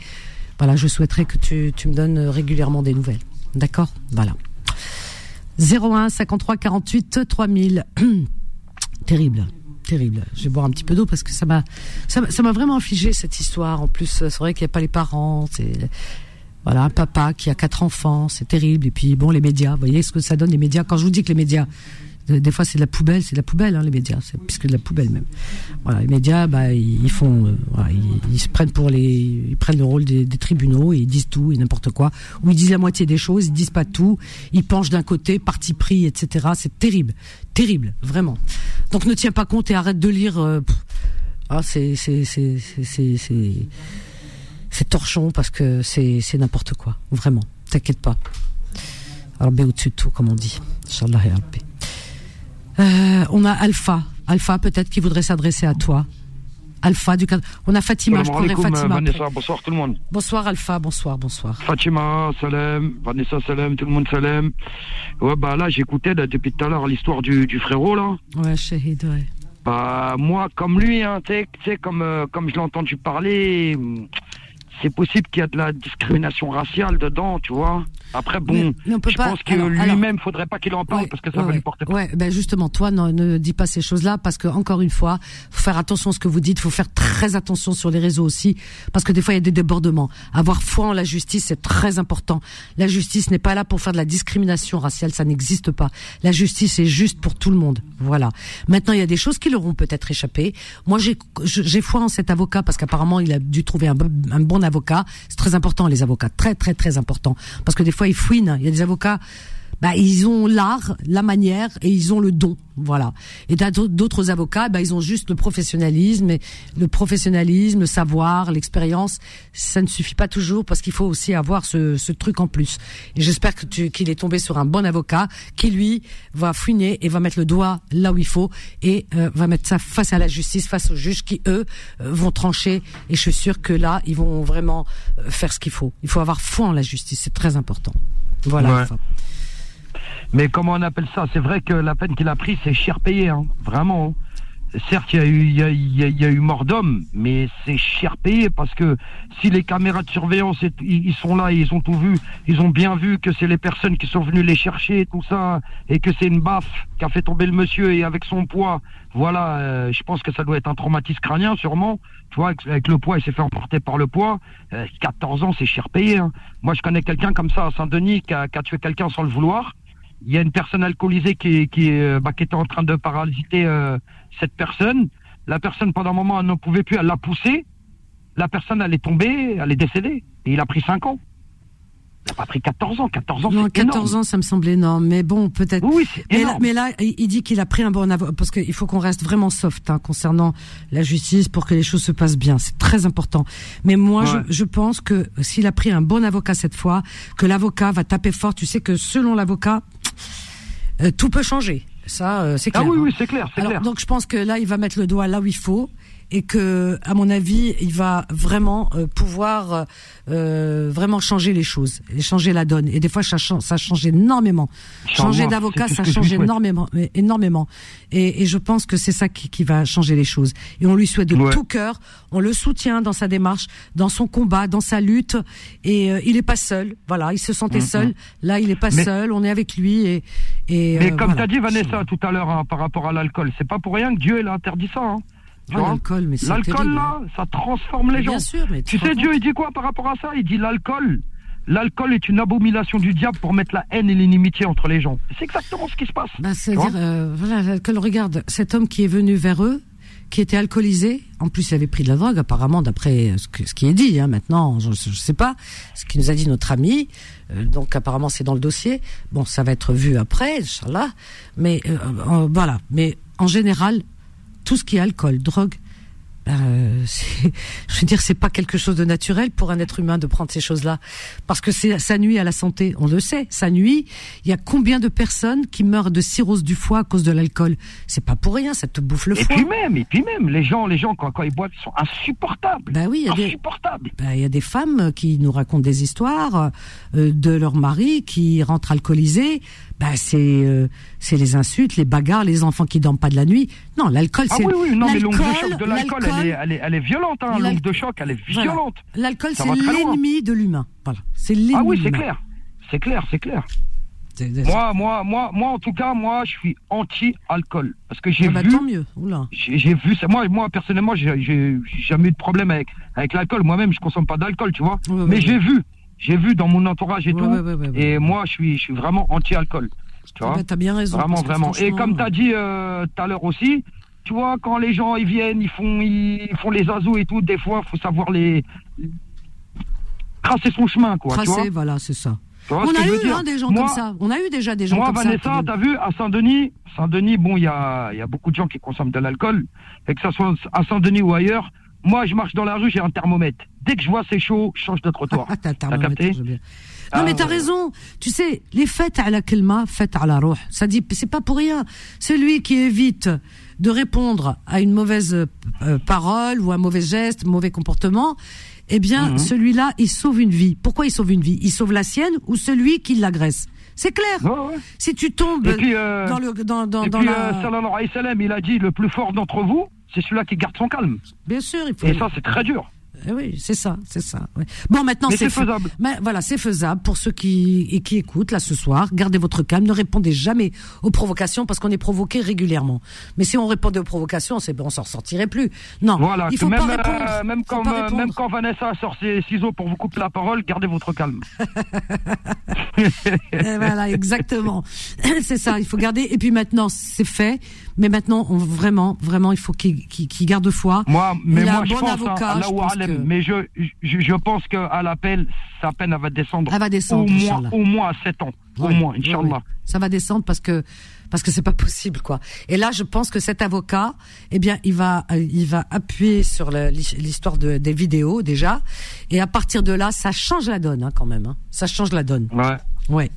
voilà, je souhaiterais que tu, me donnes régulièrement des nouvelles. D'accord? Voilà. 01 53 48 3000. terrible, terrible. Je vais boire un petit peu d'eau parce que ça m'a vraiment affligé cette histoire. En plus, c'est vrai qu'il n'y a pas les parents. Voilà un papa qui a quatre enfants, c'est terrible. Et puis bon, les médias, vous voyez ce que ça donne les médias. Quand je vous dis que les médias des fois, c'est de la poubelle, c'est de la poubelle, hein, les médias, c'est plus que de la poubelle même. Voilà, les médias, bah, ils font, euh, ils, se prennent pour les, ils prennent le rôle des, tribunaux et ils disent tout et n'importe quoi. Ou ils disent la moitié des choses, ils disent pas tout, ils penchent d'un côté, parti pris, etc. C'est terrible, terrible, vraiment. Donc ne tiens pas compte et arrête de lire. Euh, ah, c'est, torchon parce que c'est, n'importe quoi, vraiment. T'inquiète pas. Alors, au-dessus de tout, comme on dit. Inch'Allah et euh, on a Alpha. Alpha, peut-être qui voudrait s'adresser à toi. Alpha du cadre. On a Fatima, je prendrai Fatima. Vanessa, bonsoir tout le monde. Bonsoir Alpha, bonsoir, bonsoir. Fatima, salam, Vanessa, salam, tout le monde, salam. Ouais, bah là, j'écoutais depuis tout à l'heure l'histoire du, du frérot, là. Ouais, Shahid, ouais. Bah, moi, comme lui, hein, tu sais- tu sais, comme, euh, comme je l'ai entendu parler, hum, c'est possible qu'il y a de la discrimination raciale dedans, tu vois. Après, bon, Mais- mais on peut je pas- pense que lui-même, faudrait pas qu'il en parle parce que ça Ouais, va lui porter Ouais, ben justement, toi, ne, ne dis pas ces choses-là parce que encore une fois, faut faire attention à ce que vous dites. Faut faire très attention sur les réseaux aussi parce que des fois il y a des débordements. Avoir foi en la justice, c'est très important. La justice n'est pas là pour faire de la discrimination raciale, ça n'existe pas. La justice est juste pour tout le monde. Voilà. Maintenant, il y a des choses qui leur ont peut-être échappé. Moi, j'ai j'ai foi en cet avocat parce qu'apparemment il a dû trouver un, bon- un bon avocat. C'est très important les avocats, très très très important parce que des fois ils fouinent. Il y a des avocats bah, ils ont l'art, la manière et ils ont le don, voilà. Et d'autres- avocats, bah, ils ont juste le professionnalisme, et le professionnalisme, le savoir, l'expérience. Ça ne suffit pas toujours parce qu'il faut aussi avoir ce, ce truc en plus. Et j'espère que qu'il est tombé sur un bon avocat qui lui va fouiner et va mettre le doigt là où il faut et euh, va mettre ça face à la justice, face aux juges qui eux euh, vont trancher. Et je suis sûre que là, ils vont vraiment euh, faire ce qu'il faut. Il faut avoir foi en la justice, c'est très important. Voilà. Mais comment on appelle ça? C'est vrai que la peine qu'il a prise, c'est cher payé, hein, vraiment. Certes, il y a eu, il y a, y a- y a eu mort d'homme, mais c'est cher payé parce que si les caméras de surveillance, et- ils sont là, ils ont tout vu, ils ont bien vu que c'est les personnes qui sont venues les chercher, et tout ça, et que c'est une baffe qui a fait tomber le monsieur et avec son poids, voilà, euh, je pense que ça doit être un traumatisme crânien sûrement. Tu vois, avec, le poids, il s'est fait emporter par le poids. Euh, 14 ans, c'est cher payé. hein. Moi, je connais quelqu'un comme ça à Saint-Denis qui a, qui a tué quelqu'un sans le vouloir il y a une personne alcoolisée qui, qui, euh, bah, qui était en train de parasiter euh, cette personne. La personne, pendant un moment, elle n'en pouvait plus, elle l'a poussée. La personne, elle est tombée, elle est décédée. Et il a pris 5 ans. Il n'a pas pris 14 ans. 14 ans, Non, c'est 14 énorme. ans, ça me semble énorme. Mais bon, peut-être. Oui, mais, là, mais là, il dit qu'il a pris un bon avocat parce qu'il faut qu'on reste vraiment soft hein, concernant la justice pour que les choses se passent bien. C'est très important. Mais moi, Ouais. je, je pense que s'il a pris un bon avocat cette fois, que l'avocat va taper fort. Tu sais que selon l'avocat, tout peut changer. Ça, euh, c'est Ah clair. oui, hein. oui, c'est clair, c'est clair. Donc je pense que là, il va mettre le doigt là où il faut et que, à mon avis, il va vraiment euh, pouvoir euh, vraiment changer les choses et changer la donne. Et des fois, ça change, ça change énormément. Changer d'avocat, ça change énormément, énormément. Et, et je pense que c'est ça qui, qui va changer les choses. Et on lui souhaite de Ouais. tout cœur. On le soutient dans sa démarche, dans son combat, dans sa lutte. Et euh, il est pas seul. Voilà, il se sentait Mhm. seul. Là, il est pas Mais- seul. On est avec lui. Et, et Mais euh, comme voilà. tu as dit, Vanessa, tout à l'heure, hein, par rapport à l'alcool, c'est pas pour rien que Dieu il a interdit ça. Hein. Ah, l'alcool, mais L'alcool, là, hein. ça transforme les gens. bien sûr, mais tu sais, Dieu, il dit quoi par rapport à ça? Il dit l'alcool. L'alcool est une abomination du diable pour mettre la haine et l'inimitié entre les gens. C'est exactement ce qui se passe. Bah, Tu c'est-à-dire, euh, voilà, l'alcool, regarde, cet homme qui est venu vers eux, qui était alcoolisé, en plus il avait pris de la drogue, apparemment, d'après ce, que- ce qui est dit, hein, maintenant, je, je sais pas, ce qui nous a dit notre ami, euh, donc apparemment c'est dans le dossier, bon, ça va être vu après, Inch'Allah, mais euh, euh, voilà, mais en général, tout ce qui est alcool, drogue, euh, c'est- je veux dire, c'est pas quelque chose de naturel pour un être humain de prendre ces choses-là, parce que ça nuit à la santé. On le sait, ça nuit. Il y a combien de personnes qui meurent de cirrhose du foie à cause de l'alcool? C'est pas pour rien, ça te bouffe le Et foie. puis même, et puis même, les gens, les gens quand, quand ils boivent, ils sont insupportables. Bah oui, il y a des, insupportables. bah, il y a des femmes qui nous racontent des histoires euh, de leur mari qui rentre alcoolisé. Bah c'est euh, c'est les insultes, les bagarres, les enfants qui dorment pas de la nuit. Non, l'alcool Ah c'est oui, oui, non, mais de choc de l'alcool, elle est, elle, est, elle est violente, hein. de choc, elle est violente. L'alcool c'est l'ennemi de l'humain. Voilà, c'est l'ennemi. Ah oui, c'est clair. C'est clair, c'est clair. Moi, moi, moi, moi, en tout cas, moi, je suis anti-alcool. Parce que j'ai Ah bah, vu. tant mieux. J'ai vu ça. Moi, moi personnellement, j'ai jamais eu de problème avec, avec l'alcool. Moi-même, je consomme pas d'alcool, tu vois. Mais j'ai vu. J'ai vu dans mon entourage et Ouais, tout. ouais, ouais. Et moi, je suis, je suis vraiment anti-alcool. Tu Ah vois bah, t'as bien raison. Vraiment, vraiment. Et comme tu as dit euh, tout à l'heure aussi, tu vois, quand les gens ils viennent, ils font, ils font les azous et tout, des fois, faut savoir les. tracer son chemin, quoi. tu vois Tracé, voilà, c'est ça. Tu vois On a eu hein, des gens Moi- comme ça. On a eu déjà des gens moi, comme ça. Vanessa, qui- t'as vu, à Saint-Denis, Saint-Denis, bon, il y a, il y a beaucoup de gens qui consomment de l'alcool, et que ça soit à Saint-Denis ou ailleurs, moi, je marche dans la rue, j'ai un thermomètre. Dès que je vois c'est chaud, je change de trottoir. Ah, t'as un T'as thermomètre, capté je veux bien. Ah, Non mais t'as ouais. raison. Tu sais, les fêtes à la kelma, fêtes à la roh. Ça dit, c'est pas pour rien. Celui qui évite de répondre à une mauvaise euh, parole ou un mauvais geste, mauvais comportement, eh bien, Mhm. celui-là, il sauve une vie. Pourquoi il sauve une vie? Il sauve la sienne ou celui qui l'agresse? C'est clair. Ouais. Si tu tombes puis, euh, dans le dans dans, Et dans puis, la euh, sallam, il a dit le plus fort d'entre vous, c'est celui-là qui garde son calme. bien sûr, il faut Et ça, c'est très dur. Eh oui, c'est ça, c'est ça. ouais. Bon, maintenant c'est c'est fa- faisable. Mais voilà, c'est faisable pour ceux qui et qui écoutent là ce soir. Gardez votre calme, ne répondez jamais aux provocations parce qu'on est provoqué régulièrement. Mais si on répondait aux provocations, c'est bon, on s'en sortirait plus. Non, Voilà, il que faut même, pas répondre. euh, même, Faut quand, pas répondre. même quand Vanessa sort ses ciseaux pour vous couper la parole, gardez votre calme. Eh, voilà, exactement. c'est ça, il faut garder. Et puis maintenant, c'est fait. Mais maintenant, on, vraiment, vraiment, il faut qu'il garde foi. Moi, mais il a moi, un je bon pense, avocat. Je pense Alem, que- mais je, je, je pense qu'à l'appel, sa peine, elle va descendre. Elle va descendre, Au moins, au moins à 7 ans. Au moins, Inch'Allah. ouais. Ça va descendre parce que parce que c'est pas possible quoi. Et là, je pense que cet avocat, eh bien, il va euh, il va appuyer sur l'histoire de, des vidéos déjà, et à partir de là, ça change la donne hein, quand même. hein. Ça change la donne. Ouais. Ouais.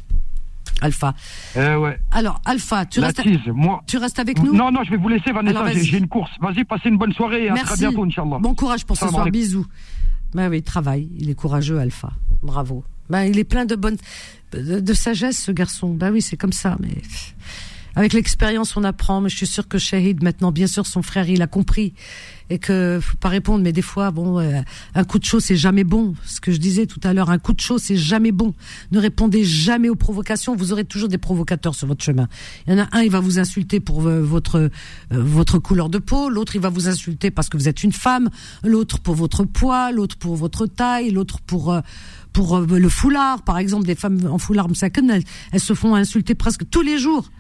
Alpha. Eh ouais. Alors, Alpha, tu restes, moi. tu restes avec nous Non, non, je vais vous laisser, Vanessa. J'ai une course. Vas-y, passez une bonne soirée et à très Merci. bientôt, Inch'Allah. Bon courage pour ce soir. Bisous. Ben oui, il travaille. Il est courageux, Alpha. Bravo. Ben, il est plein de bonne, de, de sagesse, ce garçon. Ben oui, c'est comme ça. Mais avec l'expérience, on apprend. Mais je suis sûr que Shahid, maintenant, bien sûr, son frère, il a compris et que faut pas répondre. Mais des fois, bon, euh, un coup de chaud, c'est jamais bon. Ce que je disais tout à l'heure, un coup de chaud, c'est jamais bon. Ne répondez jamais aux provocations. Vous aurez toujours des provocateurs sur votre chemin. Il y en a un, il va vous insulter pour euh, votre euh, votre couleur de peau. L'autre, il va vous insulter parce que vous êtes une femme. L'autre pour votre poids. L'autre pour votre taille. L'autre pour euh, pour euh, le foulard, par exemple, des femmes en foulard elles, elles se font insulter presque tous les jours.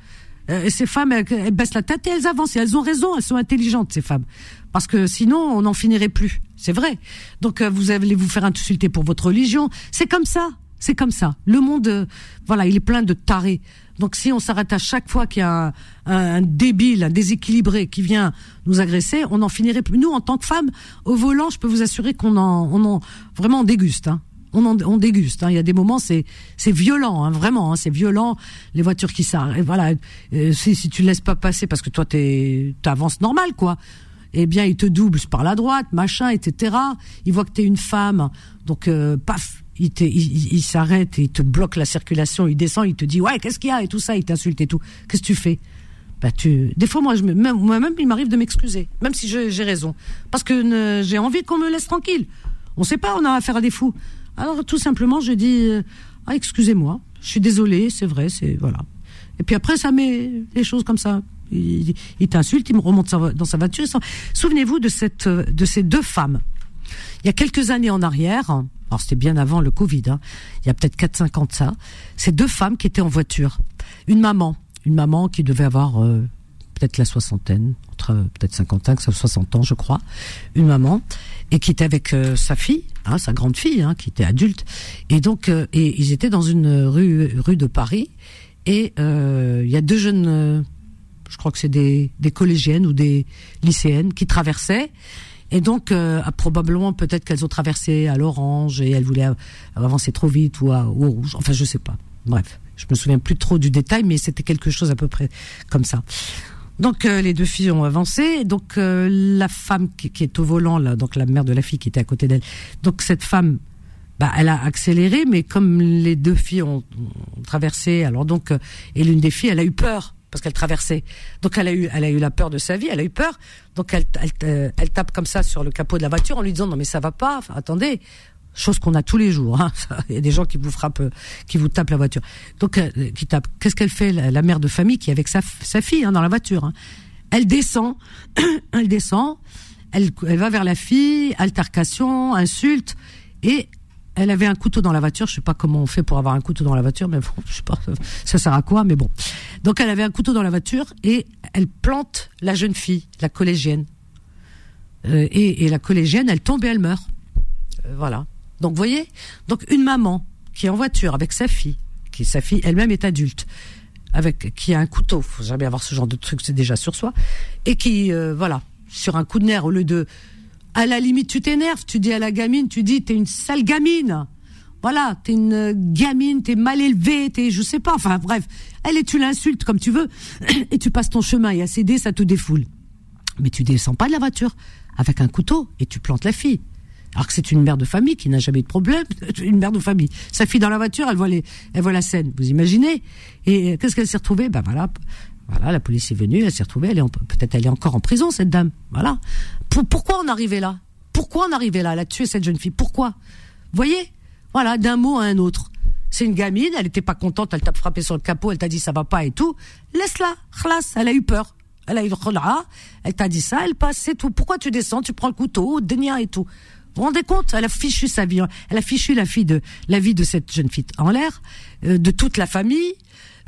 Euh, ces femmes, elles, elles baissent la tête et elles avancent. Et elles ont raison, elles sont intelligentes, ces femmes. Parce que sinon, on n'en finirait plus. C'est vrai. Donc, euh, vous allez vous faire insulter pour votre religion. C'est comme ça. C'est comme ça. Le monde, euh, voilà, il est plein de tarés. Donc, si on s'arrête à chaque fois qu'il y a un, un, un débile, un déséquilibré qui vient nous agresser, on n'en finirait plus. Nous, en tant que femmes, au volant, je peux vous assurer qu'on en, on en, vraiment, on déguste. Hein on, déguste. Hein. Il y a des moments, c'est violent, hein, vraiment. Hein, c'est violent. Les voitures qui s'arrêtent. Voilà. Euh, si si tu laisses pas passer parce que toi t'es t'avances normal, quoi. Eh bien, ils te doublent par la droite, machin, etc. Ils voient que t'es une femme, donc euh, paf. Il, il, il- s'arrête il te bloque la circulation. Il descend, il te dit ouais, qu'est-ce qu'il y a et tout ça. Il t'insulte et tout. Qu'est-ce que tu fais? Bah tu, des fois moi je me, même moi-même il m'arrive de m'excuser, même si j'ai raison, parce que ne- j'ai envie qu'on me laisse tranquille. On sait pas, on a affaire à des fous. Alors tout simplement, je dis euh, ah excusez-moi, je suis désolé, c'est vrai, c'est voilà. Et puis après ça met les choses comme ça. Il, t'insulte, il me remonte sa- dans sa voiture. Souvenez-vous de cette euh, de ces deux femmes. Il y a quelques années en arrière, alors c'était bien avant le Covid, hein, il y a peut-être 4-5 ans de ça, ces deux femmes qui étaient en voiture. Une maman, une maman qui devait avoir euh, la soixantaine, entre euh, peut-être 55, 60 ans je crois, une maman, et qui était avec euh, sa fille, hein, sa grande fille, hein, qui était adulte, et donc euh, et ils étaient dans une rue rue de Paris, et il y a deux jeunes, je crois que c'est des, des collégiennes ou des lycéennes qui traversaient. Et donc, ah, probablement, peut-être qu'elles ont traversé à l'orange et elles voulaient av- avancer trop vite ou au rouge. Enfin, je sais pas. Bref, je me souviens plus trop du détail, mais c'était quelque chose à peu près comme ça. Donc, euh, les deux filles ont avancé. Donc, euh, la femme qui, qui est au volant, là, donc la mère de la fille qui était à côté d'elle. Donc, cette femme, bah, elle a accéléré, mais comme les deux filles ont, ont traversé, alors donc, euh, et l'une des filles, elle a eu peur parce qu'elle traversait. Donc elle a eu, elle a eu la peur de sa vie, elle a eu peur. Donc elle, elle, euh, elle tape comme ça sur le capot de la voiture en lui disant non mais ça va pas. Attendez, chose qu'on a tous les jours. hein. Il y a des gens qui vous frappent, euh, qui vous tapent la voiture. Donc euh, qui tape. Qu'est-ce qu'elle fait la, mère de famille qui est avec sa, fille hein, dans la voiture hein. Elle descend, elle descend, elle, va vers la fille, altercation, insulte et elle avait un couteau dans la voiture. Je sais pas comment on fait pour avoir un couteau dans la voiture, mais bon, je sais pas, ça sert à quoi, mais bon. Donc elle avait un couteau dans la voiture et elle plante la jeune fille, la collégienne. Euh, et, et la collégienne, elle tombe et elle meurt. Voilà. Donc vous voyez, donc une maman qui est en voiture avec sa fille, qui sa fille elle-même est adulte, avec qui a un couteau, faut jamais avoir ce genre de truc, c'est déjà sur soi, et qui euh, voilà, sur un coup de nerf au lieu de À la limite, tu t'énerves, tu dis à la gamine, tu dis, t'es une sale gamine. Voilà, t'es une gamine, t'es mal élevée, t'es, je sais pas, enfin bref. Elle et tu l'insultes comme tu veux, et tu passes ton chemin, et à céder, ça te défoule. Mais tu descends pas de la voiture avec un couteau et tu plantes la fille. Alors que c'est une mère de famille qui n'a jamais de problème, une mère de famille. Sa fille dans la voiture, elle voit les, elle voit la scène. Vous imaginez Et qu'est-ce qu'elle s'est retrouvée? Ben voilà, voilà, la police est venue, elle s'est retrouvée, elle est peut-être elle est encore en prison cette dame. Voilà. pourquoi on arrivait là? Pourquoi on arrivait là, elle a tué cette jeune fille? Pourquoi? Vous voyez? Voilà, d'un mot à un autre. C'est une gamine, elle n'était pas contente, elle t'a frappé sur le capot, elle t'a dit ça va pas et tout. Laisse-la, khlas, elle a eu peur. Elle a eu le elle t'a dit ça, elle passe, c'est tout. Pourquoi tu descends, tu prends le couteau, dénia et tout vous vous rendez compte Elle a fichu sa vie, elle a fichu la fille de la vie de cette jeune fille en l'air, euh, de toute la famille,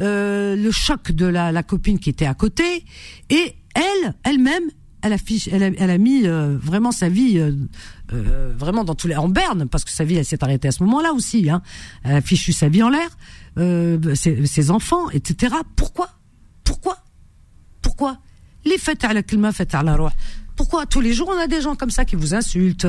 euh, le choc de la, copine qui était à côté, et elle, elle-même, elle a, fichu, elle a, mis euh, vraiment sa vie vraiment dans tous les en berne parce que sa vie s'est arrêtée à ce moment-là aussi. Hein. Elle a fichu sa vie en l'air, ses, enfants, etc. Pourquoi? Pourquoi? Pourquoi? Les fêtes à la fêtes à la roi. Pourquoi tous les jours on a des gens comme ça qui vous insultent,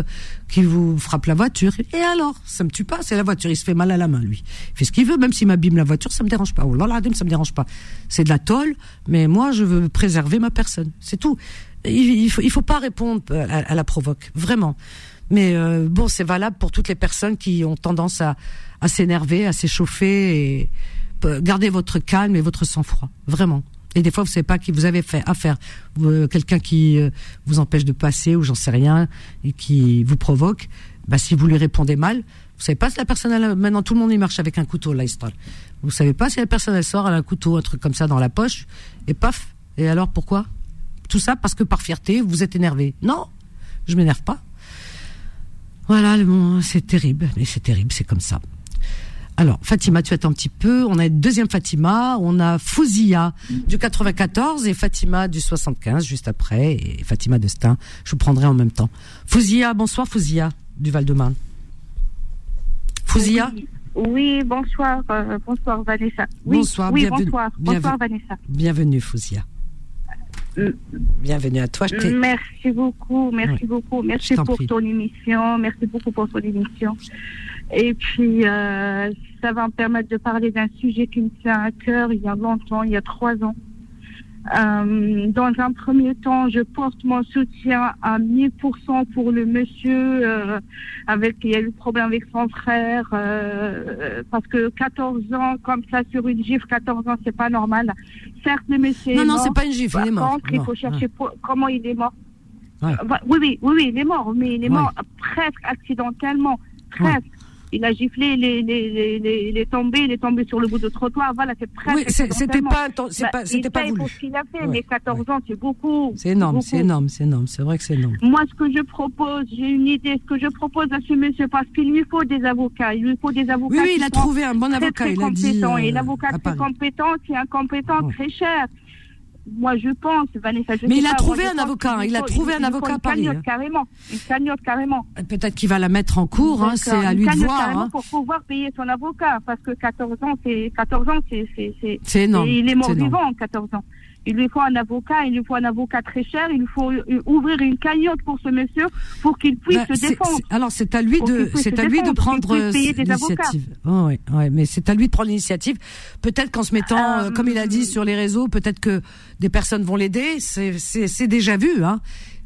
qui vous frappent la voiture? Et alors Ça me tue pas, c'est la voiture, il se fait mal à la main lui. Il fait ce qu'il veut, même s'il m'abîme la voiture, ça me dérange pas. Oh là là, ça me dérange pas. C'est de la tôle, mais moi je veux préserver ma personne, c'est tout. Il, faut, pas répondre à, la provoque, vraiment. Mais euh, bon, c'est valable pour toutes les personnes qui ont tendance à, à s'énerver, à s'échauffer et euh, gardez votre calme et votre sang-froid, vraiment. Et des fois, vous savez pas qui vous avez fait affaire. Euh, quelqu'un qui euh, vous empêche de passer ou j'en sais rien et qui vous provoque. Bah, si vous lui répondez mal, vous savez pas si la personne elle, maintenant tout le monde y marche avec un couteau là, Vous savez pas si la personne elle sort elle a un couteau, un truc comme ça dans la poche et paf. Et alors pourquoi? Tout ça parce que par fierté vous êtes énervé. Non, je m'énerve pas. Voilà, c'est terrible, mais c'est terrible, c'est comme ça. Alors, Fatima, tu attends un petit peu. On a une deuxième Fatima. On a Fouzia du 94 et Fatima du 75 juste après. Et Fatima Destin, je vous prendrai en même temps. Fouzia, bonsoir Fouzia du Val-de-Marne. Fouzia oui. bonsoir. Euh, bonsoir Vanessa. bonsoir, oui, bonsoir. Bonsoir Vanessa. Bienvenue Fouzia. Mm. Bienvenue à toi. Je merci beaucoup, merci beaucoup, merci pour ton émission, merci beaucoup pour ton émission. Et puis, euh, ça va me permettre de parler d'un sujet qui me tient à cœur il y a longtemps, il y a trois ans. Euh, dans un premier temps, je porte mon soutien à 1000% pour le monsieur euh, avec il y a eu problème avec son frère euh, parce que 14 ans comme ça sur une gifle, 14 ans c'est pas normal. Certes le monsieur non non c'est pas une gifle, il est mort. il faut chercher comment il est mort. Ouais. Oui oui oui il est mort mais il est mort presque accidentellement presque il a giflé, les, les, les, les tombé, il est tombé sur le bout de trottoir. Voilà, c'est presque. Oui, c'était pas, c'est bah, pas, c'était pas voulu. pour ce qu'il a fait, mais 14 ans, c'est beaucoup. C'est énorme, c'est énorme, c'est énorme. C'est vrai que c'est énorme. Moi, ce que je propose, j'ai une idée. Ce que je propose à ce monsieur, parce qu'il lui faut des avocats. Il lui faut des avocats. Oui, oui il a trouvé un bon avocat. Très, il a dit. Euh, et l'avocat très compétent, c'est un compétent très cher moi je pense, Vanessa. Je mais il a trouvé un avocat. Il, a trouvé un avocat à Paris. Cagnotte, carrément. Une cagnotte carrément. Peut-être qu'il va la mettre en cours. Hein, c'est à lui de voir. Hein. Pour pouvoir payer son avocat, parce que 14 ans, c'est 14 ans, c'est c'est c'est énorme. Il est mort vivant, 14 ans. Il lui faut un avocat, il lui faut un avocat très cher, il faut ouvrir une cagnotte pour ce monsieur pour qu'il puisse bah, se défendre. Alors c'est à lui de c'est à lui de prendre l'initiative. Oh, oui, mais c'est à lui de prendre l'initiative. Peut-être qu'en se mettant, euh, comme il a dit sur les réseaux, peut-être que des personnes vont l'aider. C'est c'est déjà vu, hein.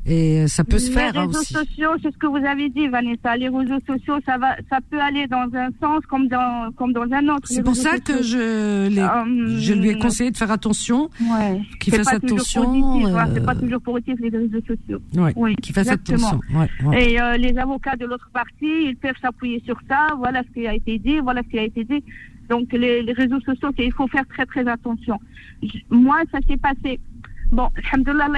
Et ça peut se faire. Les réseaux sociaux, c'est ce que vous avez dit, Vanessa. Les réseaux sociaux, ça va, ça peut aller dans un sens comme dans, comme dans un autre. C'est pour ça que je, les, je lui ai conseillé de faire attention, ouais. qu'il fasse attention. Hein, c'est pas toujours positif les réseaux sociaux. Ouais, oui, qu'il fasse attention. Et euh, les avocats de l'autre partie, ils peuvent s'appuyer sur ça. Voilà ce qui a été dit, voilà ce qui a été dit. Donc les, les réseaux sociaux, il faut faire très très attention. moi, ça s'est passé. Bon, alhamdoulilah,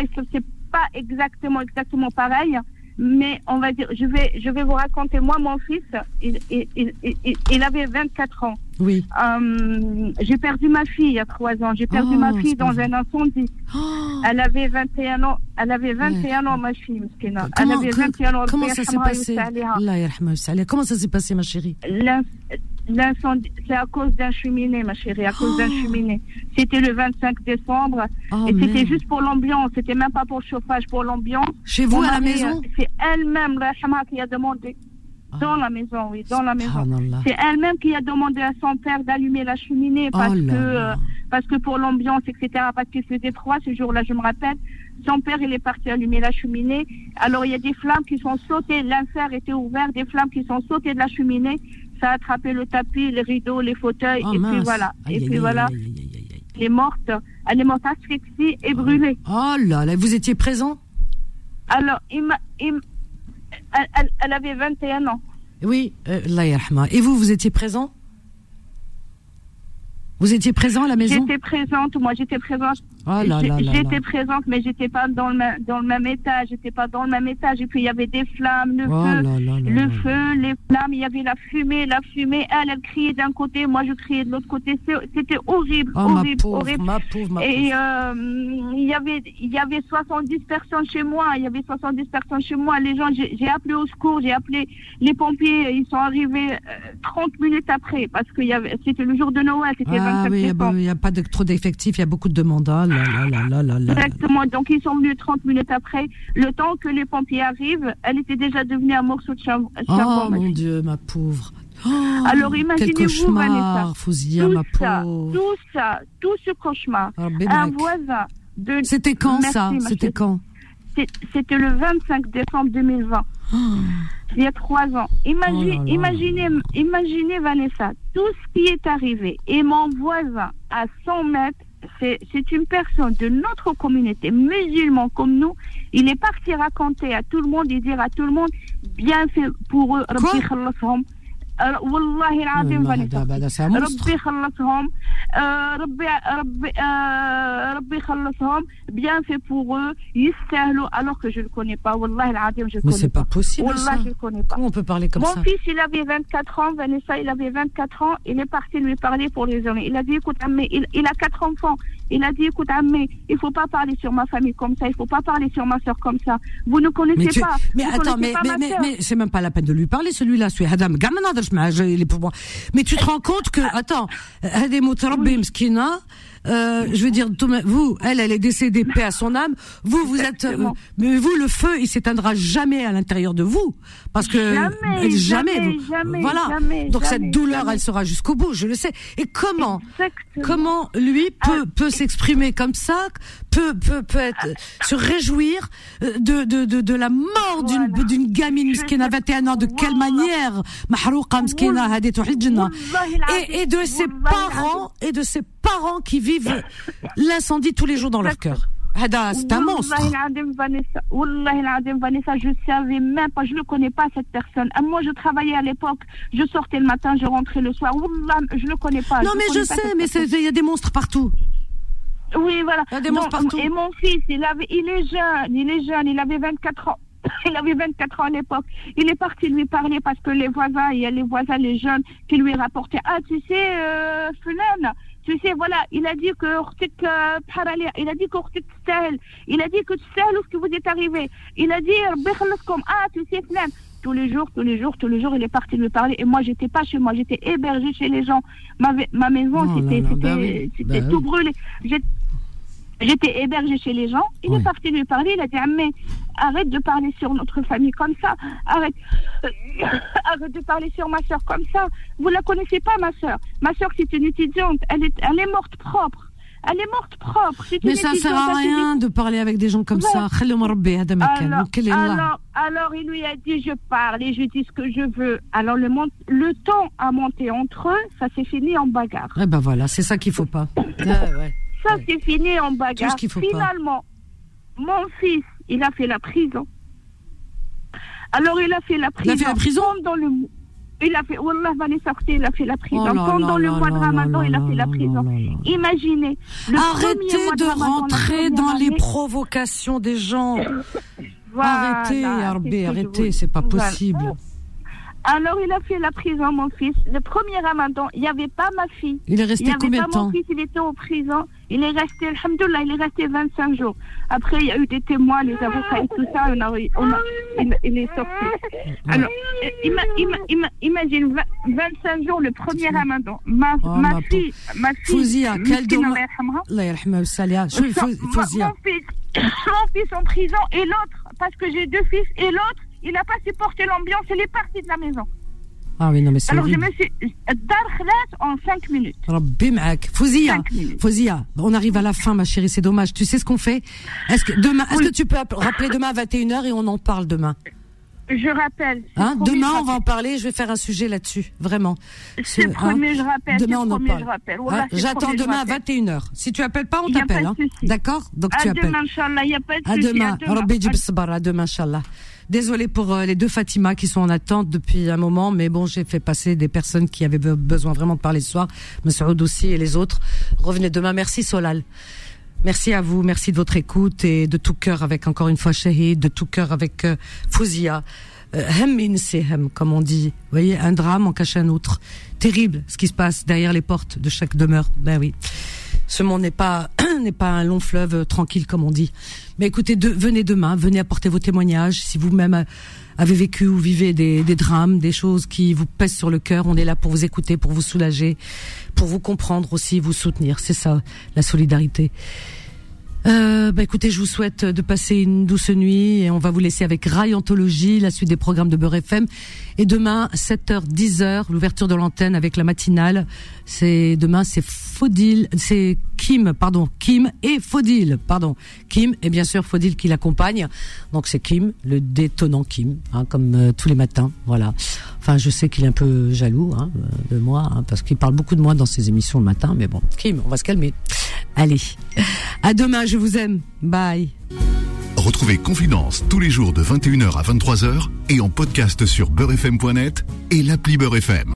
pas exactement, exactement pareil, mais on va dire, je vais, je vais vous raconter, moi, mon fils, il, il, il, il avait 24 ans. Oui. Euh, j'ai perdu ma fille il y a trois ans. J'ai perdu ma oh, fille dans un incendie. Oh. Elle avait 21 ans. Elle avait 21 ans, ma fille, Comment, elle avait 21 ans. Comment ça s'est passé? Comment ça s'est passé, ma chérie? L'incendie, c'est à cause d'un cheminée, ma chérie, à cause d'un Oh. cheminée. C'était le 25 décembre. Oh, et c'était juste pour l'ambiance. C'était même pas pour le chauffage, pour l'ambiance. Chez vous, à la maison euh, C'est elle-même, la Hama, qui a demandé. Dans la maison, oui, dans la maison. C'est elle-même qui a demandé à son père d'allumer la cheminée parce Oh là que là. euh, parce que pour l'ambiance, etc. Parce qu'il faisait froid ce jour-là, je me rappelle. Son père, il est parti allumer la cheminée. Alors il y a des flammes qui sont sautées. L'infer était ouvert, des flammes qui sont sautées de la cheminée. Ça a attrapé le tapis, les rideaux, les fauteuils, Oh, et mince. puis voilà. Aïe, et aïe, puis aïe, voilà. Elle est morte. Elle est morte asphyxiée et brûlée. Oh là là, vous étiez présent? Alors, il m'a- il elle, elle- avait 21 ans. Oui, euh, yarhama. Et vous, vous étiez présent? Vous étiez présent à la maison? J'étais présente, moi j'étais présente. Oh là. J'étais présente, mais j'étais pas dans le, même, dans le même étage. J'étais pas dans le même étage. Et puis il y avait des flammes, le Oh feu, là là là le là. feu, les flammes. Il y avait la fumée, la fumée. Elle, elle criait d'un côté, moi je criais de l'autre côté. C'était horrible, Oh ma horrible, pauvre, horrible. ma pauvre, ma Et euh, il y avait il y avait 70 personnes chez moi. Il y avait 70 personnes chez moi. Les gens, j'ai appelé au secours, j'ai appelé les pompiers. Ils sont arrivés euh, 30 minutes après parce que c'était le jour de Noël, c'était Ah 25 oui, il n'y a pas de, trop d'effectifs, il y a beaucoup de demandes. Ah là là là là là là. Exactement. Donc ils sont venus 30 minutes après. Le temps que les pompiers arrivent, elle était déjà devenue un morceau de charbon. Oh mon Dieu, ma pauvre. Oh, Alors imaginez-vous, Vanessa, Fouzia, tout ma ça, tout ça, tout ce cauchemar. Rabbi un voisin de. C'était quand Merci, ça C'était quand C'était le 25 décembre 2020. Il y a trois ans. Imagine, Oh là là. imaginez, imaginez Vanessa, tout ce qui est arrivé. Et mon voisin à 100 mètres, c'est c'est une personne de notre communauté, musulman comme nous. Il est parti raconter à tout le monde et dire à tout le monde, bien fait pour eux. Rabbi khalashom. Euh, Wallahi العظيم ما Vanessa. هذا- هذا c'est un monstre. ربي خلصهم آه، ربي ربي آه، ربي خلصهم bien fait pour eux يستاهلوا alors que je le connais pas والله العظيم je le Mais connais c'est pas possible والله ça. je le connais pas Comment on peut parler comme mon ça fils, il avait 24 ans, Vanessa, il avait 24 ans, il est parti lui parler pour les hommes. Il a dit, écoute, Ammé, il, il a quatre enfants. Il a dit, écoute, ah, mais il faut pas parler sur ma famille comme ça, il faut pas parler sur ma soeur comme ça. Vous ne connaissez pas. Mais attends, mais, mais, mais, mais c'est même pas la peine de lui parler, celui-là. Mais tu te rends compte que, attends, euh, je veux dire, vous, elle, elle est décédée, paix à son âme. Vous, vous êtes, euh, mais vous, le feu, il s'éteindra jamais à l'intérieur de vous. Parce que jamais, jamais, voilà. Donc cette douleur, elle sera jusqu'au bout, je le sais. Et comment, comment lui peut peut s'exprimer comme ça, peut peut peut être, se réjouir euh, de de de, de la mort d'une d'une gamine miskina 21 ans, de quelle manière, et et de ses parents et de ses parents qui vivent l'incendie tous les jours dans leur cœur هذا c'est un monstre والله العظيم Vanessa, والله العظيم Vanessa, je savais même pas, je ne connais pas cette personne. Ah, Moi, je travaillais à l'époque, je sortais le matin, je rentrais le soir. Wallah, je ne connais pas. non mais je connais pas sais cette mais personne. c'est- il y a des monstres partout Oui, voilà. Il y a des Non, monstres partout. Et mon fils, il, avait, il est jeune, il est jeune, il avait 24 ans. Il avait 24 ans à l'époque. Il est parti lui parler parce que les voisins, il y a les voisins, les jeunes, qui lui rapportaient Ah, tu sais, euh, Fulan, tu sais, voilà, il a dit que euh, il a dit que il a dit que ce qui vous est arrivé. Il a dit, euh, comme, ah, tu sais, tous les jours, tous les jours, tous les jours, il est parti lui parler. Et moi, j'étais pas chez moi, j'étais hébergée chez les gens. Ma, ma maison, c'était tout brûlé. J'étais hébergée chez les gens. Il est parti lui parler. Il a dit, ah, mais arrête de parler sur notre famille comme ça. Arrête. Arrête de parler sur ma soeur comme ça. Vous ne la connaissez pas, ma soeur. Ma soeur, c'est une étudiante. Elle est, elle est morte propre. Elle est morte propre. Mais ça ne sert à rien de parler avec des gens comme ça. Alors, il lui a dit je parle et je dis ce que je veux. Alors le, le temps a monté entre eux, ça s'est fini en bagarre. Eh ben voilà, c'est ça qu'il ne faut pas. Ah, ça s'est fini en bagarre. Tout ce faut Finalement, mon fils, il a fait la prison. Alors, il a fait la prison. Il a fait la prison Pendant le. Il a fait, Wallah, Ortiz, il a fait la prison. Oh le mois de Ramadan, il a fait la prison. Imaginez. Arrêtez de Ramadan, rentrer dans les provocations des gens. voilà, arrêtez, Arbé, arrêtez, c'est pas voilà. possible. Alors, il a fait la prison, mon fils. Le premier ramadan, il n'y avait pas ma fille. Il est resté il y avait combien pas de temps Mon fils, il était en prison. Il est resté, alhamdoulilah, il est resté 25 jours. Après, il y a eu des témoins, les avocats et tout ça, on a, on a, il, est sorti. Alors, imagine, 25 jours, le premier ramadan. Ma, oh, ma, fille, ma fille, Fouzia, quel dommage. Mon fils en prison et l'autre, parce que j'ai deux fils, et l'autre, il n'a pas supporté l'ambiance, il est parti de la maison. Ah oui, non, mais c'est Alors, je me suis. en 5 minutes. Fouzia, Fouzia, on arrive à la fin, ma chérie, c'est dommage. Tu sais ce qu'on fait Est-ce que demain, est-ce que tu peux rappeler demain à 21h et on en parle demain je rappelle. Hein demain, on va en parler. Je vais faire un sujet là-dessus, vraiment. C'est promis, hein je rappelle. Demain, on en parle. Hein j'attends demain à 21h. Si tu appelles pas, on t'appelle. Hein D'accord Donc tu appelles. Demain, Inch'Allah, il n'y a pas de à demain. À demain, Inch'Allah. Désolée pour euh, les deux Fatima qui sont en attente depuis un moment, mais bon, j'ai fait passer des personnes qui avaient besoin vraiment de parler ce soir. Monsieur aussi et les autres. Revenez demain. Merci Solal. Merci à vous, merci de votre écoute et de tout cœur avec encore une fois Shahid, de tout cœur avec euh, Fouzia. Euh, hem, comme on dit. Vous voyez, un drame en cache un autre. Terrible ce qui se passe derrière les portes de chaque demeure. Ben oui ce monde n'est pas n'est pas un long fleuve euh, tranquille comme on dit. Mais écoutez, venez demain, venez apporter vos témoignages. Si vous-même euh, avez vécu ou vivez des, des, drames, des choses qui vous pèsent sur le cœur, on est là pour vous écouter, pour vous soulager, pour vous comprendre aussi, vous soutenir. C'est ça, la solidarité. Euh, bah écoutez, je vous souhaite de passer une douce nuit et on va vous laisser avec Rai Anthologie, la suite des programmes de Beurre FM. Et demain, 7h, 10h, l'ouverture de l'antenne avec la matinale. C'est demain, c'est Faudil, c'est Kim, pardon, Kim et Faudil, pardon, Kim et bien sûr Faudil qui l'accompagne. Donc c'est Kim, le détonnant Kim, hein, comme euh, tous les matins, voilà. Enfin, je sais qu'il est un peu jaloux hein, de moi hein, parce qu'il parle beaucoup de moi dans ses émissions le matin, mais bon, Kim, on va se calmer. Allez, à demain, je vous aime. Bye. Retrouvez Confidence tous les jours de 21h à 23h et en podcast sur beurrefm.net et l'appli Beurrefm.